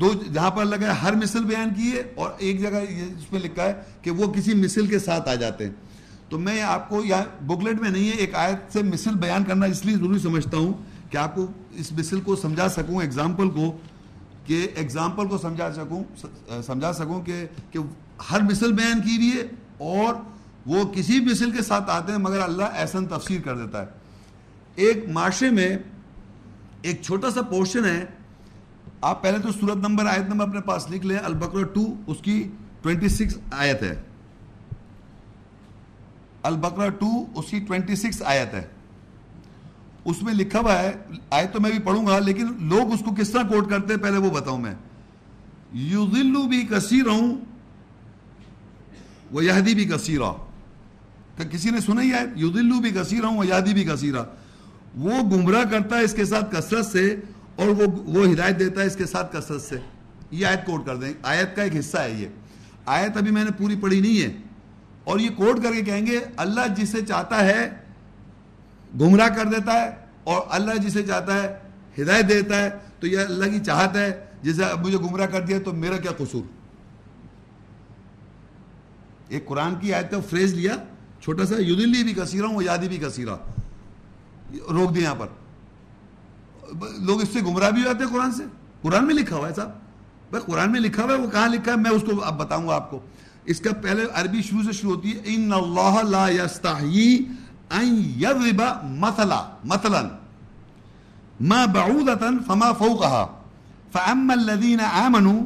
دو جہاں پر لگا ہے، ہر مثل بیان کی ہے اور ایک جگہ اس میں لکھا ہے کہ وہ کسی مثل کے ساتھ آ جاتے ہیں۔ تو میں آپ کو یہاں بکلیٹ میں نہیں ہے، ایک آیت سے مثل بیان کرنا اس لیے ضروری سمجھتا ہوں کہ آپ کو اس مثل کو سمجھا سکوں ایگزامپل کو، کہ ایگزامپل کو سمجھا سکوں سمجھا سکوں کہ کہ ہر مثل بیان کی بھی ہے اور وہ کسی مثل کے ساتھ آتے ہیں مگر اللہ ایسن تفسیر کر دیتا ہے۔ ایک معاشرے میں ایک چھوٹا سا پورشن ہے آپ پہلے تو صورت نمبر، آیت نمبر اپنے پاس لکھ لیں، البقرہ ٹو اس کی ٹوینٹی سکس آیت ہے۔ البقرہ ٹو اس کی ٹوینٹی سکس آیت ہے۔ اس میں لکھا ہوا ہے، آیت تو میں بھی پڑھوں گا، لیکن لوگ اس کو کس طرح کوٹ کرتے ہیں؟ پہلے وہ بتاؤں میں۔ یوزلو بھی کثیر ہوں وہ یہدی بھی کثیرہ۔ کسی نے سنا ہی ہے یوزلو بھی کثیر ہوں وہ یہدی بھی کثیرہ۔ وہ گمراہ کرتا ہے اس کے ساتھ کثرت سے۔ اور وہ وہ ہدایت دیتا ہے اس کے ساتھ کثرت سے۔ یہ آیت کوٹ کر دیں۔ آیت کا ایک حصہ ہے یہ۔ آیت ابھی میں نے پوری پڑھی نہیں ہے۔ اور یہ کوٹ کر کے کہیں گے، اللہ جسے چاہتا ہے گمراہ کر دیتا ہے اور اللہ جسے چاہتا ہے ہدایت دیتا ہے، تو یہ اللہ کی چاہت ہے۔ جسے مجھے گمراہ کر دیا تو میرا کیا قصور؟ ایک قرآن کی آیت کا فریز لیا، چھوٹا سا یدلی بھی کثیرہ ہوں یادی بھی کثیرہ۔ روک دیا یہاں پر۔ لوگ اس سے گمراہ بھی ہوتے ہیں قرآن سے؟ قرآن میں لکھا ہوا ہے صاحب۔ بھائی، قرآن میں لکھا ہوا ہے، وہ کہاں لکھا ہے؟ میں اس کو اب بتاؤں گا آپ کو۔ اس کا پہلے عربی شروع سے شروع ہوتی ہے، ان اللہ لا یستحیی ان یضرب مثلا مثلا، ما بعودتا فما فوقها فاما الذين امنوا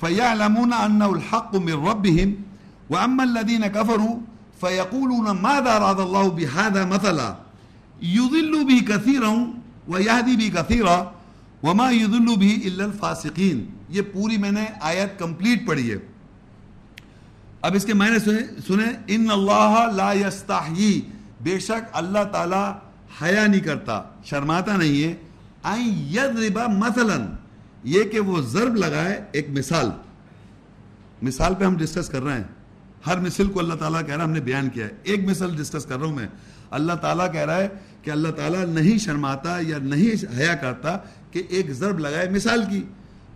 فيعلمون انه الحق من ربهم۔ واما الذين كفروا فيقولون ماذا اراد الله بهذا مثلا؟ يضل به كثيرا ويهدي به كثيرا وما يضل به الا الفاسقين یہ پوری میں نے آیت کمپلیٹ پڑھی ہے۔ اب اس کے معنی سنیں سنیں ان اللہ لا یستحیی بے شک اللہ تعالی حیا نہیں کرتا، شرماتا نہیں ہے۔ این یضربا مثلا، یہ کہ وہ ضرب لگائے ایک مثال۔ مثال پہ ہم ڈسکس کر رہے ہیں۔ ہر مثل کو اللہ تعالیٰ کہہ رہا ہے، ہم نے بیان کیا ہے۔ ایک مثل ڈسکس کر رہا ہوں میں۔ اللہ تعالیٰ کہہ رہا ہے کہ اللہ تعالیٰ نہیں شرماتا یا نہیں حیا کرتا کہ ایک ضرب لگائے مثال کی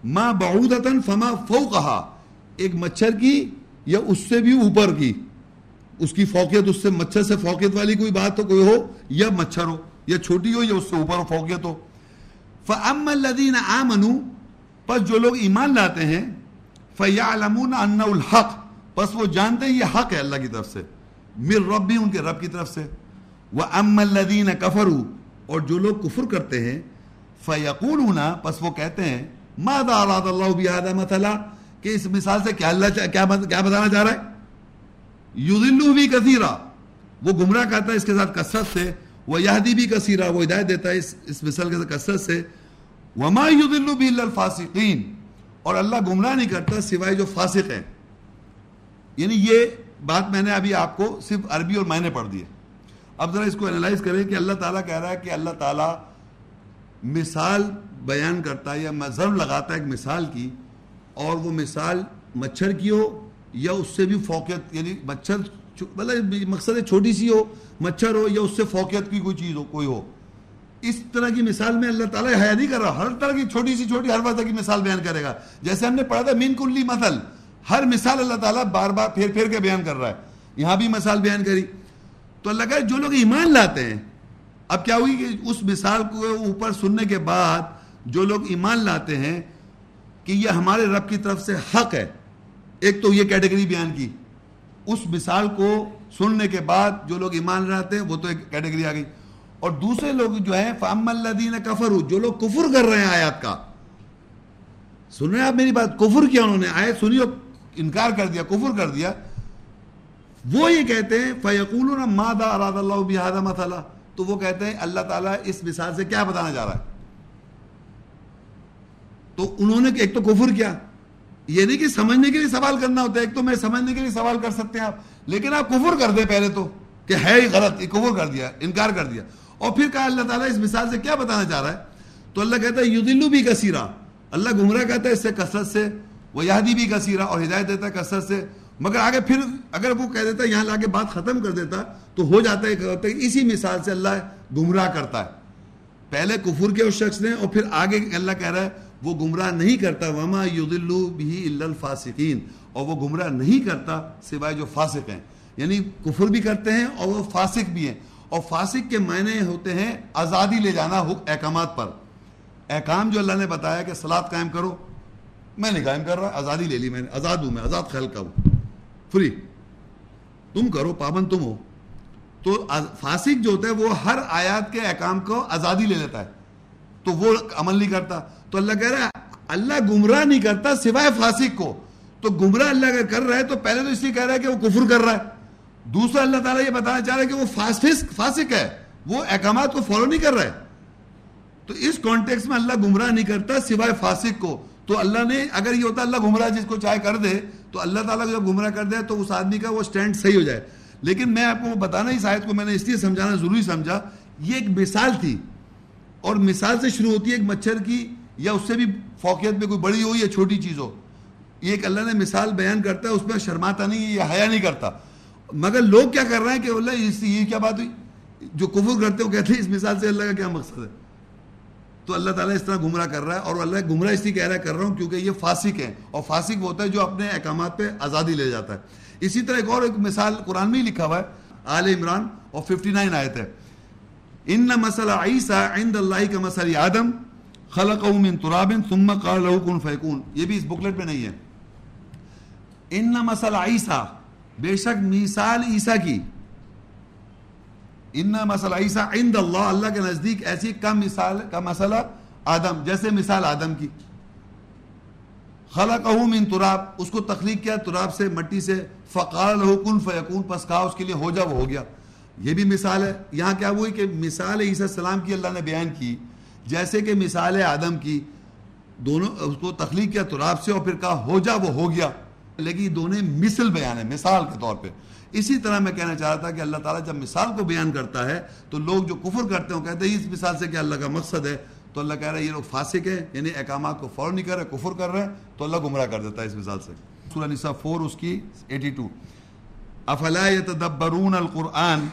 ماں بعودتن فما فو کہا ایک مچھر کی یا اس سے بھی اوپر کی۔ اس کی فوقیت، اس سے مچھر سے فوقیت والی کوئی بات تو کوئی ہو، یا مچھر ہو، یا چھوٹی ہو یا اس سے اوپر ہو، فوقیت ہو۔ فَأَمَّا الَّذِينَ آمَنُوا، پس جو لوگ ایمان لاتے ہیں، فَيَعْلَمُونَ أَنَّهُ الْحَقِ۔ پس وہ جانتے ہیں یہ حق ہے اللہ کی طرف سے۔ مر رب بھی ان کے رب کی طرف سے۔ وَأَمَّا الَّذِينَ كَفَرُوا اور جو لوگ کفر کرتے ہیں فَيَقُولُونَ پس وہ کہتے ہیں، مَاذَا عَرَادَ اللَّهُ بِهَذَا مَثَلًا؟ کہ اس مثال سے کیا اللہ کیا بتانا چاہ رہا ہے؟ یوزلو بھی کثیرہ وہ گمراہ کرتا ہے اس کے ساتھ کثرت سے، وہ یہدی بھی کثیرہ وہ ہدایت دیتا ہے اس اس مثال کے ساتھ کثرت سے۔ وما يضل به الا الفاسقین، اور اللہ گمراہ نہیں کرتا سوائے جو فاسق ہیں۔ یعنی یہ بات میں نے ابھی آپ کو صرف عربی اور معنی پڑھ دیے اب ذرا اس کو انالائز کریں کہ اللہ تعالیٰ کہہ رہا ہے کہ اللہ تعالیٰ مثال بیان کرتا ہے یا ضرب لگاتا ہے ایک مثال کی اور وہ مثال مچھر کی ہو یا اس سے بھی فوقیت یعنی مچھر مطلب مقصد چھوٹی سی ہو، مچھر ہو یا اس سے فوقیت کی کوئی چیز ہو، کوئی ہو۔ اس طرح کی مثال میں اللہ تعالیٰ حیا نہیں کر رہا، ہر طرح کی چھوٹی سی چھوٹی ہر وقت کی مثال بیان کرے گا۔ جیسے ہم نے پڑھا تھا مین کلی مثل، ہر مثال اللہ تعالیٰ بار بار پھر پھر کے بیان کر رہا ہے۔ یہاں بھی مثال بیان کری۔ تو اللہ کہا جو لوگ ایمان لاتے ہیں، اب کیا ہوئی کہ اس مثال کو اوپر سننے کے بعد جو لوگ ایمان لاتے ہیں کہ یہ ہمارے رب کی طرف سے حق ہے، ایک تو یہ کیٹیگری بیان کی۔ اس مثال کو سننے کے بعد جو لوگ ایمان لاتے ہیں، وہ تو ایک کیٹیگری آ گئی۔ اور دوسرے لوگ جو ہیں فام اللہ کفر جو لوگ کفر کر رہے ہیں آیات کا۔ سن رہے ہیں آپ میری بات؟ کفر کیا انہوں نے؟ آیت سنی اور انکار کر دیا، کفر کر دیا۔ وہ یہ کہتے ہیں فیقول مادا اراد اللہ بحادہ مسئلہ تو وہ کہتے ہیں، اللہ تعالیٰ اس مثال سے کیا بتانا جا رہا ہے؟ تو انہوں نے ایک تو کفر کیا۔ یہ نہیں کہ سمجھنے کے لیے سوال کرنا ہوتا ہے، ایک تو میں سمجھنے کے لیے سوال کر سکتے ہیں آپ، لیکن آپ کفر کر دیں پہلے تو کہ ہے ہی غلط کفر کر دیا، انکار کر دیا۔ اور پھر کہا اللہ تعالیٰ اس مثال سے کیا بتانا چاہ رہا ہے؟ تو اللہ کہتا ہے یدلو بھی کثیرہ اللہ گمراہ کہتا ہے اس سے کثرت سے وہ یادی بھی کثیرہ اور ہدایت دیتا ہے کثرت سے۔ مگر آگے پھر اگر وہ کہہ دیتا ہے یہاں لا کے بات ختم کر دیتا تو ہو جاتا ہے کہ اسی مثال سے اللہ گمراہ کرتا ہے۔ پہلے کفر کے اس شخص نے اور پھر آگے اللہ کہہ رہا ہے وہ گمراہ نہیں کرتا، وما یدلو بھی الفاسقین اور وہ گمراہ نہیں کرتا سوائے جو فاسق ہیں۔ یعنی کفر بھی کرتے ہیں اور وہ فاسق بھی ہیں۔ اور فاسق کے معنی ہوتے ہیں آزادی لے جانا احکامات پر۔ احکام جو اللہ نے بتایا کہ سلاد قائم کرو۔ میں نہیں قائم کر رہا، آزادی لے لی میں نے، آزاد ہوں میں، آزاد خیال کا ہوں۔ فری۔ تم کرو، پابند تم ہو۔ تو فاسق جو ہوتا ہے، وہ ہر آیات کے احکام کو آزادی لے لیتا ہے۔ تو وہ عمل نہیں کرتا۔ تو اللہ کہہ رہا ہے، اللہ گمراہ نہیں کرتا سوائے فاسق کو۔ تو گمراہ اللہ اگر کر رہا ہے، تو پہلے تو اس لیے کہہ رہا ہے کہ وہ کفر کر رہا ہے۔ دوسرا، اللہ تعالیٰ یہ بتانا چاہ رہا ہے کہ وہ فاسق فاسق ہے۔ وہ احکامات کو فالو نہیں کر رہا ہے۔ تو اس کانٹیکس میں اللہ گمراہ نہیں کرتا سوائے فاسق کو۔ تو اللہ نے اگر یہ ہوتا اللہ گمراہ جس کو چاہے کر دے، تو اللہ تعالیٰ کو جب گمراہ کر دے، تو اس آدمی کا وہ سٹینڈ صحیح ہو جائے۔ لیکن میں آپ کو بتانا اس آیت کو میں نے اس لیے سمجھانا ضروری سمجھا، یہ ایک مثال تھی۔ اور مثال سے شروع ہوتی ہے ایک مچھر کی، یا اس سے بھی فوقیت میں کوئی بڑی ہو یا چھوٹی چیز ہو۔ یہ ایک اللہ نے مثال بیان کرتا ہے، اس میں شرماتا نہیں ہے حیا نہیں کرتا۔ مگر لوگ کیا کر رہے ہیں کہ اللہ، اس یہ کیا بات ہوئی؟ جو کفر کرتے وہ کہتے ہیں، اس مثال سے اللہ کا کیا مقصد ہے؟ تو اللہ تعالیٰ اس طرح گمراہ کر رہا ہے اور اللہ گمراہ اس لیے کہہ رہا ہے، کر رہا ہوں کیونکہ یہ فاسق ہے اور فاسق وہ ہوتا ہے جو اپنے احکامات پہ آزادی لے جاتا ہے۔ اسی طرح ایک اور ایک مثال قرآن میں ہی لکھا ہوا ہے، آل عمران اور ففٹی نائن آیت ہے۔ ان مسئلہ عیسیٰ عند اللہ کا مسئلہ آدم خلق من تراب ثم قال له كن فيكون۔ یہ بھی اس بکلٹ میں نہیں ہے۔ ان مسئلہ عیسیٰ بے شک مثال عیسیٰ کی۔ ان مسئلہ عیسیٰ عند اللہ اللہ کے نزدیک ایسی کم مثال کا مسئلہ آدم، جیسے مثال آدم کی. خلقہ من تراب، اس کو تخلیق کیا، تراب سے، مٹی سے. فقال له کن فیکون، پس کہا اس کے لیے ہو جا، وہ ہو گیا. یہ بھی مثال ہے. یہاں کیا ہوئی کہ مثال عیسیٰ السلام کی اللہ نے بیان کی، جیسے کہ مثال آدم کی. دونوں، اس کو تخلیق کیا، تراب سے، اور پھر کہا ہو جا، وہ ہو گیا. لیکن دونوں مثل بیان ہے مثال کے طور پہ. اسی طرح میں کہنا چاہ رہا تھا کہ اللہ تعالیٰ جب مثال کو بیان کرتا ہے تو لوگ جو کفر کرتے ہیں کہتے ہیں اس مثال سے کہ اللہ کا مقصد ہے تو اللہ کہہ رہا ہے یہ لوگ فاسق ہیں یعنی احکامات کو فوراً نہیں کر رہے، کفر کر رہے ہیں، تو اللہ گمراہ کر دیتا ہے اس مثال سے۔ سورہ نساء فور اس کی ایٹی ٹو افلا يتدبرون القرآن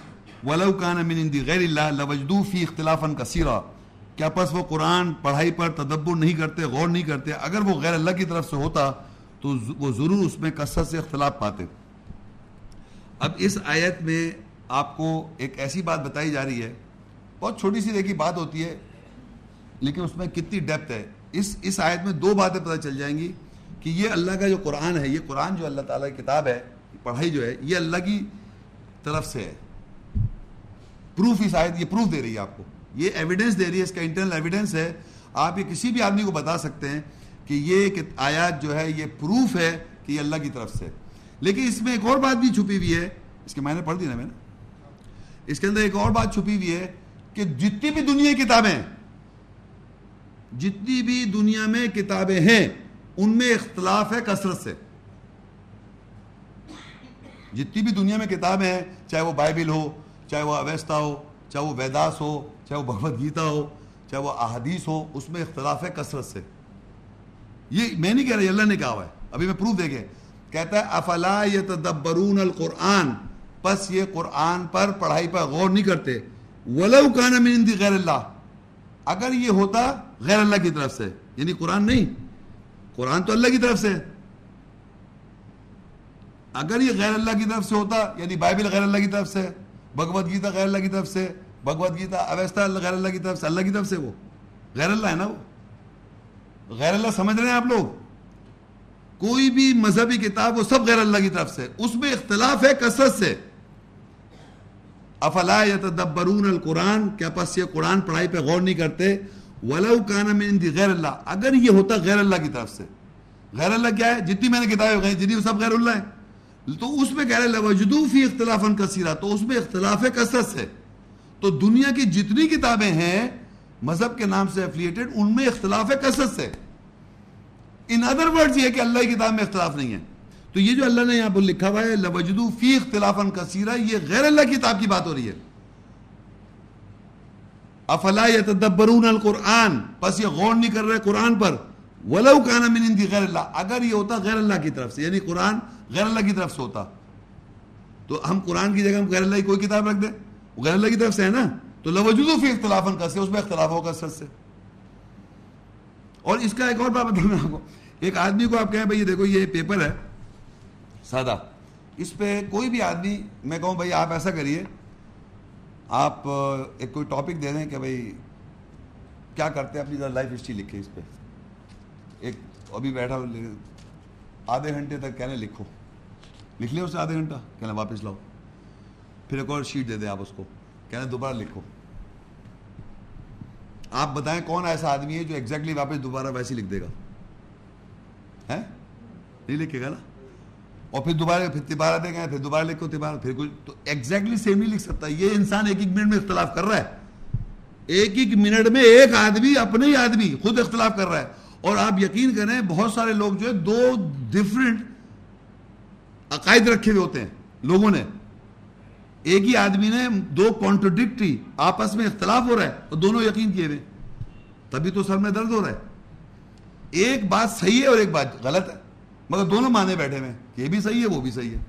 ولو كان من عند غیر اللہ لوجدو فی اختلافا کثیرا۔ کیا پس وہ قرآن پڑھائی پر تدبر نہیں کرتے، غور نہیں کرتے؟ اگر وہ غیر اللہ کی طرف سے ہوتا تو وہ ضرور اس میں کثرت سے اختلاف پاتے۔ اب اس آیت میں آپ کو ایک ایسی بات بتائی جا رہی ہے، بہت چھوٹی سی دیکھی بات ہوتی ہے، لیکن اس میں کتنی ڈیپتھ ہے۔ اس اس آیت میں دو باتیں پتہ چل جائیں گی کہ یہ اللہ کا جو قرآن ہے، یہ قرآن جو اللہ تعالیٰ کی کتاب ہے، پڑھائی جو ہے، یہ اللہ کی طرف سے ہے۔ پروف اس آیت یہ پروف دے رہی ہے آپ کو۔ یہ ایویڈنس دے رہی ہے، اس کا انٹرنل ایویڈنس ہے۔ آپ یہ کسی بھی آدمی کو بتا سکتے ہیں کہ یہ آیات جو ہے، یہ پروف ہے کہ یہ اللہ کی طرف سے لیکن اس میں ایک اور بات بھی چھپی ہوئی ہے، اس کے معنی پڑھ دی نا میں نے۔ اس کے اندر ایک اور بات چھپی ہوئی ہے کہ جتنی بھی دنیا کی کتابیں جتنی بھی دنیا میں کتابیں ہیں، ان میں اختلاف ہے، کثرت سے۔ جتنی بھی دنیا میں کتابیں ہیں، چاہے وہ بائبل ہو، چاہے وہ اویستا ہو، چاہے وہ ویداس ہو، چاہے وہ بھگوت گیتا ہو، چاہے وہ احادیث ہو، اس میں اختلاف ہے، کثرت سے۔ یہ میں نہیں کہہ رہا اللہ نے کہا ہوا ہے۔ ابھی میں پروف دے گے کہتا ہے، افلا یتدبرون القرآن؟ پس یہ قرآن پر پڑھائی پر غور نہیں کرتے۔ ولو کان من عند غیر اللہ۔ اگر یہ ہوتا غیر اللہ کی طرف سے یعنی قرآن نہیں۔ قرآن تو اللہ کی طرف سے۔ اگر یہ غیر اللہ کی طرف سے ہوتا یعنی بائبل غیر اللہ کی طرف سے، بھگوت گیتا غیر اللہ کی طرف سے، بھگوت گیتا اویستا غیر اللہ کی طرف سے، اللہ کی طرف سے وہ۔ غیر اللہ ہے نا وہ۔ غیر اللہ سمجھ رہے ہیں آپ لوگ؟ کوئی بھی مذہبی کتاب وہ سب غیر اللہ کی طرف سے اس میں اختلاف ہے، کثرت سے۔ افلا یتدبرون القرآن؟ کیا پس یہ قرآن پڑھائی پہ غور نہیں کرتے؟ ولو کان من غیر اللہ۔ اگر یہ ہوتا غیر اللہ کی طرف سے۔ غیر اللہ کیا ہے؟ جتنی میں نے کتابیں گئی جتنی وہ سب غیر اللہ ہے تو اس میں کہہ رہے وجدو فی اختلاف کثیرہ۔ تو اس میں اختلاف کثرت سے۔ تو دنیا کی جتنی کتابیں ہیں، مذہب کے نام سے افلیٹڈ ان میں اختلاف ہے، کثرت سے۔ ان ادر ورڈز یہ کہ اللہ کی کتاب میں اختلاف نہیں ہے۔ تو یہ جو اللہ نے یہاں پر لکھا ہوا ہے لوجدو فی اختلاف کثیرہ یہ غیر اللہ کی کتاب کی بات ہو رہی ہے۔ افلا یتدبرون القرآن؟ پس یہ غور نہیں کر رہے قرآن پر۔ ولو کان من عند غیر اللہ اگر یہ ہوتا غیر اللہ کی طرف سے یعنی قرآن غیر اللہ کی طرف سے ہوتا۔ تو ہم قرآن کی جگہ ہم غیر اللہ کی کوئی کتاب رکھ دیں۔ وہ غیر اللہ کی طرف سے ہے نا۔ تو لوجدو فی اختلاف کثیر، اس میں اختلاف ہوگا سر سے۔ اور اس کا ایک اور بات بتاؤں میں آپ کو ایک آدمی کو آپ کہیں بھائی دیکھو، یہ پیپر ہے، سادہ۔ اس پہ کوئی بھی آدمی میں کہوں بھائی آپ ایسا کریے، آپ ایک کوئی ٹاپک دے دیں کہ بھائی کیا کرتے ہیں اپنی ذرا لائف ہسٹری لکھے اس پہ۔ ایک ابھی بیٹھا آدھے گھنٹے تک کہنے لکھو۔ لکھ لیا اسے آدھے گھنٹہ کہنا واپس لاؤ۔ پھر ایک اور شیٹ دے دیں آپ اس کو۔ کہنا دوبارہ لکھو۔ آپ بتائیں کون ایسا آدمی ہے جو ایگزیکٹلی واپس دوبارہ ویسے لکھ دے گا؟ ہے نہیں لکھے گا نا؟ اور پھر دوبارہ، پھر تبارہ دے گئے پھر دوبارہ لکھو، تبارہ، پھر کچھ۔ تو ایگزیکٹلی سیم نہیں لکھ سکتا یہ انسان ایک ایک منٹ میں اختلاف کر رہا ہے۔ ایک ایک منٹ میں ایک آدمی، اپنے ہی آدمی خود اختلاف کر رہا ہے۔ اور آپ یقین کریں، بہت سارے لوگ جو ہے دو ڈفرنٹ عقائد رکھے ہوئے ہوتے ہیں۔ لوگوں نے۔ ایک ہی آدمی نے دو کانٹروڈکٹری آپس میں اختلاف ہو رہا ہے اور دونوں یقین کیے ہوئے۔ تبھی تو سر میں درد ہو رہا ہے۔ ایک بات صحیح ہے اور ایک بات غلط ہے۔ مگر دونوں مانے بیٹھے ہوئے یہ بھی صحیح ہے، وہ بھی صحیح ہے۔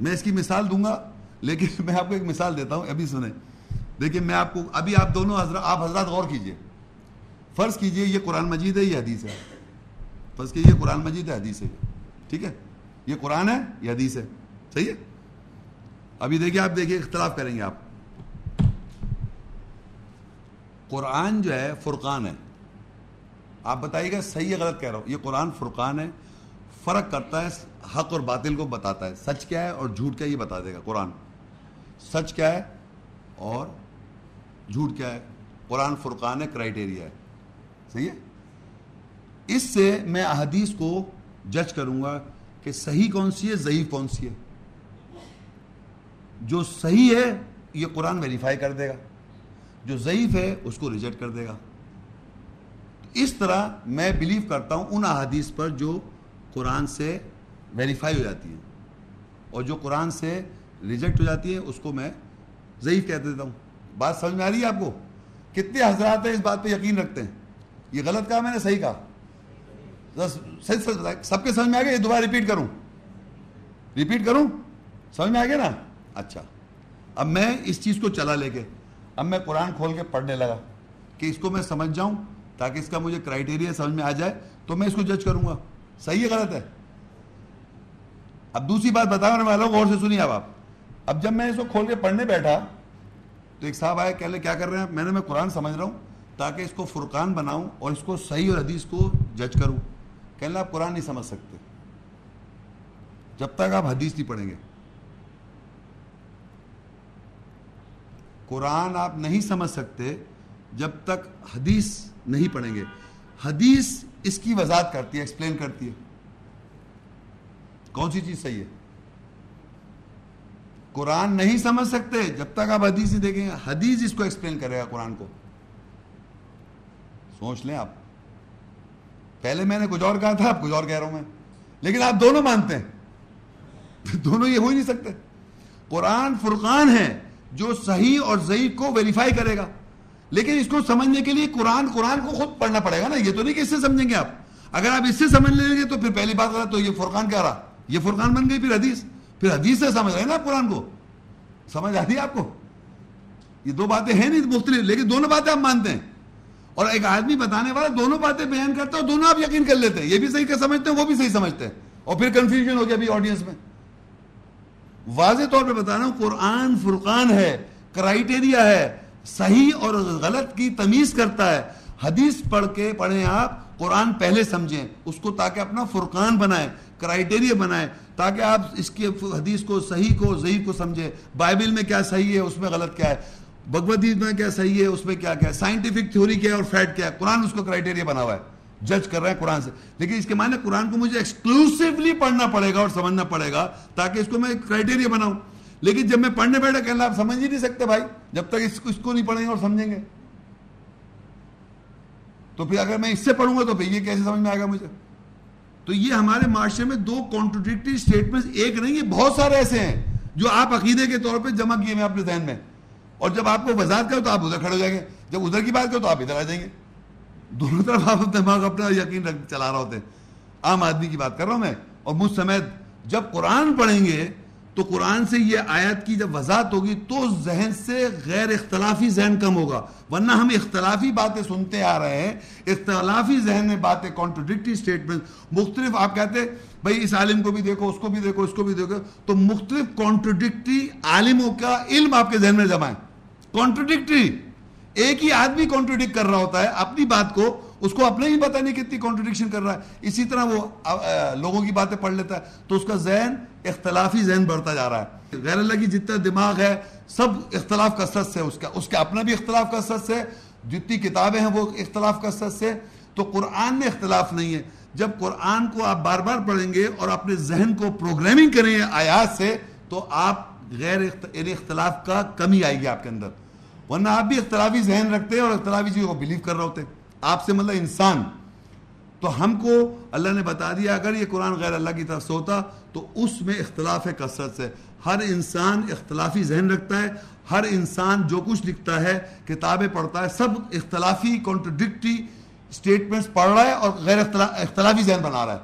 میں اس کی مثال دوں گا، لیکن میں آپ کو ایک مثال دیتا ہوں، ابھی سنیں۔ دیکھیں، میں آپ کو، ابھی آپ دونوں حضرات، آپ حضرات غور کیجیے۔ فرض کیجیے، یہ قرآن مجید ہے، یہ حدیث ہے۔ فرض کیجیے، یہ قرآن مجید ہے، حدیث ہے۔ ٹھیک ہے؟ یہ قرآن ہے، یہ حدیث ہے۔ صحیح ہے؟ ابھی دیکھیے آپ دیکھیے اختلاف کریں گے آپ۔ قرآن جو ہے، فرقان ہے۔ آپ بتائیے گا صحیح ہے غلط کہہ رہا ہوں؟ یہ قرآن فرقان ہے، فرق کرتا ہے، حق اور باطل کو بتاتا ہے۔ سچ کیا ہے اور جھوٹ کیا یہ بتا دے گا قرآن۔ سچ کیا ہے اور جھوٹ کیا ہے۔ قرآن فرقان ہے کرائٹیریا ہے۔ صحیح ہے؟ اس سے میں احادیث کو جج کروں گا کہ صحیح کون سی ہے، ضعیف کون سی ہے۔ جو صحیح ہے یہ قرآن ویریفائی کر دے گا۔ جو ضعیف ہے اس کو ریجیکٹ کر دے گا۔ تو اس طرح میں بلیو کرتا ہوں ان احادیث پر جو قرآن سے ویریفائی ہو جاتی ہیں۔ اور جو قرآن سے ریجیکٹ ہو جاتی ہے اس کو میں ضعیف کہہ دیتا ہوں۔ بات سمجھ میں آ رہی ہے آپ کو؟ کتنے حضرات ہیں اس بات پہ یقین رکھتے ہیں؟ یہ غلط کہا میں نے، صحیح کہا۔ سب کے سمجھ میں آ گیا؟ یہ دوبارہ ریپیٹ کروں۔ ریپیٹ کروں؟ سمجھ میں آ گیا نا؟ اچھا۔ اب میں اس چیز کو چلا لے کے، اب میں قرآن کھول کے پڑھنے لگا کہ اس کو میں سمجھ جاؤں تاکہ اس کا مجھے کرائٹیریا سمجھ میں آ جائے، تو میں اس کو جج کروں گا۔ صحیح ہے، غلط ہے؟ اب دوسری بات بتاؤں والا ہوں غور سے سنیے اب آپ۔ اب جب میں اس کو کھول کے پڑھنے بیٹھا، تو ایک صاحب آئے کہہ لے کیا کر رہے ہیں میں نے، میں قرآن سمجھ رہا ہوں تاکہ اس کو فرقان بناؤں اور اس کو صحیح اور حدیث کو جج کروں۔ کہنے آپ قرآن نہیں سمجھ سکتے۔ جب تک آپ حدیث نہیں پڑھیں گے۔ قرآن آپ نہیں سمجھ سکتے جب تک حدیث نہیں پڑھیں گے۔ حدیث اس کی وضاحت کرتی ہے ایکسپلین کرتی ہے۔ کون سی چیز صحیح ہے؟ قرآن نہیں سمجھ سکتے جب تک آپ حدیث نہیں دیکھیں گے۔ حدیث اس کو ایکسپلین کرے گا قرآن کو۔ سوچ لیں آپ۔ پہلے میں نے کچھ اور کہا تھا، اب کچھ اور کہہ رہا ہوں میں۔ لیکن آپ دونوں مانتے ہیں۔ دونوں یہ ہو ہی نہیں سکتے۔ قرآن فرقان ہے۔ جو صحیح اور ضعیف کو ویریفائی کرے گا۔ لیکن اس کو سمجھنے کے لیے قرآن قرآن کو خود پڑھنا پڑے گا نا۔ یہ تو نہیں کہ اس سے سمجھیں گے آپ۔ اگر آپ اس سے سمجھ لیں گے تو پھر پہلی بات تو یہ فرقان کیا رہا۔ یہ فرقان بن گئی پھر حدیث۔ پھر حدیث سے سمجھ رہے ہیں نا قرآن کو۔ سمجھ آتی ہے آپ کو؟ یہ دو باتیں ہیں نہیں مختلف، لیکن دونوں باتیں آپ مانتے ہیں۔ اور ایک آدمی بتانے والا دونوں باتیں بیان کرتا ہے اور دونوں آپ یقین کر لیتے ہیں۔ یہ بھی صحیح کہ سمجھتے ہیں، وہ بھی صحیح سمجھتے ہیں۔ اور پھر کنفیوژن ہو گیا ابھی آڈینس میں۔ واضح طور پہ بتا رہا ہوں، قرآن فرقان ہے کرائٹیریا ہے، صحیح اور غلط کی تمیز کرتا ہے۔ حدیث پڑھ کے پڑھیں آپ، قرآن پہلے سمجھیں، اس کو تاکہ اپنا فرقان بنائیں کرائٹیریا بنائیں، تاکہ آپ اس کی حدیث کو صحیح کو ضعیف کو سمجھیں۔ بائبل میں کیا صحیح ہے، اس میں غلط کیا ہے؟ بھگوت میں کیا صحیح ہے، اس میں کیا کیا ہے؟ سائنٹیفک تھیوری کیا ہے اور فیٹ کیا ہے؟ قرآن اس کو کرائٹیریا بنا ہوا ہے۔ جج کر رہے ہیں قرآن سے۔ لیکن اس کے معنی قرآن کو مجھے ایکسکلوسیولی پڑھنا پڑے گا اور سمجھنا پڑے گا تاکہ اس کو میں کرائٹیریا بناؤں۔ لیکن جب میں پڑھنے بیٹھا کہ آپ سمجھ ہی نہیں سکتے بھائی، جب تک اس کو اس کو نہیں پڑھیں گے اور سمجھیں گے۔ تو پھر اگر میں اس سے پڑھوں گا تو پھر یہ کیسے سمجھ میں آئے گا مجھے؟ تو یہ ہمارے معاشرے میں دو کانٹروڈکٹری سٹیٹمنٹ ایک نہیں، یہ بہت سارے ایسے ہیں جو آپ عقیدے کے طور پہ جمع کیے میں اپنے ذہن میں۔ اور جب آپ کو وضاحت کرو تو آپ ادھر کھڑے ہو جائیں گے، جب ادھر کی بات کرو تو آپ ادھر آ جائیں گے۔ دونوں طرف آپ دماغ اپنا یقین چلا رہا ہوتے عام آدمی کی بات کر رہا ہوں میں۔ اور مجھ سمیت جب قرآن پڑھیں گے، تو قرآن سے یہ آیت کی جب وضاحت ہوگی، تو ذہن سے غیر اختلافی ذہن کم ہوگا۔ ورنہ ہم اختلافی باتیں سنتے آ رہے ہیں، اختلافی ذہن میں باتیں کانٹروڈکٹی اسٹیٹمنٹ مختلف آپ کہتے بھائی اس عالم کو بھی دیکھو، اس کو بھی دیکھو، اس کو بھی دیکھو۔ تو مختلف کانٹروڈکٹی عالموں کا علم آپ کے ذہن میں جمع ہے۔ کانٹروڈکٹری ایک ہی آدمی کانٹروڈکٹ کر رہا ہوتا ہے، اپنی بات کو، اس کو اپنے ہی پتہ نہیں کتنی کانٹروڈکشن کر رہا ہے۔ اسی طرح وہ لوگوں کی باتیں پڑھ لیتا ہے۔ تو اس کا ذہن، اختلافی ذہن بڑھتا جا رہا ہے۔ غیر اللہ کی جتنا دماغ ہے، سب اختلاف کا سچ ہے اس کا۔ اس کا اپنا بھی اختلاف کا سچ ہے۔ جتنی کتابیں ہیں، وہ اختلاف کا سچ ہے۔ تو قرآن میں اختلاف نہیں ہے۔ جب قرآن کو آپ بار بار پڑھیں گے اور اپنے ذہن کو پروگرامنگ کریں گے آیات سے، تو آپ غیر یعنی اختلاف کا کمی آئے گی آپ کے اندر۔ ورنہ آپ بھی اختلافی ذہن رکھتے ہیں اور اختلافی چیزوں کو بلیو کر رہے ہوتے آپ سے مطلب انسان۔ تو ہم کو اللہ نے بتا دیا، اگر یہ قرآن غیر اللہ کی طرف سے ہوتا تو اس میں اختلاف ہے کثرت سے۔ ہر انسان اختلافی ذہن رکھتا ہے، ہر انسان جو کچھ لکھتا ہے، کتابیں پڑھتا ہے، سب اختلافی کانٹروڈکٹری اسٹیٹمنٹس پڑھ رہا ہے اور غیر اختلافی ذہن بنا رہا ہے۔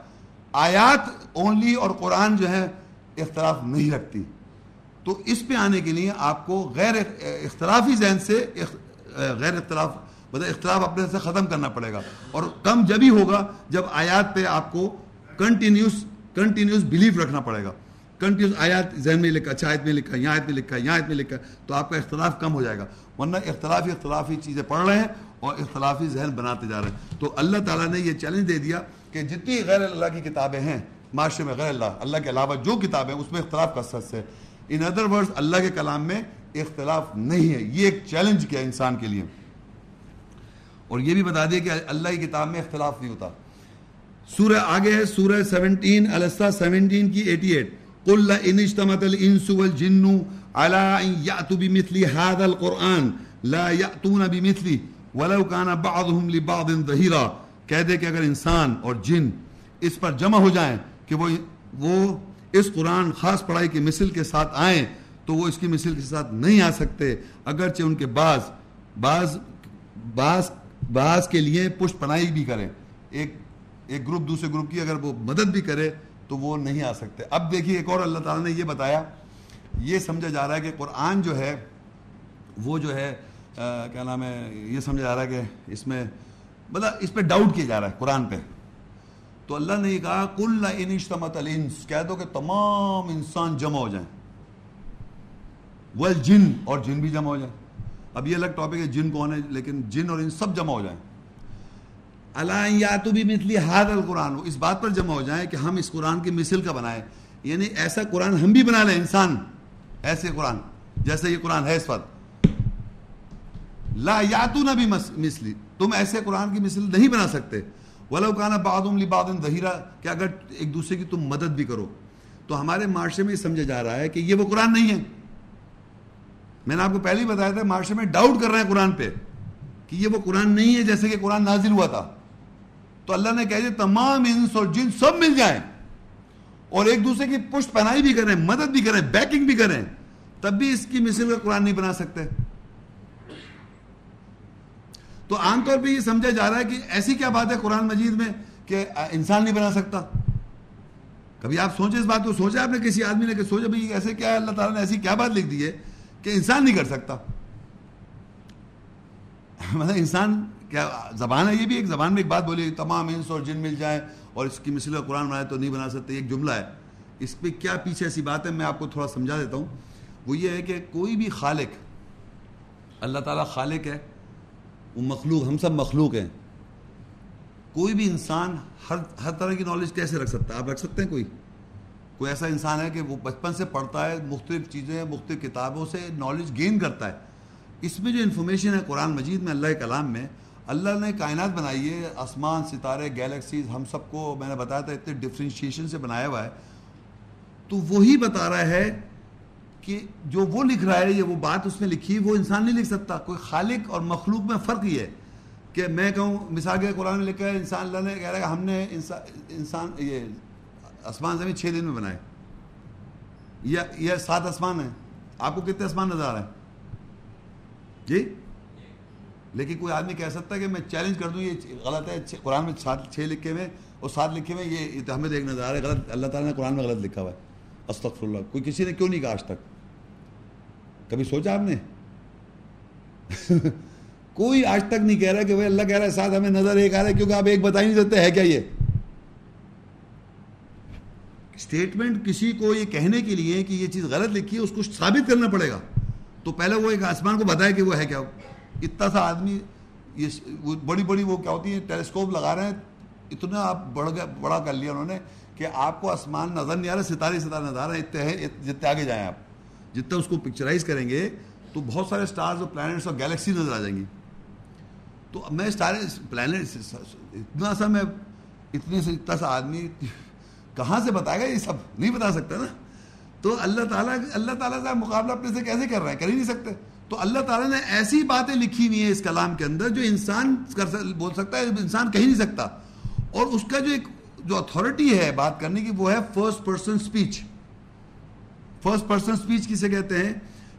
آیات اونلی اور قرآن جو ہے اختلاف نہیں رکھتی۔ تو اس پہ آنے کے لیے آپ کو غیر اختلافی ذہن سے غیر اختلاف مطلب اختلاف اپنے سے ختم کرنا پڑے گا۔ اور کم جب ہی ہوگا، جب آیات پہ آپ کو کنٹینیوس کنٹینیوس بلیف رکھنا پڑے گا۔ کنٹینیوس آیات ذہن میں لکھا اچھا آیت میں لکھا، یہاں آیت میں لکھا، یہاں آیت میں لکھا، تو آپ کا اختلاف کم ہو جائے گا۔ ورنہ اختلافی اختلافی چیزیں پڑھ رہے ہیں اور اختلافی ذہن بناتے جا رہے ہیں۔ تو اللہ تعالیٰ نے یہ چیلنج دے دیا کہ جتنی غیر اللہ کی کتابیں ہیں، معاشرے میں غیر اللہ اللہ کے علاوہ جو کتابیں اس میں اختلاف کا سچ ہے ان ادر ورڈ اللہ کے کلام میں اختلاف نہیں ہے۔ یہ ایک چیلنج کیا انسان کے لیے۔ اور یہ بھی بتا دیا کہ اللہ کی کتاب میں اختلاف نہیں ہوتا۔ سورہ آگے ہے، سورہ سیونٹین السا سیونٹین کی ایٹی ایٹ قل ان اجتمت الانس والجن على ان یأتوا بمثل هذا القرآن لا یأتون بمثلی ولو كان بعضهم لبعض ظہیرا کہہ دے کہ اگر انسان اور جن اس پر جمع ہو جائیں کہ وہ وہ اس قرآن خاص پڑھائی کی مثل کے ساتھ آئیں تو وہ اس کی مثل کے ساتھ نہیں آ سکتے، اگرچہ ان کے بعض بعض بعض بعض کے لیے پشت پناہی بھی کریں۔ ایک ایک گروپ دوسرے گروپ کی اگر وہ مدد بھی کرے تو وہ نہیں آ سکتے۔ اب دیکھیے ایک اور اللہ تعالیٰ نے یہ بتایا، یہ سمجھا جا رہا ہے کہ قرآن جو ہے، وہ جو ہے کیا نام ہے، یہ سمجھا جا رہا ہے کہ اس میں مطلب اس پہ ڈاؤٹ کیا جا رہا ہے قرآن پہ۔ تو اللہ نے یہ کہا کل انشتمت الانس۔ کہہ دو کہ تمام انسان جمع ہو جائیں۔ جن اور جن بھی جمع ہو جائیں۔ اب یہ الگ ٹاپک ہے، جن کون ہے، لیکن جن اور انس سب جمع ہو جائیں۔ اللہ یا تو بھی مثلی ہاد القرآن اس بات پر جمع ہو جائیں کہ ہم اس قرآن کی مثل کا بنائیں۔ یعنی ایسا قرآن ہم بھی بنا لیں انسان۔ ایسے قرآن، جیسے یہ قرآن ہے اس وقت لا یاتو نہ بھی مثلی تم ایسے قرآن کی مثل نہیں بنا سکتے۔ ولو کانا بادم لی کہ اگر ایک دوسرے کی تم مدد بھی کرو، تو ہمارے معاشرے میں یہ سمجھا جا رہا ہے کہ یہ وہ قرآن نہیں ہے۔ میں نے آپ کو پہلے ہی بتایا تھا، معاشرے میں ڈاؤٹ کر رہے ہیں قرآن پہ کہ یہ وہ قرآن نہیں ہے جیسے کہ قرآن نازل ہوا تھا۔ تو اللہ نے کہہ دیا تمام انس اور جن سب مل جائیں اور ایک دوسرے کی پشت پناہی بھی کریں، مدد بھی کریں بیکنگ بھی کریں، تب بھی اس کی مثل کا قرآن نہیں بنا سکتے۔ تو عام طور پہ یہ سمجھا جا رہا ہے کہ ایسی کیا بات ہے قرآن مجید میں کہ انسان نہیں بنا سکتا؟ کبھی آپ سوچے اس بات کو؟ سوچا آپ نے کسی آدمی نے کہ سوچا بھائی ایسے کیا ہے؟ اللہ تعالیٰ نے ایسی کیا بات لکھ دی ہے کہ انسان نہیں کر سکتا؟ مطلب انسان کیا زبان ہے؟ یہ بھی ایک زبان میں ایک بات بولی تمام انس اور جن مل جائیں اور اس کی مثل کا قرآن بنائے تو نہیں بنا سکتے، ایک جملہ ہے۔ اس پہ کیا پیچھے ایسی بات ہے؟ میں آپ کو تھوڑا سمجھا دیتا ہوں۔ وہ یہ ہے کہ کوئی بھی خالق، اللہ تعالیٰ خالق ہے وہ مخلوق، ہم سب مخلوق ہیں۔ کوئی بھی انسان ہر ہر طرح کی نالج کیسے رکھ سکتا ہے؟ آپ رکھ سکتے ہیں کوئی؟ کوئی ایسا انسان ہے کہ وہ بچپن سے پڑھتا ہے، مختلف چیزیں، مختلف کتابوں سے نالج گین کرتا ہے۔ اس میں جو انفارمیشن ہے قرآن مجید میں، اللہ کلام میں، اللہ نے کائنات بنائی ہے، آسمان، ستارے گیلیکسیز ہم سب کو میں نے بتایا تھا، اتنے ڈفرینشیشن سے بنایا ہوا ہے۔ تو وہی بتا رہا ہے کہ جو وہ لکھ رہا ہے یا وہ بات اس میں لکھی، وہ انسان نہیں لکھ سکتا۔ کوئی خالق اور مخلوق میں فرق یہ ہے کہ میں کہوں، مثال کے قرآن میں لکھا ہے، انسان اللہ نے کہہ رہا ہے کہ ہم نے انسان یہ آسمان زمین چھ دن میں بنائے۔ یا یہ سات آسمان ہیں۔ آپ کو کتنے آسمان نظر آ رہے ہیں؟ جی؟ لیکن کوئی آدمی کہہ سکتا ہے کہ میں چیلنج کر دوں، یہ غلط ہے قرآن میں سات، چھ لکھے ہوئے اور سات لکھے ہوئے، یہ ہمیں دیکھ نظر آ رہا ہے، غلط، اللہ تعالیٰ نے قرآن میں غلط لکھا ہوا ہے۔ استغفر اللہ، کوئی کسی نے کیوں نہیں کہا آج تک؟ کبھی سوچا آپ نے؟ کوئی آج تک نہیں کہہ رہا کہ اللہ کہہ رہا ہے، ساتھ ہمیں نظر ایک آ رہا ہے، کیونکہ آپ ایک بتا ہی نہیں سکتے، ہے کیا یہ؟ اسٹیٹمنٹ کسی کو یہ کہنے کے لیے کہ یہ چیز غلط لکھی ہے، اس کو ثابت کرنا پڑے گا۔ تو پہلے وہ ایک آسمان کو بتائے کہ وہ ہے کیا؟ اتنا سا آدمی، یہ بڑی بڑی وہ کیا ہوتی ہے ٹیلیسکوپ لگا رہے ہیں، اتنا آپ بڑھ بڑا کر لیا انہوں نے کہ آپ کو آسمان نظر نہیں آ رہا، ستارے ستارے نظر آ رہے ہیں جتنے آگے جائیں آپ۔ جتنا اس کو پکچرائز کریں گے، تو بہت سارے سٹارز اور پلانٹس اور گیلیکسی نظر آ جائیں گی تو میں اسٹار پلانٹ اتنا سا میں اتنے سے اتنا سا آدمی کہاں سے بتائے گا؟ یہ سب نہیں بتا سکتا نا۔ تو اللہ تعالیٰ اللہ تعالیٰ سے مقابلہ اپنے سے کیسے کر رہے ہیں کر ہی نہیں سکتے۔ تو اللہ تعالیٰ نے ایسی باتیں لکھی ہوئی ہیں اس کلام کے اندر جو انسان کر بول سکتا ہے، انسان کہہ نہیں سکتا۔ اور اس کا جو ایک، جو اتھارٹی ہے بات کرنے کی، وہ ہے first person speech first person speech کسے کہتے ہیں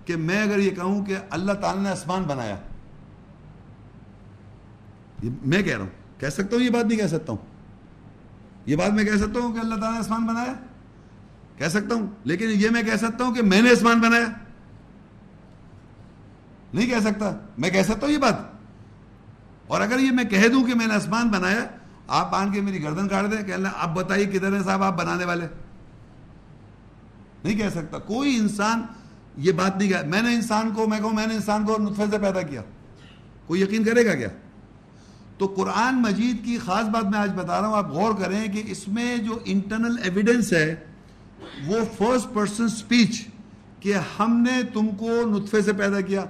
کہ میں اگر یہ کہوں کہ اللہ تعالیٰ نے آسمان بنایا میں کہہ رہا ہوں، کہہ سکتا ہوں یہ بات نہیں کہہ سکتا ہوں۔ یہ بات میں کہہ سکتا ہوں کہ اللہ تعالیٰ نے آسمان بنایا۔ کہہ سکتا ہوں، لیکن یہ میں کہہ سکتا ہوں کہ میں نے آسمان بنایا۔ نہیں کہہ سکتا، میں کہہ سکتا ہوں یہ بات۔ اور اگر یہ میں کہہ دوں کہ میں نے آسمان بنایا، آپ آن کے میری گردن کاٹ دیں کہ اللہ آپ بتائیے کدھر ہے صاحب آپ بنانے والے؟ نہیں کہہ سکتا۔ کوئی انسان یہ بات نہیں کہا میں نے انسان کو میں کہوں میں نے انسان کو نطفے سے پیدا کیا۔ کوئی یقین کرے گا کیا؟ تو قرآن مجید کی خاص بات میں آج بتا رہا ہوں، آپ غور کریں کہ اس میں جو انٹرنل ایویڈنس ہے، وہ فرسٹ پرسن سپیچ کہ ہم نے تم کو نطفے سے پیدا کیا۔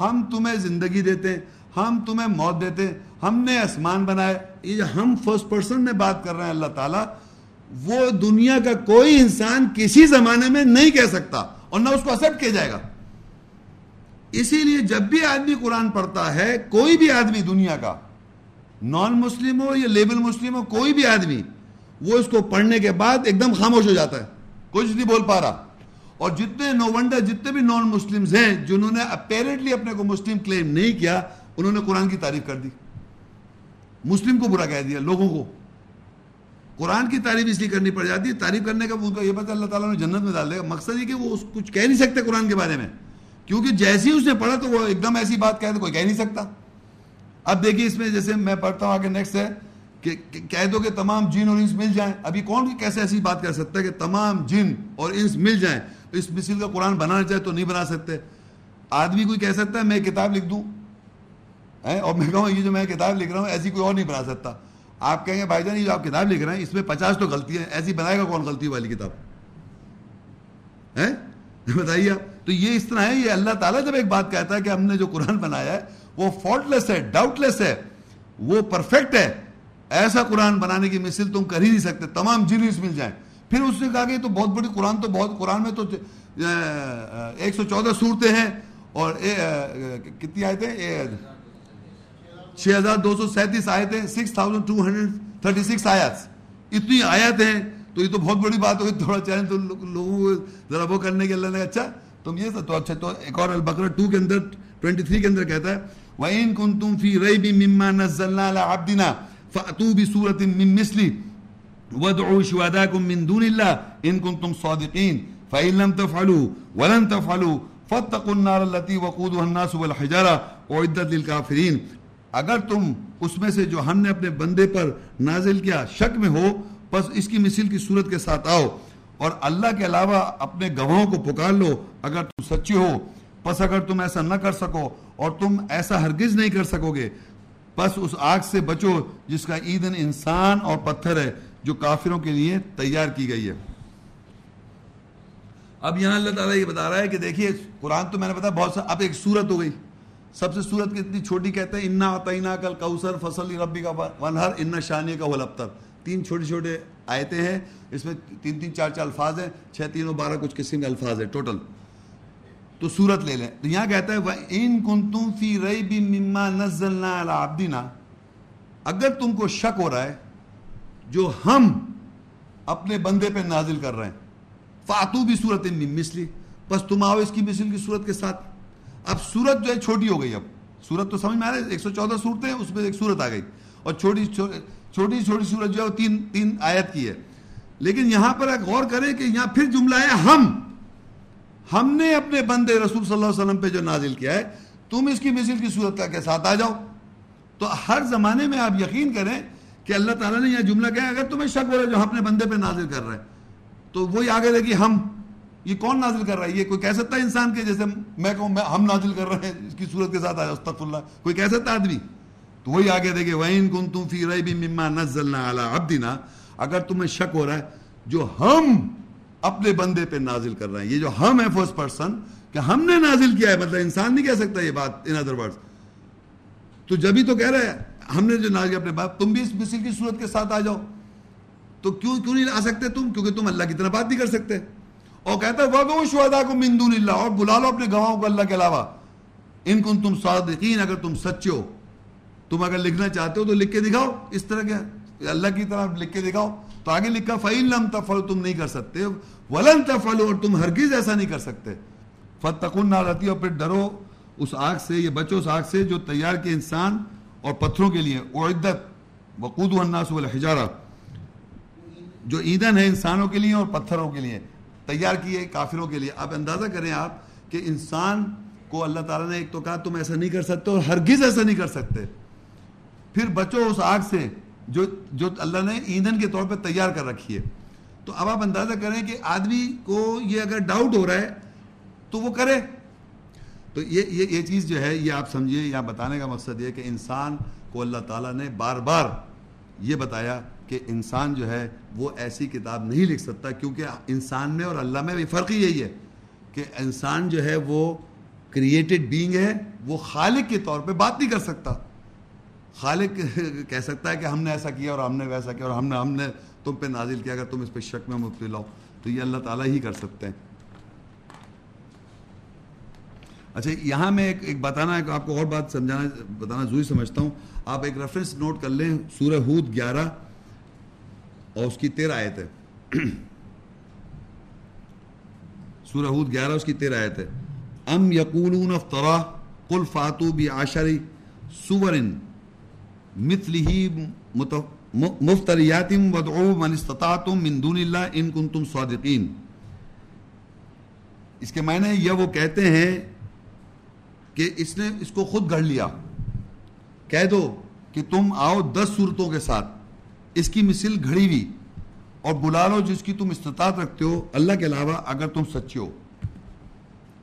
ہم تمہیں زندگی دیتے ہیں، ہم تمہیں موت دیتے ہیں، ہم نے آسمان بنائے۔ یہ ہم فرسٹ پرسن میں بات کر رہے ہیں، اللہ تعالیٰ۔ وہ دنیا کا کوئی انسان کسی زمانے میں نہیں کہہ سکتا اور نہ اس کو ایکسپٹ کیا جائے گا۔ اسی لیے جب بھی آدمی قرآن پڑھتا ہے، کوئی بھی آدمی دنیا کا نان مسلم ہو یا لیبل مسلم ہو، کوئی بھی آدمی، وہ اس کو پڑھنے کے بعد ایک دم خاموش ہو جاتا ہے۔ کچھ نہیں بول پا رہا۔ اور جتنے نوونڈر جتنے بھی نان مسلم ہیں، جنہوں نے اپیرنٹلی اپنے کو مسلم کلیم نہیں کیا، انہوں نے قرآن کی تعریف کر دی۔ مسلم کو برا کہہ دیا، لوگوں کو۔ قرآن کی تعریف اس لیے کرنی پڑ جاتی ہے، تعریف کرنے کا ان کا یہ پتہ اللہ تعالیٰ نے جنت میں ڈال دے گا مقصد یہ کہ وہ کچھ کہہ نہیں سکتے قرآن کے بارے میں۔ کیونکہ جیسی اس نے پڑھا تو وہ ایک دم ایسی بات کہہ دے، کوئی کہہ نہیں سکتا۔ اب دیکھیے اس میں جیسے میں پڑھتا ہوں، آگے نیکسٹ ہے کہ کہہ دو کہ تمام جن اور انس مل جائیں۔ ابھی کون کیسے ایسی بات کر سکتا ہے کہ تمام جن اور انس مل جائیں؟ اس مثل کا قرآن بنانا چاہے تو نہیں بنا سکتے۔ آدمی کوئی کہہ سکتا ہے، میں کتاب لکھ دوں۔ اور میں کہوں، یہ جو میں کتاب لکھ رہا ہوں، ایسی کوئی اور نہیں بنا سکتا۔ آپ کہیں گے، بھائی جان، یہ جو آپ کتاب لکھ رہے ہیں، اس میں پچاس تو غلطی ہیں۔ ایسی بنائے گا کون غلطی والی کتاب؟ بتائیے آپ۔ تو یہ اس طرح ہے، یہ اللہ تعالیٰ جب ایک بات کہتا ہے کہ ہم نے جو قرآن بنایا ہے، وہ فالٹ لیس ہے ڈاؤٹ لیس ہے، وہ پرفیکٹ ہے۔ ایسا قرآن بنانے کی مثل تم کر ہی نہیں سکتے، تمام جینیس مل جائیں۔ پھر اس نے کہا کہ یہ تو بہت بڑی قرآن، تو بہت قرآن میں تو ایک سو چودہ صورتیں ہیں اور کتنی آئے تھے چھ ہزار دو سو سینتیس آئے تھے six thousand two hundred thirty six آیات اتنی آیت ہیں تو یہ تو بہت بڑی بات ہوگی تھوڑا چاہیں تو لوگوں کو ذرا وہ کرنے کے اللہ نے اچھا تم یہ تو اچھا تو ایک اور البقرہ ٹو کے اندر ٹوینٹی تھری کے اندر کہتا ہے، وَإِن كُنْتُمْ فِي رَيْبٍ مِمَّا نَزَّلْنَا عَلَىٰ عَبْدِنَا فَأْتُوا بِسُورَةٍ مِّن مِّثْلِ وَادْعُوا شُهَدَاكُم مِّن دُونِ اللَّهِ إِن كُنتُمْ صَادِقِينَ۔ فَإِن لَّمْ تَفْعَلُوا وَلَن تَفْعَلُوا فَاتَّقُوا النَّارَ الَّتِي وَقُودُهَا النَّاسُ وَالْحِجَارَةُ أُعِدَّتْ لِلْكَافِرِينَ۔ اگر تم اس میں سے جو ہم نے اپنے بندے پر نازل کیا شک میں ہو، پس اس کی مثل کی صورت کے ساتھ آؤ اور اللہ کے علاوہ اپنے گواہوں کو پکار لو اگر تم سچے ہو۔ پس اگر تم ایسا نہ کر سکو اور تم ایسا ہرگز نہیں کر سکو گے، پس اس آگ سے بچو جس کا ایندھن انسان اور پتھر ہے جو کافروں کے لیے تیار کی گئی ہے۔ اب یہاں اللہ تعالیٰ یہ بتا رہا ہے کہ دیکھیے، قرآن تو میں نے بتا بہت سا، اب ایک صورت ہو گئی۔ سب سے صورت کتنی چھوٹی کہتے ہیں، انا عطینا کل کوثر فصل ربی کا ونہر ان شانی کا ولبتر تین چھوٹے چھوٹے آیتیں ہیں، اس میں تین تین چار چار الفاظ ہیں، چھ تین و بارہ کچھ قسم کے الفاظ ہیں ٹوٹل۔ تو صورت لے لیں۔ تو یہاں کہتا ہے ان کن تم فی رئی بھی مما نزلنا عبدینا اگر تم کو شک ہو رہا ہے، جو ہم اپنے بندے پہ نازل کر رہے ہیں فاتو بھی صورت مسلی بس تم آؤ اس کی مثل کی صورت کے ساتھ۔ اب صورت جو ہے چھوٹی ہو گئی اب۔ صورت تو سمجھ میں آ رہا ہے، ایک سو چودہ صورتیں اس میں ایک صورت آ گئی۔ اور چھوٹی چھوٹی چھوٹی صورت جو ہے، وہ تین تین آیت کی ہے۔ لیکن یہاں پر ایک غور کریں کہ یہاں پھر جملہ ہے ہم۔ ہم نے اپنے بندے رسول صلی اللہ علیہ وسلم پہ جو نازل کیا ہے، تم اس کی مثل کی صورت کے ساتھ آ جاؤ۔ تو ہر زمانے میں آپ یقین کریں کہ اللہ تعالیٰ نے یہ جملہ کیا اگر تمہیں شک ہو رہا ہے جو اپنے بندے پہ نازل کر رہے ہیں، تو وہی آگے دے کہ ہم۔ یہ کون نازل کر رہا ہے؟ یہ کوئی کہہ سکتا ہے انسان کے جیسے میں کہوں، میں ہم نازل کر رہے ہیں، اس کی صورت کے ساتھ آیا استغفر اللہ کوئی کہہ سکتا آدمی؟ تو وہی آگے دیکھے وَإِن كُنْتُمْ فِي رَيْبٍ مِمَّا نَزَّلْنَا عَلَىٰ عَبْدِنَا۔ اگر تمہیں شک ہو رہا ہے جو ہم اپنے بندے پہ نازل کر رہے ہیں، یہ جو ہم ہے فرسٹ پرسن کہ ہم نے نازل کیا ہے مطلب انسان نہیں کہہ سکتا یہ بات ان ادر ورڈز تو جبھی تو کہہ رہے ہیں ہم نے جو نازل کیا اپنے باپ، تم بھی اس مثل کی صورت کے ساتھ آ جاؤ۔ تو کیوں کیوں نہیں آ سکتے تم؟ کیونکہ تم اللہ کی طرح بات نہیں کر سکتے۔ اور کہتا ہے وہ شہدا کو من دون اللہ اور بلا لو اپنے گواہوں کو اللہ کے علاوہ۔ ان کن تم صادقین اگر تم سچے ہو، تم اگر لکھنا چاہتے ہو تو لکھ کے دکھاؤ۔ اس طرح کے اللہ کی طرح لکھ کے دکھاؤ۔ تو آگے لکھا فعین لم تفل تم نہیں کر سکتے۔ ولن تفل اور تم ہرگز ایسا نہیں کر سکتے۔ فتقن نہ رہتی اور پھر ڈرو اس آگ سے، یہ بچو اس آگ سے جو تیار کے انسان اور پتھروں کے لیے۔ اعدت وقود الناس والحجارہ جو ایندھن ہے انسانوں کے لیے اور پتھروں کے لیے۔ تیار کیے کافروں کے لیے۔ آپ اندازہ کریں آپ کہ انسان کو اللہ تعالیٰ نے ایک تو کہا، تم ایسا نہیں کر سکتے اور ہرگز ایسا نہیں کر سکتے۔ پھر بچو اس آگ سے جو جو اللہ نے ایندھن کے طور پہ تیار کر رکھی ہے۔ تو اب آپ اندازہ کریں کہ آدمی کو یہ اگر ڈاؤٹ ہو رہا ہے تو وہ کرے۔ تو یہ یہ یہ چیز جو ہے، یہ آپ سمجھیے یا بتانے کا مقصد یہ کہ انسان کو اللہ تعالیٰ نے بار بار یہ بتایا کہ انسان جو ہے وہ ایسی کتاب نہیں لکھ سکتا، کیونکہ انسان میں اور اللہ میں بھی فرق ہی یہی ہے کہ انسان جو ہے وہ کریٹڈ بینگ ہے، وہ خالق کے طور پہ بات نہیں کر سکتا۔ خالق کہہ سکتا ہے کہ ہم نے ایسا کیا اور ہم نے ویسا کیا اور ہم نے ہم نے تم پہ نازل کیا، اگر تم اس پہ شک میں مبتلا ہو۔ تو یہ اللہ تعالیٰ ہی کر سکتے ہیں۔ اچھا یہاں میں ایک ایک بتانا ہے آپ کو اور بات سمجھانا، بتانا ضروری سمجھتا ہوں۔ آپ ایک ریفرنس نوٹ کر لیں، سورہ ہود گیارہ۔ اور اس کی تیرہ آیت ہے سورہ ہود گیارہ، اس کی تیرہ آیت ہے ام یقولون افترا قل فاتو بی عشر سورن مثلی مفتریات ودعو من استطاعتم من دون اللہ ان کنتم صادقین۔ اس کے معنی یہ وہ کہتے ہیں کہ اس نے اس کو خود گھڑ لیا۔ کہہ دو کہ تم آؤ دس صورتوں کے ساتھ۔ اس کی مثل گھڑی ہوئی اور بلا لو جس کی تم استطاعت رکھتے ہو، اللہ کے علاوہ اگر تم سچے ہو۔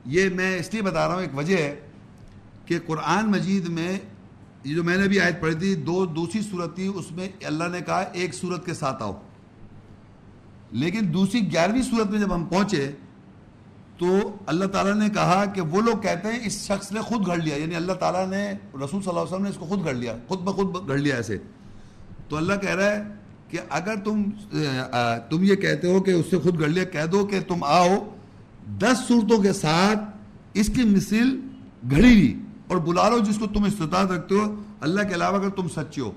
یہ میں اس لیے بتا رہا ہوں، ایک وجہ ہے کہ قرآن مجید میں یہ جو میں نے بھی آیت پڑھی تھی، دو دوسری صورت تھی، اس میں اللہ نے کہا ایک صورت کے ساتھ آؤ۔ لیکن دوسری گیارہویں صورت میں جب ہم پہنچے، تو اللہ تعالیٰ نے کہا کہ وہ لوگ کہتے ہیں، اس شخص نے خود گھڑ لیا یعنی اللہ تعالیٰ نے، رسول صلی اللہ علیہ وسلم نے اس کو خود گھڑ لیا، خود بخود گھڑ لیا ایسے۔ تو اللہ کہہ رہا ہے کہ اگر تم تم یہ کہتے ہو کہ اس سے خود گھڑ لیا، کہہ دو کہ تم آؤ، دس صورتوں کے ساتھ اس کی مثل گھڑی بھی اور بلا لو جس کو تم استطاعت رکھتے ہو۔ اللہ کے علاوہ اگر تم سچے ہو۔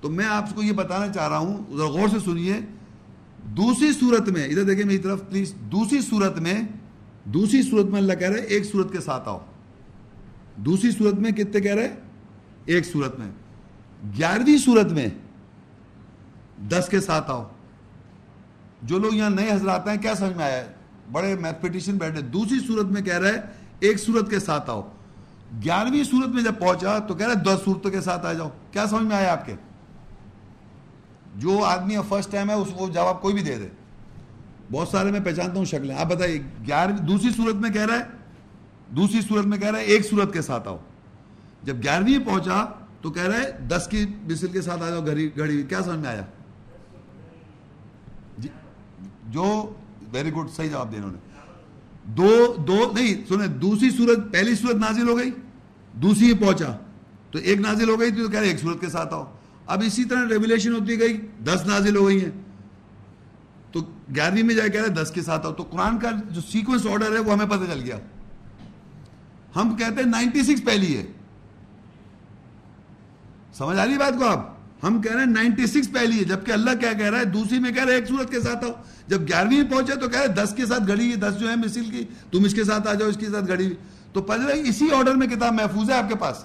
تو میں آپ کو یہ بتانا چاہ رہا ہوں، ذرا غور سے سنیے۔ دوسری صورت میں، ادھر دیکھیں میری طرف پلیز دوسری صورت میں، دوسری صورت میں اللہ کہہ رہے ایک صورت کے ساتھ آؤ۔ دوسری صورت میں کتنے کہہ رہے ایک صورت میں۔ گیارہویں صورت میں دس کے ساتھ آؤ۔ جو لوگ یہاں نئے حضرات ہیں، کیا سمجھ میں آیا؟ ہے بڑے میتھمیٹیشین بیٹھے، دوسری صورت میں کہہ رہے ایک صورت کے ساتھ آؤ۔ گیارہویں صورت میں جب پہنچا تو کہہ رہے دس صورتوں کے ساتھ آ جاؤ۔ کیا سمجھ میں آیا آپ کے؟ جو آدمی فرسٹ ٹائم ہے، اس کو جواب کوئی بھی دے دے۔ بہت سارے میں پہچانتا ہوں شکلیں۔ آپ بتائیے، گیارہویں، دوسری صورت میں کہہ رہا ہے؟ دوسری صورت میں کہہ رہا ہے، ایک صورت کے ساتھ آؤ۔ جب گیارہویں پہنچا تو کہہ رہے دس کی بسل کے ساتھ آ جاؤ، گھڑی گھڑی، کیا سمجھ میں آیا؟ جو ویری گڈ صحیح جواب دے انہوں نے۔ دو دو، نہیں، سنیں، دوسری صورت پہلی صورت نازل ہو گئی، دوسری پہنچا۔ تو ایک نازل ہو گئی تو کہہ رہے ایک صورت کے ساتھ آؤ۔ اب اسی طرح ریولیشن ہوتی گئی، دس نازل ہو گئی ہیں۔ تو گیارہویں میں جائے کہہ رہے دس کے ساتھ آؤ۔ تو قرآن کا جو سیکوینس آرڈر ہے وہ ہمیں پتہ چل گیا۔ ہم کہتے ہیں نائنٹی سکس پہلی ہے۔ سمجھ آ رہی بات کو آپ؟ ہم کہہ رہے ہیں نائنٹی سکس پہلی ہے جبکہ اللہ کیا کہہ رہا ہے؟ دوسری میں کہہ رہے ایک صورت کے ساتھ آؤ۔ جب گیارہویں پہنچے تو کہہ رہے دس کے ساتھ گھڑی، دس جو ہے مسل کی، تم اس کے ساتھ آ جاؤ، اس کے ساتھ گھڑی۔ تو پہلے اسی آرڈر میں کتاب محفوظ ہے آپ کے پاس؟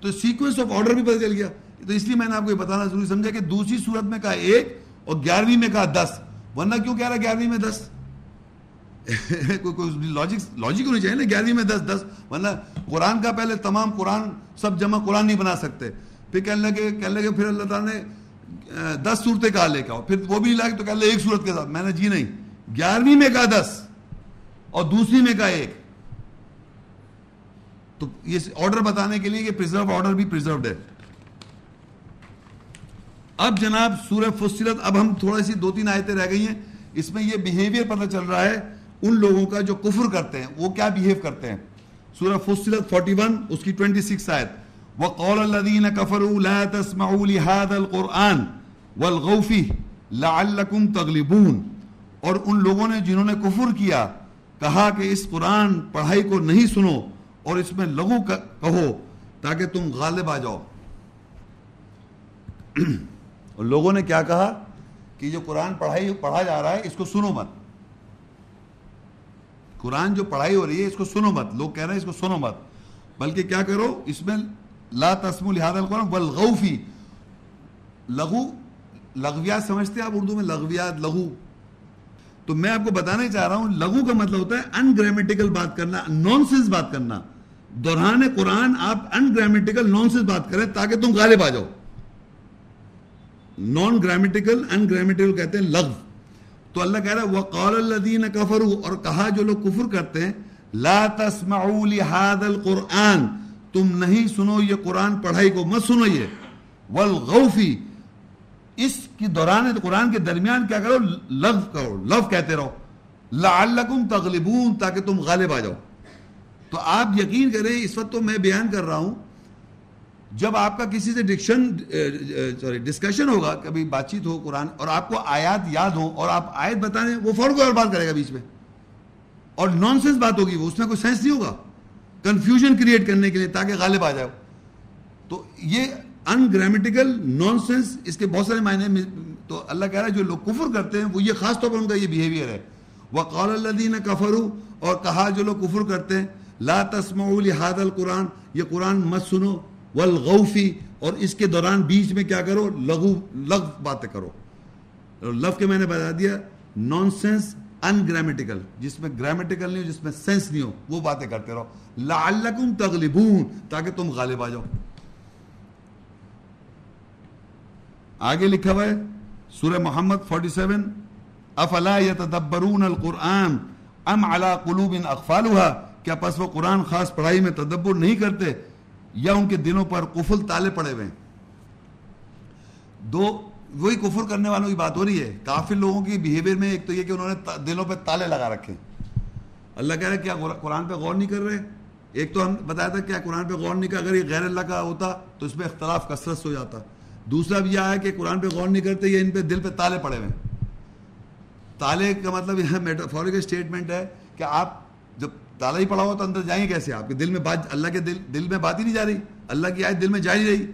تو سیکوینس آف آرڈر بھی پتہ چل گیا۔ تو اس لیے میں نے آپ کو یہ بتانا ضروری سمجھا کہ دوسری صورت میں کہا ایک اور گیارہویں میں کہا دس۔ ورنہ کیوں کہہ رہا ہے گیارہویں میں دس؟ کوئی لاجک لاجک ہونی چاہیے نا، گیارہویں میں دس دس۔ ورنہ قرآن کا پہلے تمام قرآن سب جمع قرآن نہیں بنا سکتے۔ پھر کہنے لگے کہنے لگے، پھر اللہ تعالیٰ نے دس صورتیں کہا لے کے آؤ۔ پھر وہ بھی لگے تو کہہ لے ایک صورت کے ساتھ۔ میں نے جی نہیں، گیارہویں میں کہا دس اور دوسری میں کہا ایک۔ تو یہ آرڈر بتانے کے لیے کہ پرزرو آرڈر بھی پرزروڈ ہے۔ اب جناب سورہ فصلت، اب ہم تھوڑا سی دو تین آیتیں رہ گئی ہیں۔ اس میں یہ بیہیویئر پتہ چل رہا ہے ان لوگوں کا جو کفر کرتے ہیں، وہ کیا بیہیو کرتے ہیں۔ سورہ فصلت 41 اس کی 26 آیت۔ وقال الذين كفروا لا تسمعوا لهذا القرآن والغوا فيه لعلكم تغلبون اور ان لوگوں نے جنہوں نے کفر کیا، کہا کہ اس قرآن پڑھائی کو نہیں سنو اور اس میں لغو کہو تاکہ تم غالب آ جاؤ۔ اور لوگوں نے کیا کہا؟ کہ جو قرآن پڑھائی، پڑھا جا رہا ہے، اس کو سنو مت۔ قرآن جو پڑھائی ہو رہی ہے، اس کو سنو مت۔ لوگ کہہ رہے ہیں اس کو سنو مت۔ بلکہ کیا کرو؟ اس میں لا تسم الحاد القرآن بلغوفی لغو، لغویات سمجھتے ہیں آپ اردو میں؟ لغویات، لغو. تو میں آپ کو بتانا چاہ رہا ہوں، لغو کا مطلب ہوتا ہے ان گرامیٹیکل بات کرنا نان سینس بات کرنا. دوران قرآن آپ ان گرامیٹیکل نان سینس بات کریں تاکہ تم غالب آ جاؤ. نان گرامیٹیکل ان گرامیٹیکل کہتے ہیں لغو. تو اللہ کہہ رہا ہے، وقال الذین کفروا اور کہا جو لوگ کفر کرتے ہیں، لا تسمعوا لهذا القرآن تم نہیں سنو یہ قرآن پڑھائی کو مت سنو یہ۔ والغوفی اس کی دوران قرآن کے درمیان کیا کرو؟ لغو کرو۔ لو کہتے رہو۔ لعلکم تغلبون تاکہ تم غالب آ جاؤ۔ تو آپ یقین کریں، اس وقت تو میں بیان کر رہا ہوں۔ جب آپ کا کسی سے ڈکشن، سوری، ڈسکشن ہوگا، کبھی بات چیت ہو قرآن، اور آپ کو آیات یاد ہو اور آپ آیت بتانے، وہ فوراً کوئی اور بات کرے گا بیچ میں۔ اور نان سینس بات ہوگی، وہ، اس میں کوئی سینس نہیں ہوگا۔ کنفیوژن کریٹ کرنے کے لیے تاکہ غالب آ جاؤ تو یہ ان گرامیٹیکل نان سینس اس کے بہت سارے معنی تو اللہ کہہ رہا ہے جو لوگ کفر کرتے ہیں، وہ یہ خاص طور پر ان کا یہ بیہیویئر ہے۔ وہ قول اللہ کفرو اور کہا جو لوگ کفر کرتے ہیں، لا تسمعوا لهذا القرآن، یہ قرآن مت سنو۔ والغوفی اور اس کے دوران بیچ میں کیا کرو، لغو لغ باتیں کرو۔ لغ کے میں نے بتا دیا نان سینس ان گرامیٹیکل جس میں گرامیٹیکل نہیں ہو، جس میں سینس نہیں ہو، وہ باتیں کرتے رہو۔ لعلکم تغلبون، تاکہ تم غالب آ جاؤ۔ آگے لکھا ہوا ہے، سورہ محمد 47 افلا يتدبرون القرآن ام على قلوب اقفالها کیا پس وہ قرآن خاص پڑھائی میں تدبر نہیں کرتے یا ان کے دلوں پر کفل تالے پڑے ہوئے دو، وہی کفر کرنے والوں کی بات ہو رہی ہے۔ کافی لوگوں کی بیہیویئر میں ایک تو یہ کہ انہوں نے دلوں پہ تالے لگا رکھے اللہ کہہ رہے کیا قرآن پہ غور نہیں کر رہے؟ ایک تو ہم بتایا تھا کیا قرآن پہ غور نہیں کر اگر یہ غیر اللہ کا ہوتا تو اس میں اختلاف کثرت ہو جاتا۔ دوسرا بھی یہ ہے کہ قرآن پہ غور نہیں کرتے، یہ ان پہ دل پہ تالے پڑے ہوئے تالے کا مطلب یہ میٹافورک اسٹیٹمنٹ ہے کہ آپ جب تالا ہی پڑا ہوا تو اندر جائیں کیسے؟ آپ کے دل میں بات، اللہ کے دل دل میں بات ہی نہیں جا رہی۔ اللہ کی آیت دل میں جا ہی رہی۔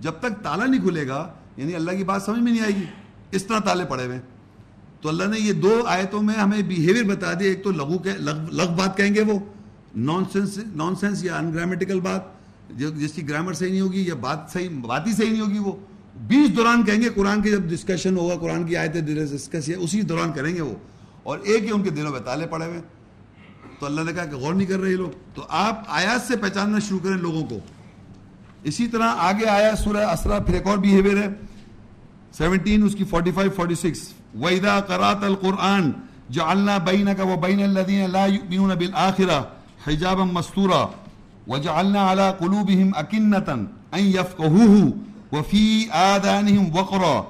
جب تک تالا نہیں کھلے گا یعنی اللہ کی بات سمجھ میں نہیں آئے گی، اس طرح تالے پڑے ہوئے تو اللہ نے یہ دو آیتوں میں ہمیں بیہیویئر بتا دیا ایک تو لغو کے لغ بات کہیں گے وہ۔ نان سینس نان سینس یا انگرامیٹیکل بات جس کی گرامر صحیح نہیں ہوگی یا بات صحیح، بات ہی صحیح نہیں ہوگی، وہ بیس دوران کہیں گے قرآن کے جب ڈسکشن ہوگا، قرآن کی آیتیں ڈسکس اسی دوران کریں گے وہ۔ اور ایک ہی ان کے دلوں میں تالے پڑے ہوئے تو اللہ نے کہا کہ غور نہیں کر رہے لوگ۔ تو آپ آیات سے پہچاننا شروع کریں لوگوں کو۔ اسی طرح آگے آیا سورہ اسرا، پھر ایک اور بیہیویئر ہے۔ سیونٹین، اس کی فورٹی فائیو فورٹی سکس وَإِذَا قَرَاتَ الْقُرْآنِ جَعَلْنَا بَيْنَكَ وَبَيْنَ الَّذِينَ لَا يُؤْمِنُونَ بِالْآخِرَةِ حِجَابًا مَسْتُورًا، وَجَعَلْنَا عَلَى قُلُوبِهِمْ أَكِنَّةً أَن يَفْقَهُوهُ، وَفِي آذَانِهِمْ وَقْرًا.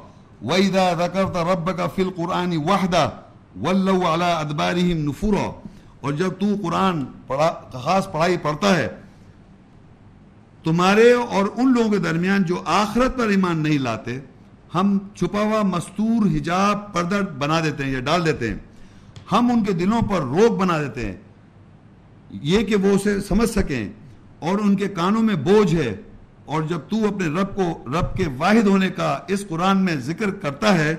وَإِذَا ذَكَرْتَ رَبَّكَ فِي الْقُرْآنِ وَحْدَهُ، وَلَّوْا عَلَى أَدْبَارِهِمْ نُفُورًا. اور جب تو قرآن پڑھا، خاص پڑھائی پڑھتا ہے، تمہارے اور ان لوگوں کے درمیان جو آخرت پر ایمان نہیں لاتے، ہم چھپا ہوا مستور حجاب پردہ بنا دیتے ہیں یا ڈال دیتے ہیں۔ ہم ان کے دلوں پر روک بنا دیتے ہیں۔ یہ کہ وہ اسے سمجھ سکیں اور ان کے کانوں میں بوجھ ہے اور جب تو اپنے رب کو رب کے واحد ہونے کا اس قرآن میں ذکر کرتا ہے،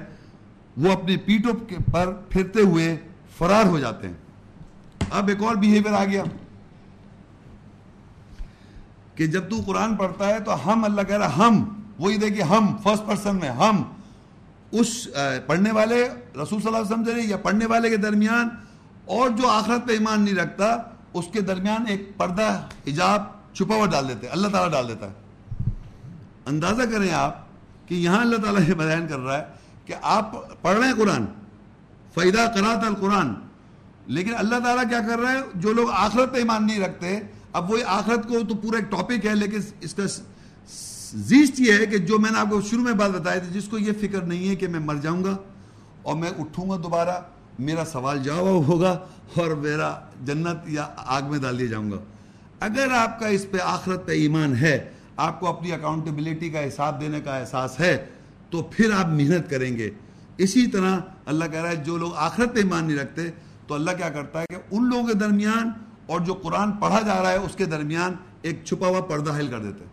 وہ اپنی پیٹوں پر پھرتے ہوئے فرار ہو جاتے ہیں۔ اب ایک اور بیہیویئر آ گیا کہ جب تو قرآن پڑھتا ہے تو ہم، اللہ کہہ رہا ہم، وہی دیکھیے، ہم فرسٹ پرسن میں ہم۔ اس پڑھنے والے رسول صلی اللہ علیہ وسلم سے یا پڑھنے والے کے درمیان اور جو آخرت پہ ایمان نہیں رکھتا اس کے درمیان ایک پردہ حجاب چھپا ہوا ڈال دیتے اللہ تعالیٰ ڈال دیتا ہے۔ اندازہ کریں آپ کہ یہاں اللہ تعالیٰ یہ بیان کر رہا ہے کہ آپ پڑھ رہے ہیں قرآن فیدہ کرات القرآن۔ لیکن اللہ تعالیٰ کیا کر رہا ہے؟ جو لوگ آخرت پہ ایمان نہیں رکھتے، اب وہ آخرت کو تو پورا ایک ٹاپک ہے، لیکن اس کا زیست یہ ہے کہ جو میں نے آپ کو شروع میں بات بتائی تھی، جس کو یہ فکر نہیں ہے کہ میں مر جاؤں گا اور میں اٹھوں گا دوبارہ میرا سوال جواب ہوگا اور میرا جنت یا آگ میں ڈال دیا جاؤں گا۔ اگر آپ کا اس پہ آخرت پہ ایمان ہے، آپ کو اپنی اکاؤنٹیبلٹی کا حساب دینے کا احساس ہے، تو پھر آپ محنت کریں گے۔ اسی طرح اللہ کہہ رہا ہے، جو لوگ آخرت پہ ایمان نہیں رکھتے، تو اللہ کیا کرتا ہے کہ ان لوگوں کے درمیان اور جو قرآن پڑھا جا رہا ہے، اس کے درمیان ایک چھپا ہوا پردہ حل کر دیتے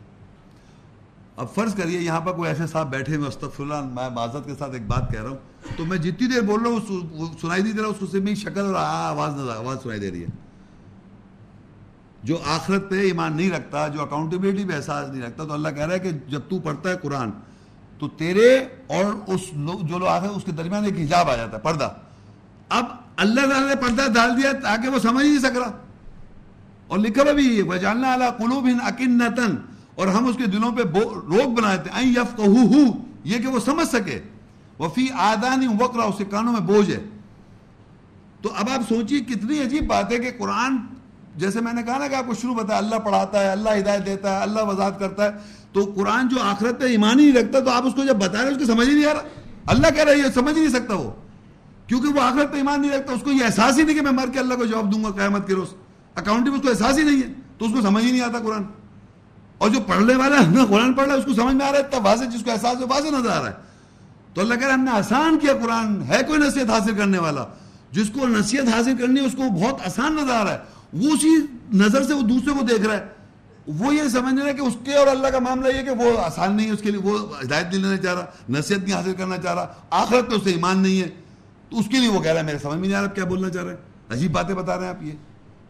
اب فرض کریے یہاں پر کوئی ایسے صاحب بیٹھے ہوئے استغفر اللہ میں معذرت کے ساتھ ایک بات کہہ رہا ہوں، تو میں جتنی دیر بول رہا ہوں سنائی نہیں دے رہا، اس کو صرف شکل اور آواز نظر، آواز سنائی دے رہی ہے۔ جو آخرت پہ ایمان نہیں رکھتا، جو اکاؤنٹیبلٹی پہ احساس نہیں رکھتا، تو اللہ کہہ رہا ہے کہ جب تو پڑھتا ہے قرآن، تو تیرے اور اس جو لوگ آخر، اس کے درمیان ایک حجاب آ جاتا ہے، پردہ۔ اب اللہ تعالیٰ نے پردہ ڈال دیا تاکہ وہ سمجھ نہیں سک رہا۔ اور لکھا بھی وجالنا اعلیٰ قلوب اکنتن اور ہم اس کے دلوں پہ روک بنا دیتے ہیں یف یہ کہ وہ سمجھ سکے۔ وفی آدانی وکرا اس کے کانوں میں بوجھ ہے۔ تو اب آپ سوچیے کتنی عجیب بات ہے کہ قرآن، جیسے میں نے کہا نا کہ آپ کو شروع بتا اللہ پڑھاتا ہے، اللہ ہدایت دیتا ہے، اللہ وضاحت کرتا ہے۔ تو قرآن جو آخرت پہ ایمان ہی نہیں رکھتا، تو آپ اس کو جب بتا رہے اس کو سمجھ ہی نہیں آ رہا۔ اللہ کہہ رہا ہے سمجھ نہیں سکتا وہ۔ کیونکہ وہ آخرت پہ ایمان نہیں رکھتا، اس کو یہ احساس ہی نہیں کہ میں مر کے اللہ کو جواب دوں گا قیامت کے روز۔ اکاؤنٹ میں اس کو احساس ہی نہیں ہے، تو اس کو سمجھ ہی نہیں آتا قرآن۔ اور جو پڑھنے والا ہے قرآن پڑھ رہا ہے، اس کو سمجھ میں آ رہا ہے اتنا واضح جس کو احساس ہے واضح نظر آ رہا ہے۔ تو اللہ کہہ رہا ہے، ہم نے آسان کیا قرآن، ہے کوئی نصیحت حاصل کرنے والا؟ جس کو نصیحت حاصل کرنی ہے، اس کو بہت آسان نظر آ رہا ہے۔ وہ اسی نظر سے، وہ دوسرے کو دیکھ رہا ہے۔ وہ یہ سمجھ رہا ہے کہ اس کے اور اللہ کا معاملہ یہ کہ وہ آسان نہیں ہے، اس کے لیے وہ ہدایت نہیں لینا چاہ رہا، نصیحت نہیں حاصل کرنا چاہ رہا۔ آخرت میں اسے ایمان نہیں ہے۔ تو اس کے لیے وہ کہہ رہا ہے، میرے سمجھ میں نہیں آ رہا کیا بولنا چاہ رہے ہیں؟ عجیب باتیں بتا رہے ہیں آپ یہ۔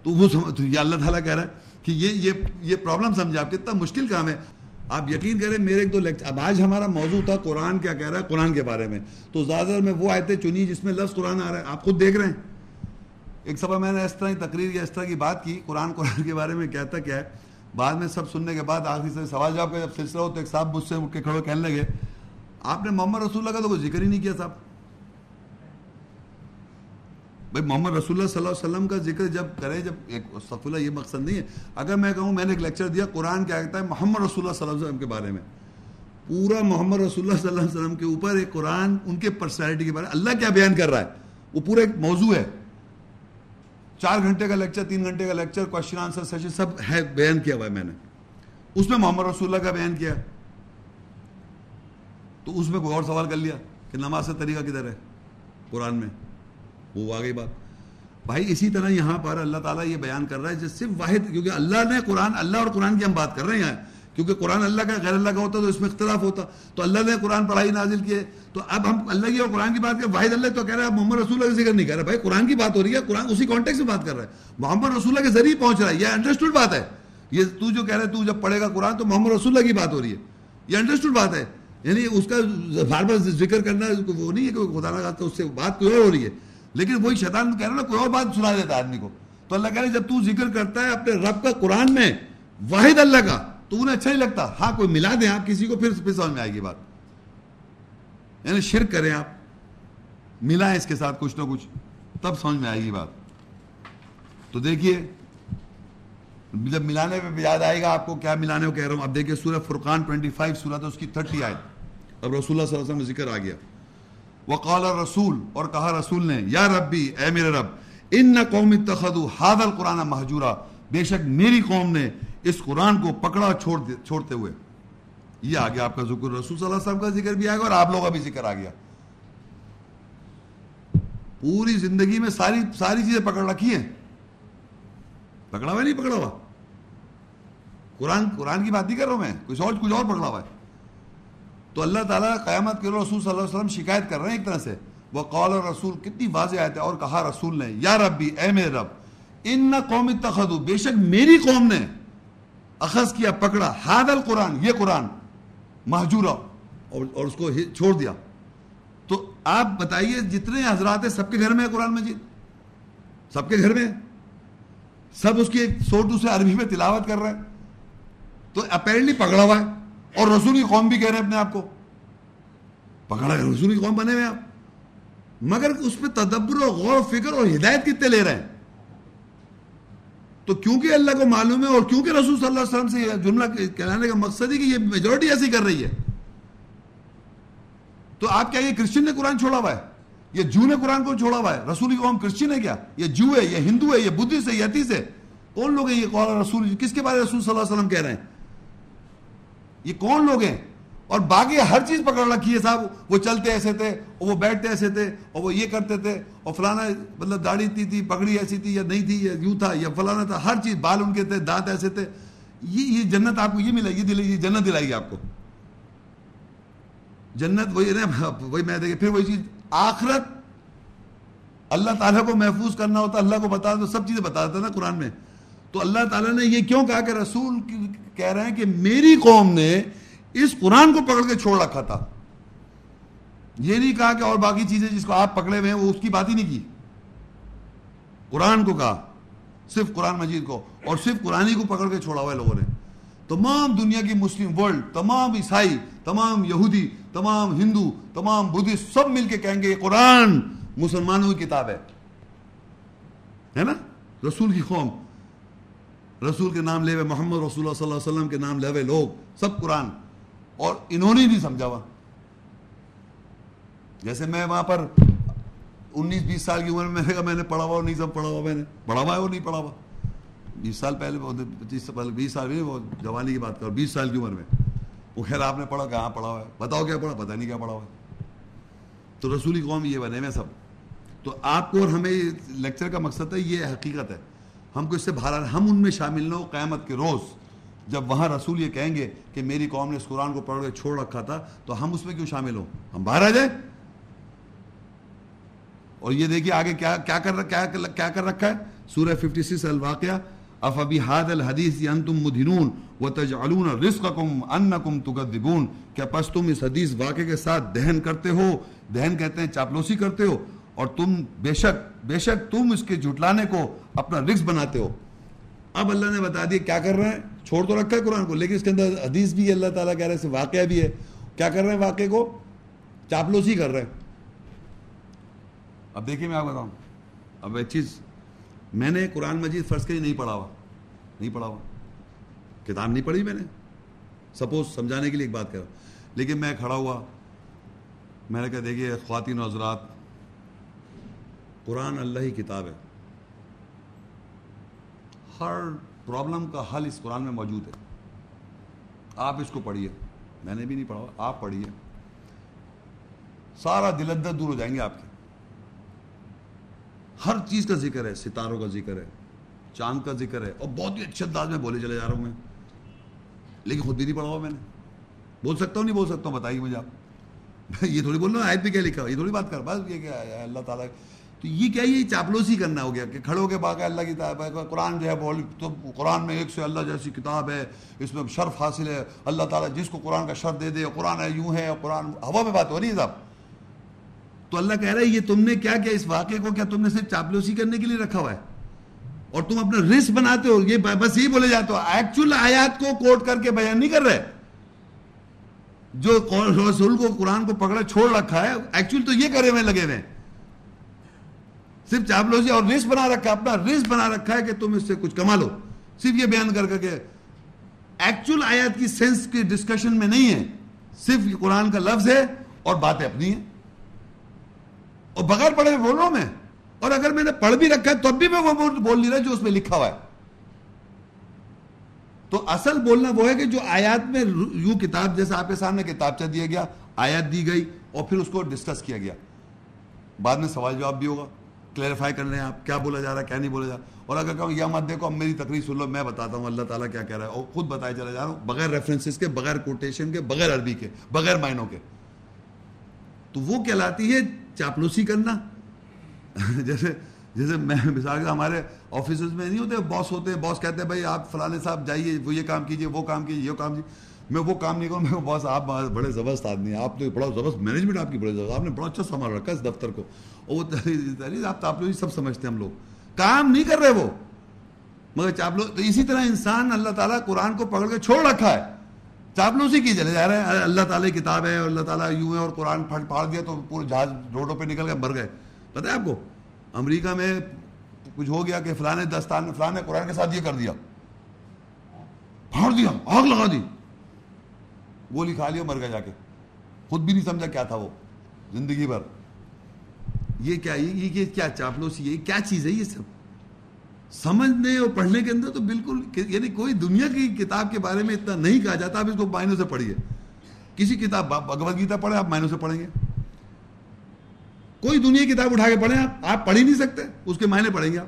تو وہ سمجھ یہ اللہ تعالیٰ کہہ رہا ہے کہ یہ یہ یہ پرابلم سمجھا آپ کتنا مشکل کام ہے۔ آپ یقین کریں، میرے ایک دو لیکچر اب آج ہمارا موضوع تھا قرآن کیا کہہ رہا ہے، قرآن کے بارے میں۔ تو زیادہ تر میں وہ آیتیں چنی جس میں لفظ قرآن آ رہا ہے۔ آپ خود دیکھ رہے ہیں۔ ایک سبھا میں نے اس طرح کی تقریر یا اس طرح کی بات کی۔ قرآن قرآن کے بارے میں کہتا کیا ہے۔ بعد میں سب سننے کے بعد آخری سے سوال جواب کا جب سلسلہ ہو تو ایک صاحب مجھ سے اٹھ کے کھڑے کہنے لگے۔ آپ نے محمد رسول اللہ کا تو کوئی ذکر ہی نہیں کیا صاحب۔ بھائی محمد رسول اللہ صلی اللہ علیہ وسلم کا ذکر جب کرے جب ایک اللہ یہ مقصد نہیں ہے۔ اگر میں کہوں میں نے ایک لیکچر دیا قرآن کیا کہتا ہے محمد رسول اللہ صلی اللہ علیہ وسلم کے بارے میں۔ پورا محمد رسول اللہ صلی اللہ علیہ وسلم کے اوپر ایک قرآن ان کے پرسنالٹی کے بارے میں۔ اللہ کیا بیان کر رہا ہے؟ وہ پورا ایک موضوع ہے۔ چار گھنٹے کا لیکچر تین گھنٹے کا لیکچر کوشچن آنسر سیشن سب ہے، بیان کیا ہوا ہے میں نے۔ اس میں محمد رسول اللہ کا بیان کیا۔ تو اس میں کوئی اور سوال کر لیا کہ نماز سے طریقہ کدھر ہے؟ قرآن میں۔ وہ آ گئی بات۔ بھائی، اسی طرح یہاں پر اللہ تعالیٰ یہ بیان کر رہا ہے، جس صرف واحد، کیونکہ اللہ نے قرآن، اللہ اور قرآن کی ہم بات کر رہے ہیں، کیونکہ قرآن اللہ کا، غیر اللہ کا ہوتا تو اس میں اختلاف ہوتا۔ تو اللہ نے قرآن پڑھائی نازل کیے تو اب ہم اللہ کی اور قرآن کی بات کر واحد اللہ تو کہہ رہا ہے، محمد رسول اللہ کا ذکر نہیں کر رہا۔ بھائی، قرآن کی بات ہو رہی ہے، قرآن اسی کانٹیکٹ سے بات کر رہا ہے۔ محمد رسول اللہ کے ذریعے پہنچ رہا ہے، یہ انڈرسٹوڈ بات ہے۔ یہ تو جو کہہ رہا ہے، تو جب پڑھے گا قرآن تو محمد رسول اللہ کی بات ہو رہی ہے۔ یہ انڈرسٹوڈ بات ہے۔ یعنی اس کا بار بار ذکر کرنا وہ نہیں ہے کہ خدا نہ اس سے بات کوئی اور ہو رہی ہے۔ لیکن وہی شیطان کہہ رہا نا، کوئی اور بات سنا دیتا آدمی کو۔ تو اللہ کہہ رہے جب تو ذکر کرتا ہے اپنے رب کا قرآن میں، واحد اللہ کا، تو انہیں اچھا نہیں لگتا۔ ہاں کوئی ملا دیں آپ کسی کو، پھر پھر سمجھ میں آئے گی بات۔ یعنی شرک کریں آپ۔ ملائیں اس کے ساتھ کچھ نہ کچھ، تب سمجھ میں آئے گی بات۔ تو دیکھیے، جب ملانے پہ یاد آئے گا، آپ کو کیا ملانے کو کہہ رہا ہوں؟ اب دیکھیے، سورہ فرقان 25 سورہ تو اس کی 30 آئے اب رسول اللہ صلی اللہ علیہ وسلم ذکر آ گیا۔ وقال رسول اور کہا رسول نے، یا ربی، اے میرے رب، ان نہ قوم اتخذوا هذا القرآن محجورا بے شک میری قوم نے اس قرآن کو پکڑا چھوڑ چھوڑتے ہوئے۔ یہ آ گیا آپ کا ذکر رسول صلی اللہ علیہ وسلم کا ذکر بھی آ گیا اور آپ لوگوں کا بھی ذکر آ گیا۔ پوری زندگی میں ساری ساری چیزیں پکڑ رکھی ہیں۔ پکڑا ہوا نہیں پکڑا ہوا؟ قرآن قرآن کی بات نہیں کر رہا ہوں میں، کچھ اور کچھ اور پکڑا ہوا ہے۔ تو اللہ تعالیٰ قیامت کے رسول صلی اللہ علیہ وسلم شکایت کر رہے ہیں ایک طرح سے۔ وہ قول اور رسول کتنی واضح آئے تھے اور کہا رسول نے یا رب بھی اے میرے رب ان نہ قوم تخدو بے شک میری قوم نے اخذ کیا پکڑا ہاد القرآن یہ قرآن محجورہ اور, اور اس کو چھوڑ دیا۔ تو آپ بتائیے جتنے حضرات ہیں سب کے گھر میں ہے قرآن مجید؟ سب کے گھر میں سب اس کی ایک سوٹو سے عربی میں تلاوت کر رہے ہیں۔ تو اپیرنٹلی پکڑا ہوا ہے۔ اور رسول کی قوم بھی کہہ رہے ہیں اپنے آپ کو۔ پکڑا ہے، رسول کی قوم بنے ہوئے آپ۔ مگر اس پہ تدبر اور غور و فکر اور ہدایت کتنے لے رہے ہیں؟ تو کیونکہ اللہ کو معلوم ہے اور کیونکہ رسول صلی اللہ علیہ وسلم سے یہ جملہ کہلانے کا مقصد ہے کہ یہ میجورٹی ایسی کر رہی ہے۔ تو آپ کیا یہ کرسچن نے قرآن چھوڑا ہوا ہے؟ یہ جو نے قرآن کو چھوڑا ہوا ہے؟ رسول کی قوم کرسچن ہے کیا؟ یہ جو ہے، یہ ہندو ہے، یہ بدھسٹ ہے، یہ عتیس ہے۔ کون لوگ ہیں یہ قول رسول، کس کے بارے رسول صلی اللہ علیہ وسلم کہہ رہے ہیں؟ یہ کون لوگ ہیں؟ اور باقی ہر چیز پکڑ رکھی ہے صاحب، وہ چلتے ایسے تھے، اور وہ بیٹھتے ایسے تھے، اور وہ یہ کرتے تھے، اور فلانا مطلب داڑھی تھی تھی پگڑی ایسی تھی یا نہیں تھی، یا یوں تھا یا فلانا تھا، ہر چیز، بال ان کے تھے، دانت ایسے تھے۔ یہ یہ جنت آپ کو یہ ملے گی، یہ جنت دلائے گی آپ کو۔ جنت وہی وہی میں دیکھے پھر وہی چیز، آخرت اللہ تعالیٰ کو محفوظ کرنا ہوتا، اللہ کو بتا دو، سب چیزیں بتا دیتا نا قرآن میں۔ تو اللہ تعالیٰ نے یہ کیوں کہا کہ رسول کہہ رہے ہیں کہ میری قوم نے اس قرآن کو پکڑ کے چھوڑ رکھا تھا۔ یہ نہیں کہا کہ اور باقی چیزیں جس کو آپ پکڑے ہوئے ہیں وہ اس کی بات ہی نہیں کی۔ قرآن کو کہا، صرف قرآن مجید کو، اور صرف قرآن کو پکڑ کے چھوڑا ہوا ہے لوگوں نے۔ تمام دنیا کی مسلم ورلڈ، تمام عیسائی، تمام یہودی، تمام ہندو، تمام بدھسٹ سب مل کے کہیں گے یہ قرآن مسلمانوں کی کتاب ہے نا؟ رسول کی قوم۔ رسول کے نام لے ہوئے محمد رسول اللہ صلی اللہ علیہ وسلم کے نام لے ہوئے لوگ، سب قرآن۔ اور انہوں نے نہیں سمجھا ہوا۔ جیسے میں وہاں پر انیس بیس سال کی عمر میں میں میں نے پڑھا ہوا نہیں سب پڑھا ہوا میں نے۔ پڑھا ہوا ہے اور نہیں پڑھا ہوا۔ بیس سال پہلے پچیس سال پہلے، بیس سال میں وہ جوانی کی بات کر بیس سال کی عمر میں۔ وہ خیر آپ نے پڑھا، کہاں پڑھا ہوا ہے؟ بتاؤ کیا پڑھا، پتہ نہیں کیا پڑھا ہوا ہے۔ تو رسولی قوم یہ بنے میں سب۔ تو آپ کو اور ہمیں لیکچر کا مقصد ہے، یہ حقیقت ہے۔ ہم کو اس سے باہر ہم ان میں شامل نہ ہو قیامت کے روز۔ جب وہاں رسول یہ کہیں گے کہ میری قوم نے اس قرآن کو پڑھ کے چھوڑ رکھا تھا، تو ہم اس میں کیوں شامل ہوں؟ ہم باہر آ جائیں۔ اور یہ دیکھیے آگے کیا کیا کر، کیا کیا کر رکھا ہے؟ سورہ 56 الواقعہ۔ افبی حاد الحدیث انتم مدھنون وتجعلون رزقکم انکم تکذبون۔ کیا پس تم اس حدیث واقعے کے ساتھ دہن کرتے ہو؟ دہن کہتے ہیں چاپلوسی کرتے ہو؟ اور تم بے شک بے شک تم اس کے جھٹلانے کو اپنا رکس بناتے ہو۔ اب اللہ نے بتا دیا کیا کر رہے ہیں؟ چھوڑ تو رکھا ہے قرآن کو، لیکن اس کے اندر حدیث بھی ہے، اللہ تعالیٰ کہہ رہے ہیں واقعہ بھی ہے۔ کیا کر رہے ہیں واقعے کو؟ چاپلوسی کر رہے ہیں۔ اب دیکھیے میں آپ بتاؤں۔ اب ایک چیز، میں نے قرآن مجید فرض کے نہیں پڑھا ہوا۔ نہیں پڑھا ہوا۔ کتاب نہیں پڑھی میں نے۔ سپوز سمجھانے کے لیے ایک بات کر رہا لیکن میں کھڑا ہوا۔ میں نے کہا، دیکھیے خواتین و حضرات قرآن اللہ ہی کتاب ہے۔ ہر پرابلم کا حل اس قرآن میں موجود ہے۔ آپ اس کو پڑھیے۔ میں نے بھی نہیں پڑھا، آپ پڑھیے۔ سارا دلدر دور ہو جائیں گے آپ کے۔ ہر چیز کا ذکر ہے، ستاروں کا ذکر ہے، چاند کا ذکر ہے۔ اور بہت ہی اچھے انداز میں بولے چلے جا رہا ہوں میں۔ لیکن خود بھی نہیں پڑھا ہوا میں نے۔ بول سکتا ہوں، نہیں بول سکتا ہوں، بتائیے مجھے آپ۔ یہ تھوڑی بول رہا ہوں آیت بھی کیا لکھا، یہ تھوڑی بات کر، بس یہ کیا ہے، اللہ تعالیٰ۔ تو یہ کیا یہ چاپلوسی کرنا ہو گیا کہ کھڑوں کے باقی اللہ کی قرآن جو ہے بول تو قرآن میں ایک سے اللہ جیسی کتاب ہے، اس میں شرف حاصل ہے۔ اللہ تعالیٰ جس کو قرآن کا شرف دے دے، قرآن ہے، یوں ہے، قرآن ہوا میں بات ہو رہی ہے صاحب۔ تو اللہ کہہ رہا ہے، یہ تم نے کیا کیا اس واقعے کو کیا تم نے صرف چاپلوسی کرنے کے لیے رکھا ہوا ہے؟ اور تم اپنا رسک بناتے ہو، یہ بس یہی بولے جاتے ہو ایکچوئل آیات کو کوٹ کر کے بیان نہیں کر رہے۔ جو رسول کو قرآن کو پکڑا، چھوڑ رکھا ہے ایکچوئل تو یہ کرے ہوئے لگے ہوئے صرف چاپلوسی جی اور رسک بنا رکھا ہے اپنا رسک بنا رکھا ہے کہ تم اس سے کچھ کما لو۔ صرف یہ بیان کر کے ایکچوئل آیات کی سینس کی ڈسکشن میں نہیں ہے۔ صرف قرآن کا لفظ ہے اور باتیں اپنی ہیں۔ اور بغیر پڑھے بولوں میں، اور اگر میں نے پڑھ بھی رکھا ہے، تب بھی میں وہ بول نہیں رہا جو اس میں لکھا ہوا ہے۔ تو اصل بولنا وہ ہے کہ جو آیات میں یوں کتاب، جیسے آپ کے سامنے کتابچہ دیا گیا، آیات دی گئی اور پھر اس کو ڈسکس کیا گیا۔ بعد میں سوال جواب بھی ہوگا۔ کلیریفائی کر رہے ہیں آپ، کیا بولا جا رہا ہے، کیا نہیں بولا جا رہا اور اگر کہوں یا مت دیکھو، اب میری تقریر سن لو، میں بتاتا ہوں اللہ تعالیٰ کیا کہہ رہا ہے۔ اور خود بتائے چلا جا رہا ہوں، بغیر ریفرنسز کے، بغیر کوٹیشن کے، بغیر عربی کے، بغیر معنوں کے۔ تو وہ کہلاتی ہے چاپلوسی کرنا۔ جیسے جیسے میں مثال کے ہمارے آفیسز میں نہیں ہوتے باس ہوتے ہیں باس کہتے ہیں، بھائی آپ فلانے صاحب جائیے، وہ یہ کام کیجیے، وہ کام کیجیے، یہ کام کیجیے۔ میں وہ کام نہیں کروں، میں باس آپ بڑے زبردست آدمی ہیں، آپ تو بڑا زبردست مینجمنٹ آپ کی، بڑے زبردست، آپ نے بڑا اچھا سامان رکھا اس دفتر کو۔ اور وہ آپ آپ لوگ سب سمجھتے ہیں ہم لوگ۔ کام نہیں کر رہے وہ۔ مگر چاپ لوگ تو اسی طرح انسان اللہ تعالیٰ قرآن کو پکڑ کے چھوڑ رکھا ہے۔ چاپلوسی کی چلے جا رہے ہیں۔ اللہ تعالیٰ کی کتاب ہے اور اللہ تعالیٰ یوں ہے اور قرآن پھٹ پھاڑ دیا تو پورے جہاز روڈوں پہ نکل کے مر گئے۔ پتہ ہے آپ کو؟ امریکہ میں کچھ ہو گیا کہ فلانے دستان میں فلانے قرآن کے ساتھ یہ کر دیا۔ پھاڑ دیا، آگ لگا دی۔ گولی کھا لیا مر گیا جا کے۔ خود بھی نہیں سمجھا کیا تھا وہ۔ زندگی بھر۔ یہ کیا یہ کیا چاپلوسی ہے؟ کیا چیز ہے یہ سب؟ سمجھنے اور پڑھنے کے اندر تو بالکل یعنی کوئی دنیا کی کتاب کے بارے میں اتنا نہیں کہا جاتا، آپ اس کو معنوں سے پڑھیے۔ کسی کتاب بھگوت گیتا پڑھے آپ معنوں سے پڑھیں گے۔ کوئی دنیا کی کتاب اٹھا کے پڑھیں آپ؟ آپ پڑھ ہی نہیں سکتے، اس کے معنی پڑھیں گے آپ۔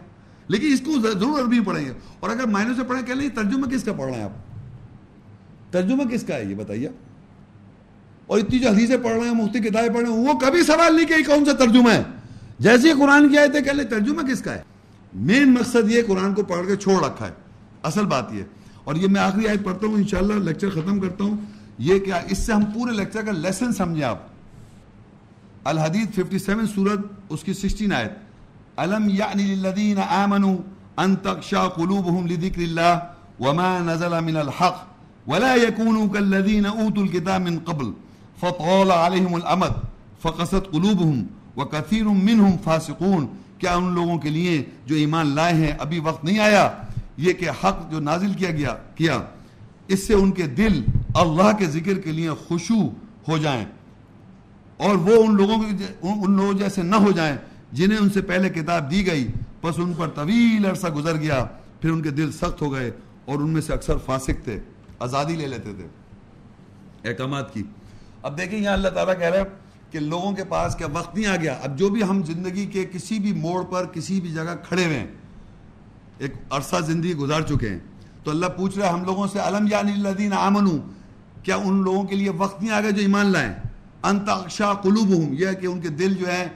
لیکن اس کو ضرور عربی پڑھیں گے۔ اور اگر معنی سے پڑھیں کہ نہیں ترجمہ کس کا پڑھ رہے ہیں آپ؟ ترجمہ کس کا ہے؟ یہ بتائیے۔ اور اتنی جو حدیثیں پڑھ رہے ہیں، مفتی کتابیں پڑھ رہے ہیں، وہ کبھی سوال نہیں کہ کون سا ترجمہ ہے؟ جیسے قرآن کی آئے تھے کہ ترجمہ کس کا ہے؟ مین مقصد یہ قرآن کو پڑھ کے چھوڑ رکھا ہے۔ اصل بات یہ اور یہ میں آخری آیت پڑھتا ہوں، انشاءاللہ لیکچر ختم کرتا ہوں۔ یہ کیا، اس سے ہم پورے لیکچر کا لیسن سمجھیں آپ۔ الحدیث 57 سورت، اس کی 16 آیت۔ علم یعنی للذین آمنوا ان تقشا قلوبهم لذکر اللہ وما نزل من الحق ولا يكونوا كالذين اوتوا الكتاب من قبل فطال عليهم الامد فقست قلوبهم وكثير منهم فاسقون، کیا ان لوگوں کے لیے جو ایمان لائے ہیں ابھی وقت نہیں آیا؟ یہ کہ حق جو نازل کیا گیا، کیا۔ اس سے ان کے دل اللہ کے ذکر کے لیے خوشو ہو جائیں۔ اور وہ ان لوگوں ان لوگوں جیسے نہ ہو جائیں، جنہیں ان سے پہلے کتاب دی گئی، بس ان پر طویل عرصہ گزر گیا، پھر ان کے دل سخت ہو گئے اور ان میں سے اکثر فاسق تھے، آزادی لے لیتے تھے۔ احکامات کی۔ اب دیکھیں یہاں اللہ تعالیٰ کہہ رہے ہیں کہ لوگوں کے پاس کیا وقت نہیں آ گیا۔ اب جو بھی ہم زندگی کے کسی بھی موڑ پر، کسی بھی جگہ کھڑے ہوئے ہیں، ایک عرصہ زندگی گزار چکے ہیں۔ تو اللہ پوچھ رہا ہے ہم لوگوں سے علم یعنی الدین آمن کیا ان لوگوں کے لیے وقت نہیں آ گیا جو ایمان لائیں؟ انتقشا قلوب ہوں یہ کہ ان کے دل جو ہے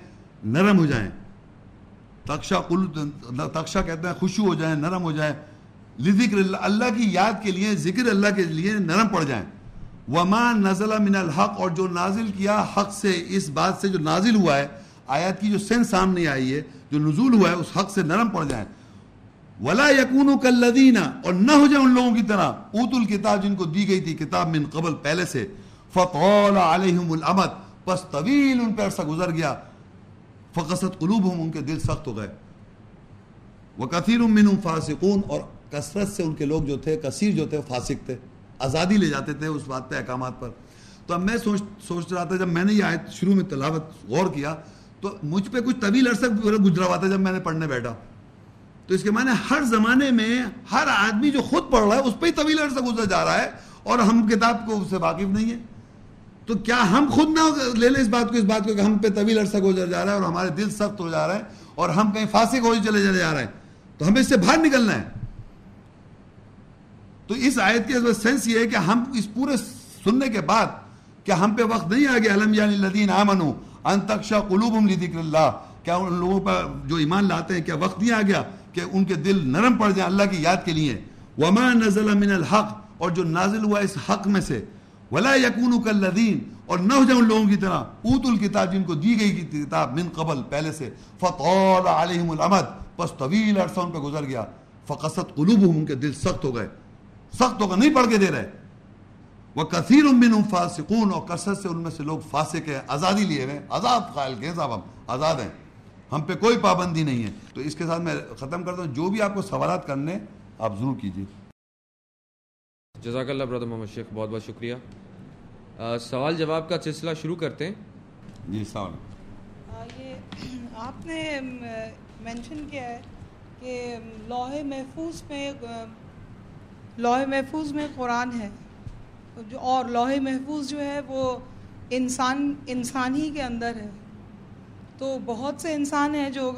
نرم ہو جائیں۔ تقشا تقشا کہتے ہیں خوشو ہو جائیں، نرم ہو جائیں۔ لذکر اللہ اللہ کی یاد کے لیے، ذکر اللہ کے لیے نرم پڑ جائیں۔ وما نزل من الحق اور جو نازل کیا حق سے، اس بات سے جو نازل ہوا ہے، آیات کی جو سین سامنے آئی ہے، جو نزول ہوا ہے، اس حق سے نرم پڑ جائیں۔ ولا یقون کلدینہ اور نہ ہو جائے ان لوگوں کی طرح اوت الکتاب جن کو دی گئی تھی، کتاب من قبل، پہلے سے۔ فطول علیہم الامد پس طویل ان پہ عرصہ گزر گیا۔ فقصت قلوبہم ان کے دل سخت ہو گئے۔ وکثیر منہم فاسقون، اور کثرت سے ان کے لوگ جو تھے، کثیر جو تھے، فاسق تھے۔ آزادی لے جاتے تھے اس بات پہ احکامات پر۔ تو اب میں سوچ سوچ رہا تھا جب میں نے یہ آیت شروع میں تلاوت غور کیا، تو مجھ پہ کچھ طویل عرصہ گزرا ہوا تھا جب میں نے پڑھنے بیٹھا۔ تو اس کے معنی ہر زمانے میں ہر آدمی جو خود پڑھ رہا ہے، اس پہ ہی طویل عرصہ گزر جا رہا ہے اور ہم کتاب کو اس سے واقف نہیں ہے۔ تو کیا ہم خود نہ لے لیں اس بات کو، اس بات کو کہ ہم پہ طویل عرصہ گزر جا رہا ہے اور ہمارے دل سخت ہو جا رہا ہے اور ہم کہیں فاسق ہو چلے چلے جا رہے ہیں۔ تو ہمیں اس سے باہر نکلنا ہے۔ تو اس آیت کی سینس یہ ہے کہ ہم اس پورے سننے کے بعد کیا ہم پہ وقت نہیں آ گیا علم یعنی الذین آمنوا ان تخشى قلوبهم لذکر اللہ۔ کیا ان لوگوں پر جو ایمان لاتے ہیں، کیا وقت نہیں آ گیا کہ ان کے دل نرم پڑ جائیں اللہ کی یاد کے لیے؟ وما نزل من الحق، اور جو نازل ہوا اس حق میں سے۔ ولا یکونوا کالذین، اور نہ ہو جائیں ان لوگوں کی طرح۔ اوت الکتاب جن کو دی گئی کتاب من قبل، پہلے سے۔ فطال علیہم الامد، پس طویل عرصہ ان پہ گزر گیا۔ فقصت قلوبهم ان کے دل سخت ہو گئے۔ سخت ہو گئے نہیں پڑھ کے دے رہے۔ وہ کثیر امن فاسقون اور کثرت سے ان میں سے لوگ فاسق ہیں آزادی لیے ہوئے آزاد قائل کے صاحب ہم آزاد ہیں۔ ہم پہ کوئی پابندی نہیں ہے۔ تو اس کے ساتھ میں ختم کرتا ہوں۔ جو بھی آپ کو سوالات کرنے آپ ضرور کیجیے جزاک اللہ برادر محمد شیخ بہت بہت شکریہ۔ آ, سوال جواب کا سلسلہ شروع کرتے ہیں۔ جی سوال۔ آ، یہ آپ نے مینشن کیا ہے کہ لوح محفوظ میں آ، لوح محفوظ میں قرآن ہے۔ جو اور لوح محفوظ جو ہے وہ انسان انسان ہی کے اندر ہے۔ تو بہت سے انسان ہیں جو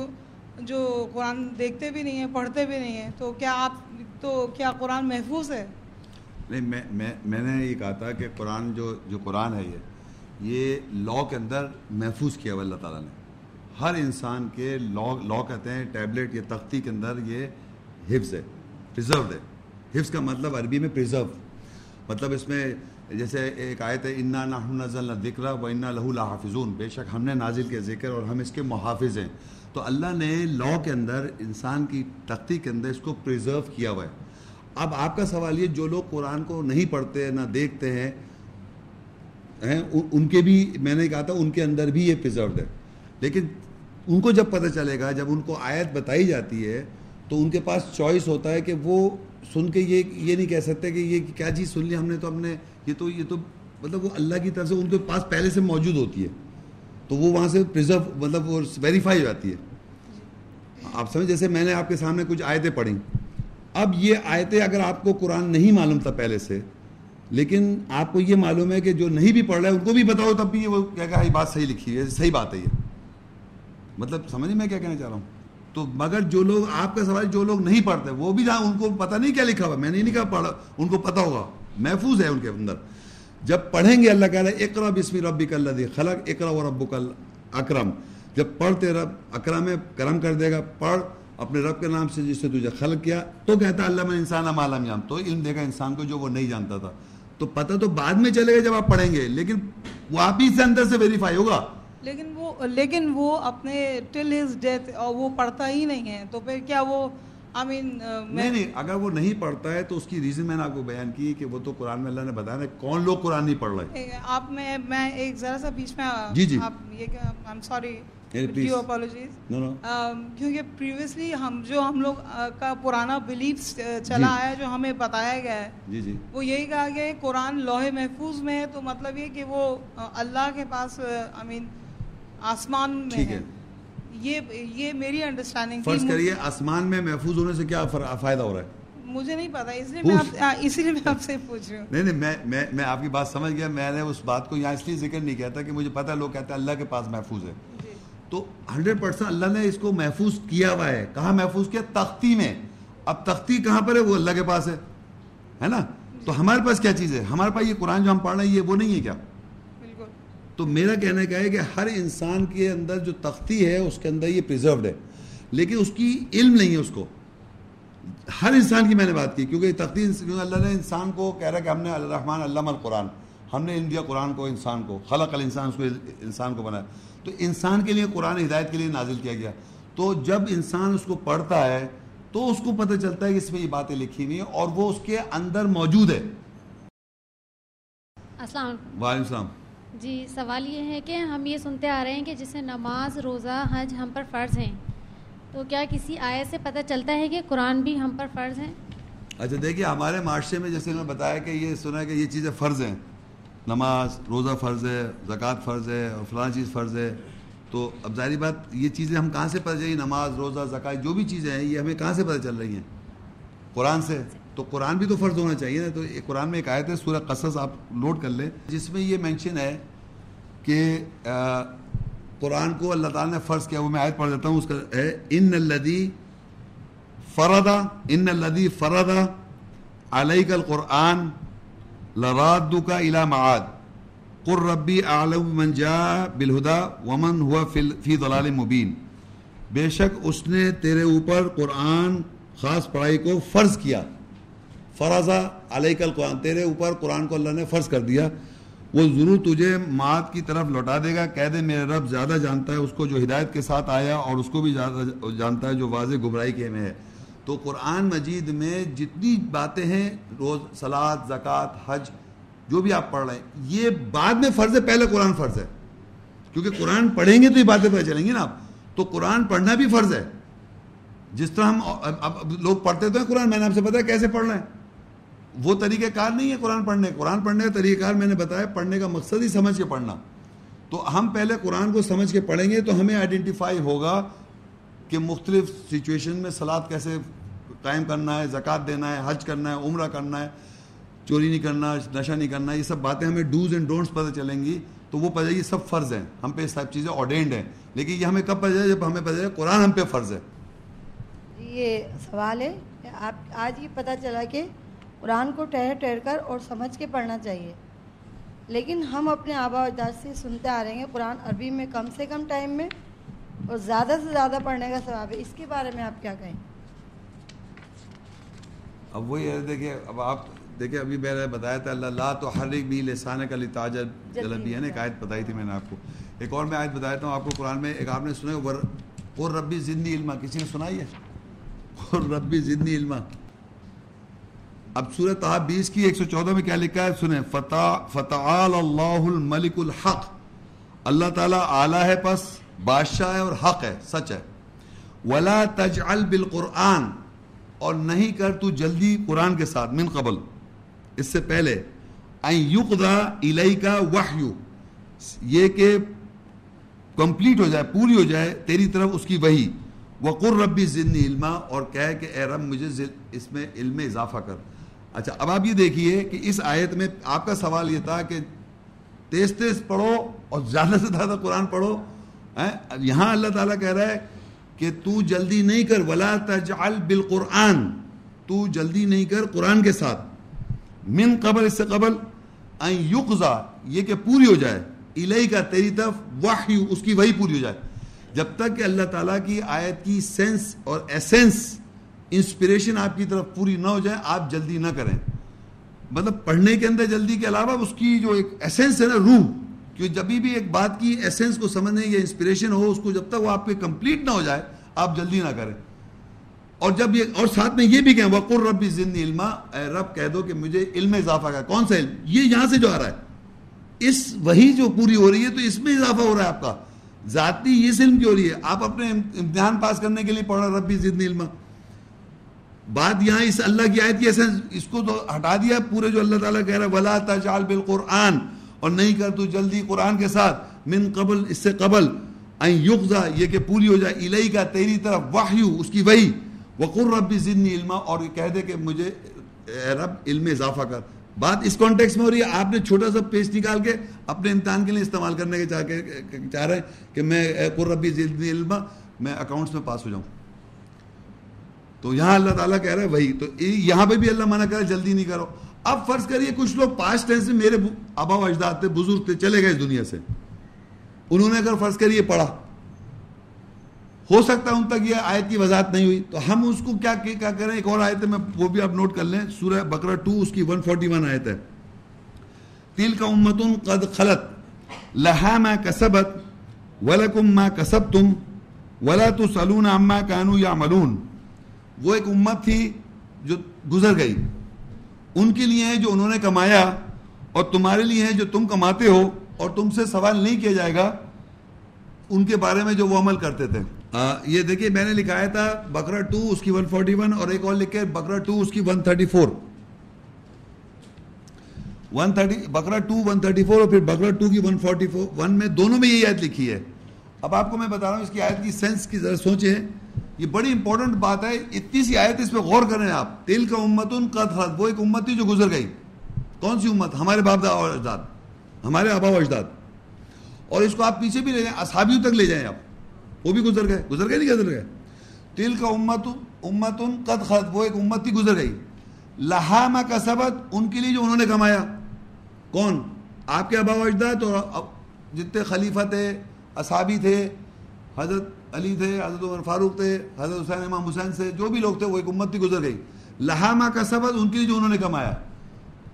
جو قرآن دیکھتے بھی نہیں ہیں پڑھتے بھی نہیں ہیں۔ تو کیا آپ تو کیا قرآن محفوظ ہے؟ نہیں میں میں میں نے یہ کہا تھا کہ قرآن جو جو قرآن ہے یہ یہ لا کے اندر محفوظ کیا ہوا اللہ تعالیٰ نے۔ ہر انسان کے لا لا کہتے ہیں ٹیبلٹ یا تختی کے اندر یہ حفظ ہے پرزرو ہے۔ حفظ کا مطلب عربی میں پرزرو مطلب اس میں جیسے ایک آیت ہے، انا نحن نزلنا ذکر و انا لہو لحافظون. بے شک ہم نے نازل کے ذکر اور ہم اس کے محافظ ہیں۔ تو اللہ نے لا کے اندر انسان کی تختی کے اندر اس کو پرزرو کیا ہوا ہے۔ اب آپ کا سوال یہ، جو لوگ قرآن کو نہیں پڑھتے نہ دیکھتے ہیں ان- ان کے بھی، میں نے کہا تھا، ان کے اندر بھی یہ پرزروڈ ہے۔ لیکن ان کو جب پتہ چلے گا، جب ان کو آیت بتائی جاتی ہے، تو ان کے پاس چوائس ہوتا ہے کہ وہ سن کے یہ یہ نہیں کہہ سکتے کہ یہ کیا چیز سن لی ہم نے تو ہم نے یہ تو یہ تو مطلب وہ اللہ کی طرف سے ان کے پاس پہلے سے موجود ہوتی ہے۔ تو وہ وہاں سے پرزرو مطلب وہ ویریفائی ہو جاتی ہے۔ آپ سمجھ جیسے میں نے آپ کے سامنے کچھ آیتیں پڑھی اب یہ آیتیں اگر آپ کو قرآن نہیں معلوم تھا پہلے سے، لیکن آپ کو یہ معلوم ہے کہ جو نہیں بھی پڑھ رہا ہے، ان کو بھی بتاؤ تب بھی یہ وہ کیا کہ یہ بات صحیح لکھی ہے، صحیح بات ہے یہ۔ مطلب سمجھ میں کیا کہنا چاہ رہا ہوں؟ تو مگر جو لوگ آپ کا سوال جو لوگ نہیں پڑھتے، وہ بھی جہاں ان کو پتہ نہیں کیا لکھا ہوا، میں نے نہیں کہا پڑھا، ان کو پتہ ہوگا، محفوظ ہے ان کے اندر۔ جب پڑھیں گے اللہ کہہ رہا ہے اقرا بسمی ربک الذی خلق اقرا و ربک اکرم جب پڑھتے رب، اکرم ہے، کرم کر دے گا، پڑھ، اپنے رب کے نام سے جس سے تجھے خلق کیا۔ تو کہتا اللہ میں انسان عالم یام تو علم دے گا انسان کو جو وہ نہیں جانتا تھا۔ تو پتہ تو بعد میں چلے گا جب آپ پڑھیں گے، لیکن وہ آپ ہی سے اندر سے ویریفائی ہوگا۔ لیکن وہ لیکن وہ اپنے ٹل ہز ڈیتھ اور وہ پڑھتا ہی نہیں ہے تو پھر کیا وہ آئی مین نہیں نہیں اگر وہ نہیں پڑھتا ہے تو اس کی ریزن میں نے آپ کو بیان کی کہ وہ تو قرآن میں اللہ نے بتایا کون لوگ قرآن نہیں پڑھ رہے؟ آپ میں میں ایک ذرا سا بیچ میں جی، جی۔ آپ یہ سوری کیونکہ پریویسلی ہم جو ہم لوگ کا پرانا بلیف چلا جی۔ ہے جو ہمیں بتایا گیا ہے جی جی۔ وہ یہی کہا گیا ہے قرآن لوح محفوظ میں ہے تو مطلب یہ کہ وہ اللہ کے پاس آئی مین آسمان میں ٹھیک ہے۔ یہ یہ میری انڈرسٹینڈنگ فرض کریے آسمان میں محفوظ ہونے سے کیا فائدہ ہو رہا ہے؟ مجھے نہیں پتا اس لیے میں اسی لیے میں آپ سے پوچھ رہی ہوں۔ نہیں نہیں میں میں میں آپ کی بات سمجھ گیا۔ میں نے اس بات کو یہاں اس لیے ذکر نہیں کہتا کہ مجھے پتہ ہے لوگ کہتے ہیں اللہ کے پاس محفوظ ہے۔ جی۔ تو ہنڈریڈ پرسینٹ اللہ نے اس کو محفوظ کیا ہوا ہے۔ کہاں محفوظ کیا؟ تختی میں۔ اب تختی کہاں پر ہے؟ وہ اللہ کے پاس ہے۔ ہے نا؟ تو ہمارے پاس کیا چیز ہے؟ ہمارے پاس یہ قرآن جو ہم پڑھ رہے ہیں یہ وہ نہیں ہے کیا؟ تو میرا کہنے کا ہے کہ ہر انسان کے اندر جو تختی ہے اس کے اندر یہ پریزروڈ ہے۔ لیکن اس کی علم نہیں ہے اس کو۔ ہر انسان کی میں نے بات کی کیونکہ تختی کیونکہ اللہ نے انسان کو کہہ رہا ہے کہ ہم نے الرحمن علم القرآن ہم نے علم دیا قرآن کو انسان کو خلق الانسان اس کو انسان کو بنایا۔ تو انسان کے لیے قرآن ہدایت کے لیے نازل کیا گیا۔ تو جب انسان اس کو پڑھتا ہے تو اس کو پتہ چلتا ہے کہ اس میں یہ باتیں لکھی ہوئی ہیں اور وہ اس کے اندر موجود ہے۔ السلام علیکم۔ وعلیکم السلام۔ جی سوال یہ ہے کہ ہم یہ سنتے آ رہے ہیں کہ جیسے نماز روزہ حج ہم پر فرض ہیں۔ تو کیا کسی آیت سے پتہ چلتا ہے کہ قرآن بھی ہم پر فرض ہیں؟ اچھا دیکھیے ہمارے معاشرے میں جیسے انہوں نے بتایا کہ یہ سنا کہ یہ چیزیں فرض ہیں۔ نماز روزہ فرض ہے زکوٰۃ فرض ہے اور فلاں چیز فرض ہے۔ تو اب ظاہری بات یہ چیزیں ہم کہاں سے پتہ چلی نماز روزہ زکوٰۃ جو بھی چیزیں ہیں یہ ہمیں کہاں سے پتہ چل رہی ہیں؟ قرآن سے۔ تو قرآن بھی تو فرض ہونا چاہیے نا، تو قرآن میں ایک آیت ہے، سورہ قصص آپ نوٹ کر لیں۔ جس میں یہ مینشن ہے کہ قرآن کو اللہ تعالیٰ نے فرض کیا، وہ میں آیت پڑھ دیتا ہوں، اس کا ہے، ان الدی فردا ان الدی فردا علیہ القرآن لراد کا الا معاد۔ قر ربی عالم من جا بالہدا ومن ہوا فی ضلال مبین۔ بے شک اس نے تیرے اوپر قرآن خاص پڑھائی کو فرض کیا۔ فرضا علیہ القرآن، تیرے اوپر قرآن کو اللہ نے فرض کر دیا، وہ ضرور تجھے مات کی طرف لوٹا دے گا کہہ دے میرے رب زیادہ جانتا ہے، اس کو جو ہدایت کے ساتھ آیا اور اس کو بھی زیادہ جانتا ہے، جو واضح گمراہی کے میں ہے۔ تو قرآن مجید میں جتنی باتیں ہیں، روز سلاد زکوٰۃ، حج، جو بھی آپ پڑھ رہے ہیں، یہ بعد میں فرض ہے، پہلے قرآن فرض ہے۔ کیونکہ قرآن پڑھیں گے تو یہ باتیں پتہ چلیں گی نا آپ۔ تو قرآن پڑھنا بھی فرض ہے۔ جس طرح ہم، اب لوگ پڑھتے تو ہیں قرآن، میں نے آپ سے پتا ہے کیسے پڑھ رہے ہیں؟ وہ طریقہ کار نہیں ہے قرآن پڑھنے قرآن پڑھنے کا طریقہ کار میں نے بتایا، پڑھنے کا مقصد ہی سمجھ کے پڑھنا۔ تو ہم پہلے قرآن کو سمجھ کے پڑھیں گے تو ہمیں آئیڈینٹیفائی ہوگا کہ مختلف سچویشن میں سلاد کیسے قائم کرنا ہے، زکوٰۃ دینا ہے، حج کرنا ہے، عمرہ کرنا ہے، چوری نہیں کرنا، نشہ نہیں کرنا، یہ سب باتیں ہمیں ڈوز اینڈ ڈونٹس پتہ چلیں گی۔ تو وہ پتہ یہ سب فرض ہیں۔ ہم پہ سب چیزیں آڈینڈ ہیں۔ لیکن یہ ہمیں کب پتہ چلے جب ہمیں پتہ چلے قرآن ہم پہ فرض ہے؟ جی، یہ سوال ہے۔ آپ، آج یہ پتہ چلا کہ قرآن کو ٹھہر ٹھہر کر اور سمجھ کے پڑھنا چاہیے۔ لیکن ہم اپنے آبا و اجداد سے سنتے آ رہے ہیں قرآن عربی میں کم سے کم ٹائم میں اور زیادہ سے زیادہ پڑھنے کا ثواب ہے۔ اس کے بارے میں آپ کیا کہیں؟ اب وہی ہے دیکھیے اب آپ دیکھیں ابھی میں نے بتایا تھا اللہ لا تو ہر ایک بھی لسان کا لتاجر جلبی ہے نا؟ ایک آیت بتائی تھی میں نے آپ کو۔ ایک اور میں آیت بتایا ہوں آپ کو قرآن میں ایک آپ نے سنا ور اور ربی زندی علما۔ کسی نے سنائی ہے اور ربی زندی علما۔ اب سورہ تحا بیس کی ایک سو چودہ میں کیا لکھا ہے؟ سنیں فتح فتح اللہ الملک الحق. اللہ تعالیٰ اعلیٰ ہے پس، بادشاہ ہے اور حق ہے، سچ ہے. ولا تجعل بالقرآن، اور نہیں کر تو جلدی قرآن کے ساتھ، من قبل. اس سے پہلے یقدا الہی کا وحیو یہ کہ کمپلیٹ ہو جائے، پوری ہو جائے، تیری طرف اس کی وہی وقر ربی ضنی علما، اور کہہ کہ اے رب مجھے اس میں علم اضافہ کر. اچھا اب آپ یہ دیکھیے کہ اس آیت میں آپ کا سوال یہ تھا کہ تیز تیز پڑھو اور زیادہ سے زیادہ قرآن پڑھو یہاں اللہ تعالیٰ کہہ رہا ہے کہ تو جلدی نہیں کر، ولا تجعل بالقرآن، تو جلدی نہیں کر قرآن کے ساتھ۔ من قبل اس سے قبل یقزا یہ کہ پوری ہو جائے۔ الہی کا تیری طرف وحی اس کی وہی پوری ہو جائے۔ جب تک کہ اللہ تعالیٰ کی آیت کی سینس اور ایسنس انسپریشن آپ کی طرف پوری نہ ہو جائے، آپ جلدی نہ کریں۔ مطلب پڑھنے کے اندر جلدی کے علاوہ اس کی جو ایک ایسنس ہے نا، روح، کہ جب بھی ایک بات کی ایسنس کو سمجھنے یا انسپریشن ہو، اس کو جب تک وہ آپ کے کمپلیٹ نہ ہو جائے، آپ جلدی نہ کریں۔ اور جب یہ، اور ساتھ میں یہ بھی کہیں وقر رب زندی علما۔ اے رب، کہہ دو کہ مجھے علم اضافہ کا، کون سا علم؟ یہ یہاں سے جو آ رہا ہے۔ اس وہی جو پوری ہو رہی ہے، تو اس میں اضافہ ہو رہا ہے آپ کا۔ ذاتی اس علم کی ہو رہی ہے۔ آپ اپنے امتحان پاس کرنے کے لیے پڑھ رہا ربی زندی علما۔ بات یہاں اس اللہ کی آیت کی ایسے اس کو تو ہٹا دیا پورے جو اللہ تعالیٰ کہہ رہا ہے، ولا تجعل بالقرآن اور نہیں کر تو جلدی قرآن کے ساتھ، من قبل، اس سے قبل این یقزا یہ کہ پوری ہو جائے الہی کا تیری طرف وحیو اس کی وحی۔ وقر ربی زدنی علما، اور یہ کہہ دے کہ مجھے، اے رب، علم اضافہ کر۔ بات اس کانٹیکس میں ہو رہی ہے، آپ نے چھوٹا سا پیج نکال کے اپنے امتحان کے لیے استعمال کرنے کے چاہ کے، چاہ رہے ہیں کہ میں قر ربی علما، میں اکاؤنٹس میں پاس ہو جاؤں۔ تو یہاں اللہ تعالیٰ کہہ رہا ہے وہی، تو یہاں پہ بھی اللہ منع کر جلدی نہیں کرو۔ اب فرض کریے کچھ لوگ پانچ ٹینس میں میرے آبا و اجداد تھے، بزرگ تھے، چلے گئے اس دنیا سے۔ انہوں نے اگر فرض کریے پڑھا، ہو سکتا ہے ان تک یہ آیت کی وضاحت نہیں ہوئی۔ تو ہم اس کو کیا کیا کریں؟ ایک اور آیت ہے، میں وہ بھی آپ نوٹ کر لیں۔ سورہ بکرا ٹو اس کی ون فورٹی ون آیت ہے۔ تل کا امتن قد خلط لہا ما کسبت ولکم ما کسب تم ولا تو سلون اما کانو یا ملون وہ ایک امت تھی جو گزر گئی۔ ان کے لیے ہے جو انہوں نے کمایا اور تمہارے لیے ہے جو تم کماتے ہو اور تم سے سوال نہیں کیا جائے گا۔ ان کے بارے میں جو وہ عمل کرتے تھے۔ یہ دیکھیے، میں نے لکھایا تھا بکرا ٹو، اس کی ون فورٹی ون اور ایک اور لکھے، بکرا ٹو، اس کی one thirty four one thirty بکرا ٹو ون تھرٹی فور اور پھر بکرا ٹو کی ون فورٹی فور ون میں دونوں میں یہی آیت لکھی ہے۔ اب آپ کو میں بتا رہا ہوں، اس کی آیت کی سینس کی ذرا سوچیں۔ یہ بڑی امپورٹنٹ بات ہے، اتنی سی آیت اس پہ غور کریں آپ۔ تل کا امت ان کا وہ ایک امت تھی جو گزر گئی۔ کون سی امت؟ ہمارے باپ اجداد، ہمارے آبا و اجداد۔ اور اس کو آپ پیچھے بھی لے جائیں، اصحابیوں تک لے جائیں آپ۔ وہ بھی گزر گئے۔ گزر گئے نہیں گزر گئے؟ تل کا امت امت قد خط وہ ایک امت تھی گزر گئی۔ لہامہ کا سبت ان کے لیے جو انہوں نے کمایا۔ کون؟ آپ کے ابا و اجداد اور جتنے خلیفہ تھے اصحابی تھے، حضرت علی تھے، حضرت عمر فاروق تھے، حضرت حسین، امام حسین سے جو بھی لوگ تھے، وہ ایک امت تھی گزر گئی۔ لہامہ کا سبت ان کے لیے جو انہوں نے کمایا۔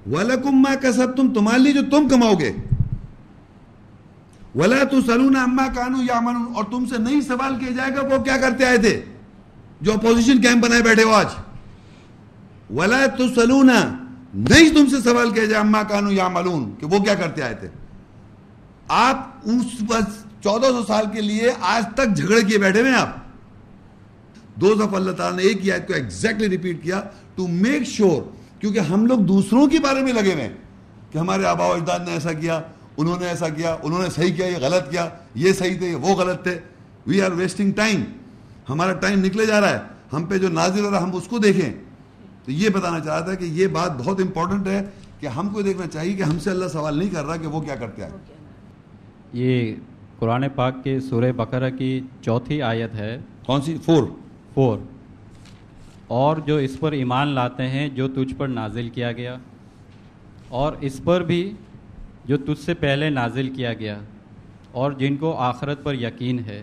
ولکم وَلَكُمْ مَا كَسَبْتُمْ، تمہارے لیے جو تم کماؤ گے۔ وَلَا تُسَلُونَ عَمَّا كَانُوا يَعْمَلُونَ۔ اور تم سے نہیں سوال کیا جائے گا، وہ کیا کرتے آئے تھے؟ جو اپوزیشن کیمپ بنائے بیٹھے ہو آج۔ وَلَا تُسَلُونَ نہیں تم سے سوال کیا جائے، عَمَّا كَانُوا يَعْمَلُونَ۔ کہ وہ کیا کرتے آئے تھے؟ آپ اس چودہ سو سال کے لیے آج تک جھگڑے کیے بیٹھے ہوئے آپ۔ دو دفعہ اللہ تعالیٰ نے ایک ہی آیت کو ایگزیکٹلی ریپیٹ کیا ٹو میک شیور کیونکہ ہم لوگ دوسروں کے بارے میں لگے ہوئے کہ ہمارے آبا و اجداد نے ایسا کیا، انہوں نے ایسا کیا، انہوں نے صحیح کیا، یہ غلط کیا، یہ صحیح تھے وہ غلط تھے۔ وی آر ویسٹنگ ٹائم ہمارا ٹائم نکلے جا رہا ہے۔ ہم پہ جو نازل ہو رہا ہے، ہم اس کو دیکھیں۔ تو یہ بتانا چاہ رہا تھا کہ یہ بات بہت امپورٹنٹ ہے کہ ہم کو دیکھنا چاہیے کہ ہم سے اللہ سوال نہیں کر رہا کہ وہ کیا کرتے ہیں یہ قرآن پاک کے سورہ بقرہ کی چوتھی آیت ہے۔ کون سی؟ فور۔ فور۔ اور جو اس پر ایمان لاتے ہیں جو تجھ پر نازل کیا گیا۔ اور اس پر بھی جو تجھ سے پہلے نازل کیا گیا۔ اور جن کو آخرت پر یقین ہے۔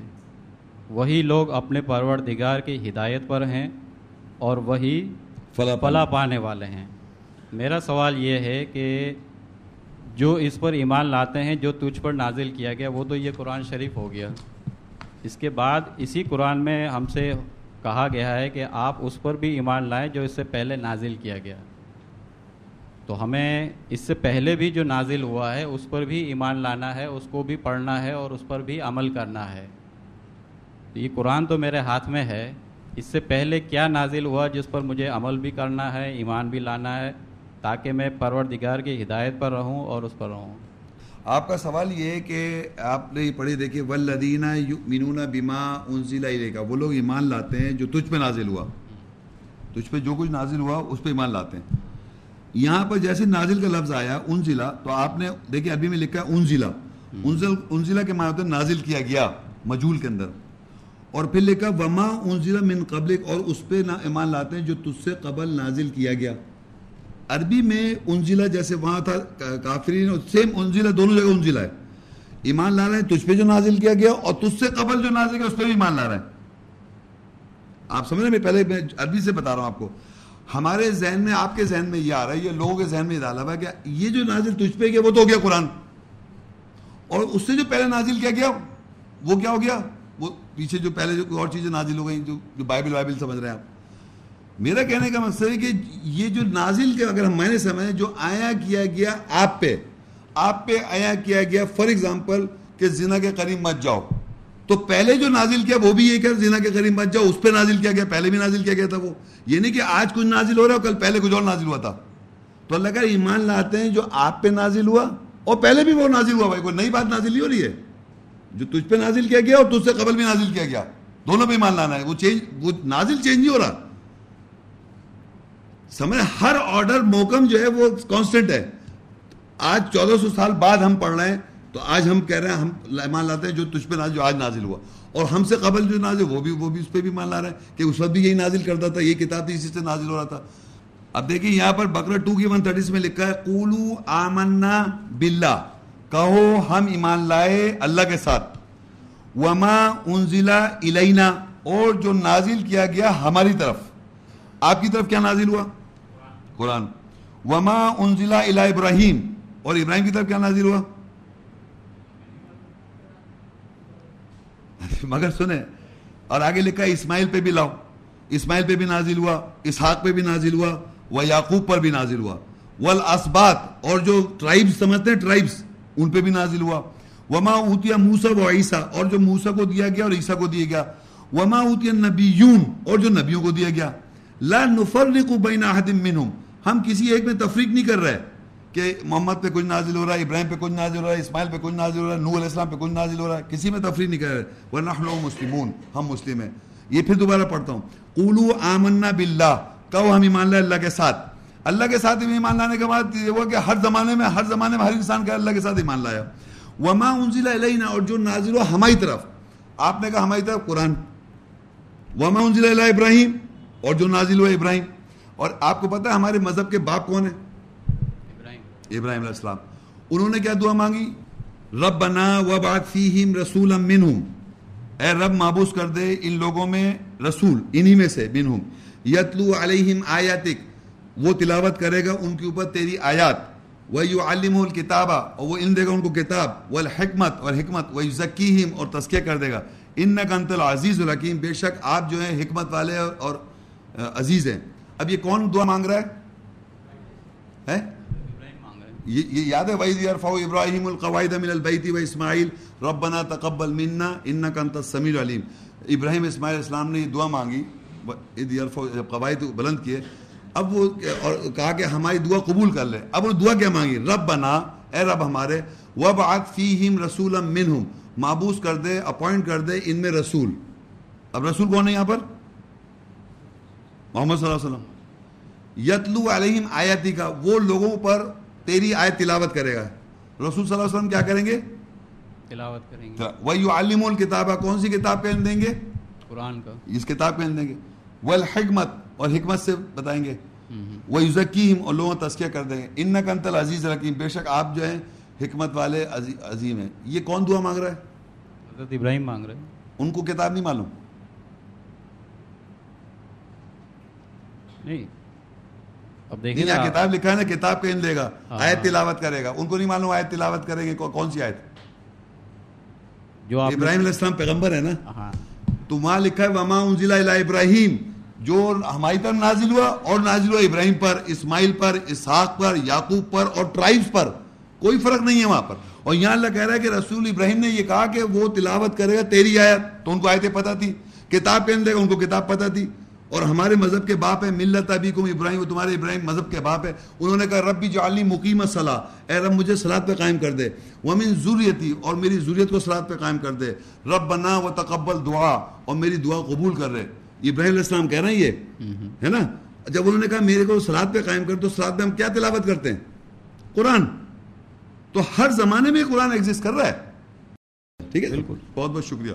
وہی لوگ اپنے پروردگار کی ہدایت پر ہیں اور وہی فلا پانے والے ہیں۔ میرا سوال یہ ہے کہ جو اس پر ایمان لاتے ہیں، جو تجھ پر نازل کیا گیا، وہ تو یہ قرآن شریف ہو گیا۔ اس کے بعد اسی قرآن میں ہم سے کہا گیا ہے کہ آپ اس پر بھی ایمان لائیں جو اس سے پہلے نازل کیا گیا۔ تو ہمیں اس سے پہلے بھی جو نازل ہوا ہے، اس پر بھی ایمان لانا ہے، اس کو بھی پڑھنا ہے اور اس پر بھی عمل کرنا ہے۔ تو یہ قرآن تو میرے ہاتھ میں ہے۔ اس سے پہلے کیا نازل ہوا جس پر مجھے عمل بھی کرنا ہے، ایمان بھی لانا ہے تاکہ میں پروردگار کی ہدایت پر رہوں اور اس پر رہوں۔ آپ کا سوال یہ ہے کہ آپ نے یہ پڑھی دیکھیے ولدینہ مینون بیما انزلہ کا وہ لوگ ایمان لاتے ہیں جو تجھ پہ نازل ہوا۔ تجھ پہ جو کچھ نازل ہوا، اس پہ ایمان لاتے ہیں۔ یہاں پر جیسے نازل کا لفظ آیا انزلہ تو آپ نے دیکھیے عربی میں لکھا ہے انزلہ انزل انزلہ کے معنی ہوتے ہیں نازل کیا گیا مجول کے اندر۔ اور پھر لکھا، وما انزلہ من قبلک اور اس پہ ایمان لاتے ہیں جو تجھ سے قبل نازل کیا گیا۔ عربی میں انزلہ جیسے وہاں تھا، کافرین سیم انزلہ، دونوں جگہ انزلہ ہے۔ ایمان لا رہے ہیں تجھ پہ جو نازل کیا گیا، اور تجھ سے قبل جو نازل کیا، اس پہ بھی ایمان لا رہے ہیں۔ آپ سمجھ رہے میں پہلے میں عربی سے بتا رہا ہوں آپ کو۔ ہمارے ذہن میں، آپ کے ذہن میں یہ آ رہا ہے، یہ لوگوں کے ذہن میں یہ ڈالا ہوا ہے کہ یہ جو نازل تجھ پہ گیا، وہ تو ہو گیا قرآن۔ اور اس سے جو پہلے نازل کیا گیا، وہ کیا ہو گیا؟ وہ پیچھے جو پہلے جو کوئی اور چیزیں نازل ہو گئی جو جو بائبل وائبل سمجھ رہے ہیں آپ۔ میرا کہنے کا مقصد ہے کہ یہ جو نازل کے اگر ہم میں نے سمجھے جو آیا کیا گیا آپ پہ آپ پہ آیا کیا گیا فار ایگزامپل کہ زنا کے قریب مت جاؤ۔ تو پہلے جو نازل کیا، وہ بھی یہ کہ زنا کے قریب مت جاؤ، اس پہ نازل کیا گیا، پہلے بھی نازل کیا گیا تھا وہ۔ یہ نہیں کہ آج کچھ نازل ہو رہا ہے، کل پہلے کچھ اور نازل ہوا تھا۔ تو اللہ کا ایمان لاتے ہیں، جو آپ پہ نازل ہوا، اور پہلے بھی وہ نازل ہوا بھائی، کوئی نئی بات نازل نہیں ہو رہی ہے۔ جو تجھ پہ نازل کیا گیا اور تجھ سے قبل بھی نازل کیا گیا۔ دونوں پہ ایمان لانا ہے، وہ چینج، وہ نازل چینج نہیں ہو رہا۔ سمجھ ہر آرڈر موکم جو ہے وہ کانسٹنٹ ہے۔ آج چودہ سو سال بعد ہم پڑھ رہے ہیں، تو آج ہم کہہ رہے ہیں، ہم ایمان لاتے ہیں، جو تجھ پہ نازل، جو آج نازل ہوا۔ اور ہم سے قبل جو نازل، وہ بھی وہ بھی اس پہ بھی مان لا رہے ہیں کہ اس وقت بھی یہی نازل کرتا تھا، یہ کتاب بھی اسی سے نازل ہو رہا تھا۔ اب دیکھیں، یہاں پر بکرا ٹو کی ون تھرٹی میں لکھا ہے، قولو آمنا باللہ۔ کہو، ہم ایمان لائے اللہ کے ساتھ۔ وما انزلہ الینا، اور جو نازل کیا گیا ہماری طرف۔ آپ کی طرف کیا نازل ہوا؟ قرآن. وما انزلہ الہ ابراہیم اور ابراہیم کی طرف کیا نازل ہوا؟ مگر سنیں، اور آگے لکھا اسماعیل پہ بھی لاؤ. اسماعیل پہ بھی نازل ہوا، اسحاق پہ بھی نازل ہوا، و یعقوب پر بھی نازل ہوا. والاسبات اور جو ٹرائبز سمجھتے ہیں ٹرائبز ان پہ بھی نازل ہوا. وما اوتیا موسا و عیسیٰ اور جو موسا کو دیا گیا اور عیسیٰ کو دیا گیا. وما اوتیا نبیون اور جو نبیوں کو دیا گیا. لا نفرق بین احد منہم۔ ہم کسی ایک میں تفریق نہیں کر رہے کہ محمد پہ کچھ نازل ہو رہا ہے، ابراہیم پہ کچھ نازل ہو رہا ہے، اسماعیل پہ کچھ نازل ہو رہا ہے نور علیہ السلام پہ کچھ نازل ہو رہا ہے۔ کسی میں تفریق نہیں کر رہے۔ ورنہ مسلمون۔ ہم مسلم ہیں۔ یہ پھر دوبارہ پڑھتا ہوں۔ قولو آمنا باللہ کہو ہم ایمان لائے اللہ کے ساتھ۔ اللہ کے ساتھ ایمان لانے کے بعد یہ ہوا کہ ہر زمانے میں، ہر زمانے میں ہر انسان کا اللہ کے ساتھ ایمان لایا۔ وما انزل علینا اور جو نازل ہوا ہماری طرف۔ آپ نے کہا ہماری طرف قرآن۔ وما انزل علی ابراہیم اور جو نازل ہوا ابراہیم۔ اور آپ کو پتا ہے ہمارے مذہب کے باپ کون ہیں؟ ابراہیم۔ ابراہیم علیہ السلام۔ انہوں نے کیا دعا مانگی؟ رب بنا وبعث فیہم رسولا منہم۔ اے رب مابوس کر دے ان لوگوں میں رسول انہی میں سے منہم۔ یتلو علیہم آیاتک۔ وہ تلاوت کرے گا ان کے اوپر تیری آیات۔ وَيُعَلِّمُ الْكِتَابَ اور وہ علم دے گا ان کو کتاب۔ والحکمت اور حکمت وَيُزَكِّيهِمْ اور تذکیہ کر دے گا۔ اِنَّكَ أَنْتَ الْعَزِيزُ الْحَكِيمُ بے شک آپ جو ہیں حکمت والے اور عزیز ہیں۔ اب یہ کون دعا مانگ رہا ہے؟ ہے؟ یہ یاد ہے وَإِذْ يَرْفَعُ إِبْرَاهِيمُ الْقَوَائِدَ مِنَ الْبَيْتِ وَإِسْمَاعِيلُ رَبَّنَا تَقَبَّلْ مِنَّا إِنَّكَ أَنْتَ السَّمِيعُ الْعَلِيمُ۔ ابراہیم اسماعیل السلام نے یہ دعا مانگی۔ اِذْ يَرْفَعُ جب قواعد بلند کیے۔ اب وہ اور کہا کہ ہماری دعا قبول کر لے۔ اب وہ دعا کیا مانگی؟ رب بنا اے رب ہمارے، وَبْعَثْ فِيهِمْ رَسُولًا مِّنْهُمْ۔ معبوس کر دے، اپوائنٹ کر دے ان میں رسول۔ اب رسول کون ہے یہاں پر؟ محمد صلی اللہ علیہ وسلم یتلو علیہم آیاتی کا وہ لوگوں پر تیری آیت تلاوت کرے گا۔ رسول صلی اللہ علیہ وسلم کیا کریں گے؟ تلاوت کریں گے۔ وَيُعَلِّمُ الْكِتَابَ کون سی کتاب علم دیں گے؟ قرآن کا۔ اس کتاب علم دیں گے۔ والحکمت اور حکمت سے بتائیں گے۔ وَيُزَكِّيهِمْ اور لوگوں کا تذکیہ کر دیں گے۔ اِنَّكَ أَنْتَ الْعَزِيزُ الْحَكِيمُ بے شک آپ جو ہیں حکمت والے عظی- عظیم ہیں۔ یہ کون دعا مانگ رہا ہے؟ حضرت ابراہیم مانگ رہے ہیں۔ ان کو کتاب نہیں معلوم۔ نہیں۔ اب نا۔ یہاں کتاب لکھا ہے نا کتاب علم دے گا ہاں۔ آیت تلاوت کرے گا۔ ان کو نہیں معلوم آیت تلاوت کریں گے کو- کون سی آیت۔ جو ابراہیم علیہ السلام پیغمبر ہے نا۔ ہاں۔ تو وہاں لکھا ہے وما انزل الی ابراہیم جو ہماری طرف نازل ہوا اور نازل ہوا ابراہیم پر اسماعیل پر اسحاق پر یعقوب پر اور ٹرائبس پر۔ کوئی فرق نہیں ہے وہاں پر۔ اور یہاں اللہ کہہ رہا ہے کہ رسول ابراہیم نے یہ کہا کہ وہ تلاوت کرے گا تیری آیت۔ تو ان کو آیتیں پتہ تھی۔ کتاب پہن دے گا ان کو کتاب پتہ تھی۔ اور ہمارے مذہب کے باپ ہے ملت ابیکم ابراہیم وہ تمہارے ابراہیم مذہب کے باپ ہے انہوں نے کہا ربی جعلی مقیم صلاح۔ اے رب مجھے صلاۃ پہ قائم کر دے۔ ومن ذریتی اور میری ذریت کو صلاۃ پہ قائم کر دے۔ رب بنا و تقبل دعا اور میری دعا قبول کر رہے۔ ابراہیم علیہ السلام کہہ رہے ہیں یہ ہے نا؟ جب انہوں نے کہا میرے کو صلاۃ پہ قائم کر تو صلاۃ میں ہم کیا تلاوت کرتے ہیں؟ قرآن۔ تو ہر زمانے میں قرآن ایگزسٹ کر رہا ہے۔ ٹھیک ہے؟ بالکل۔ بہت بہت شکریہ۔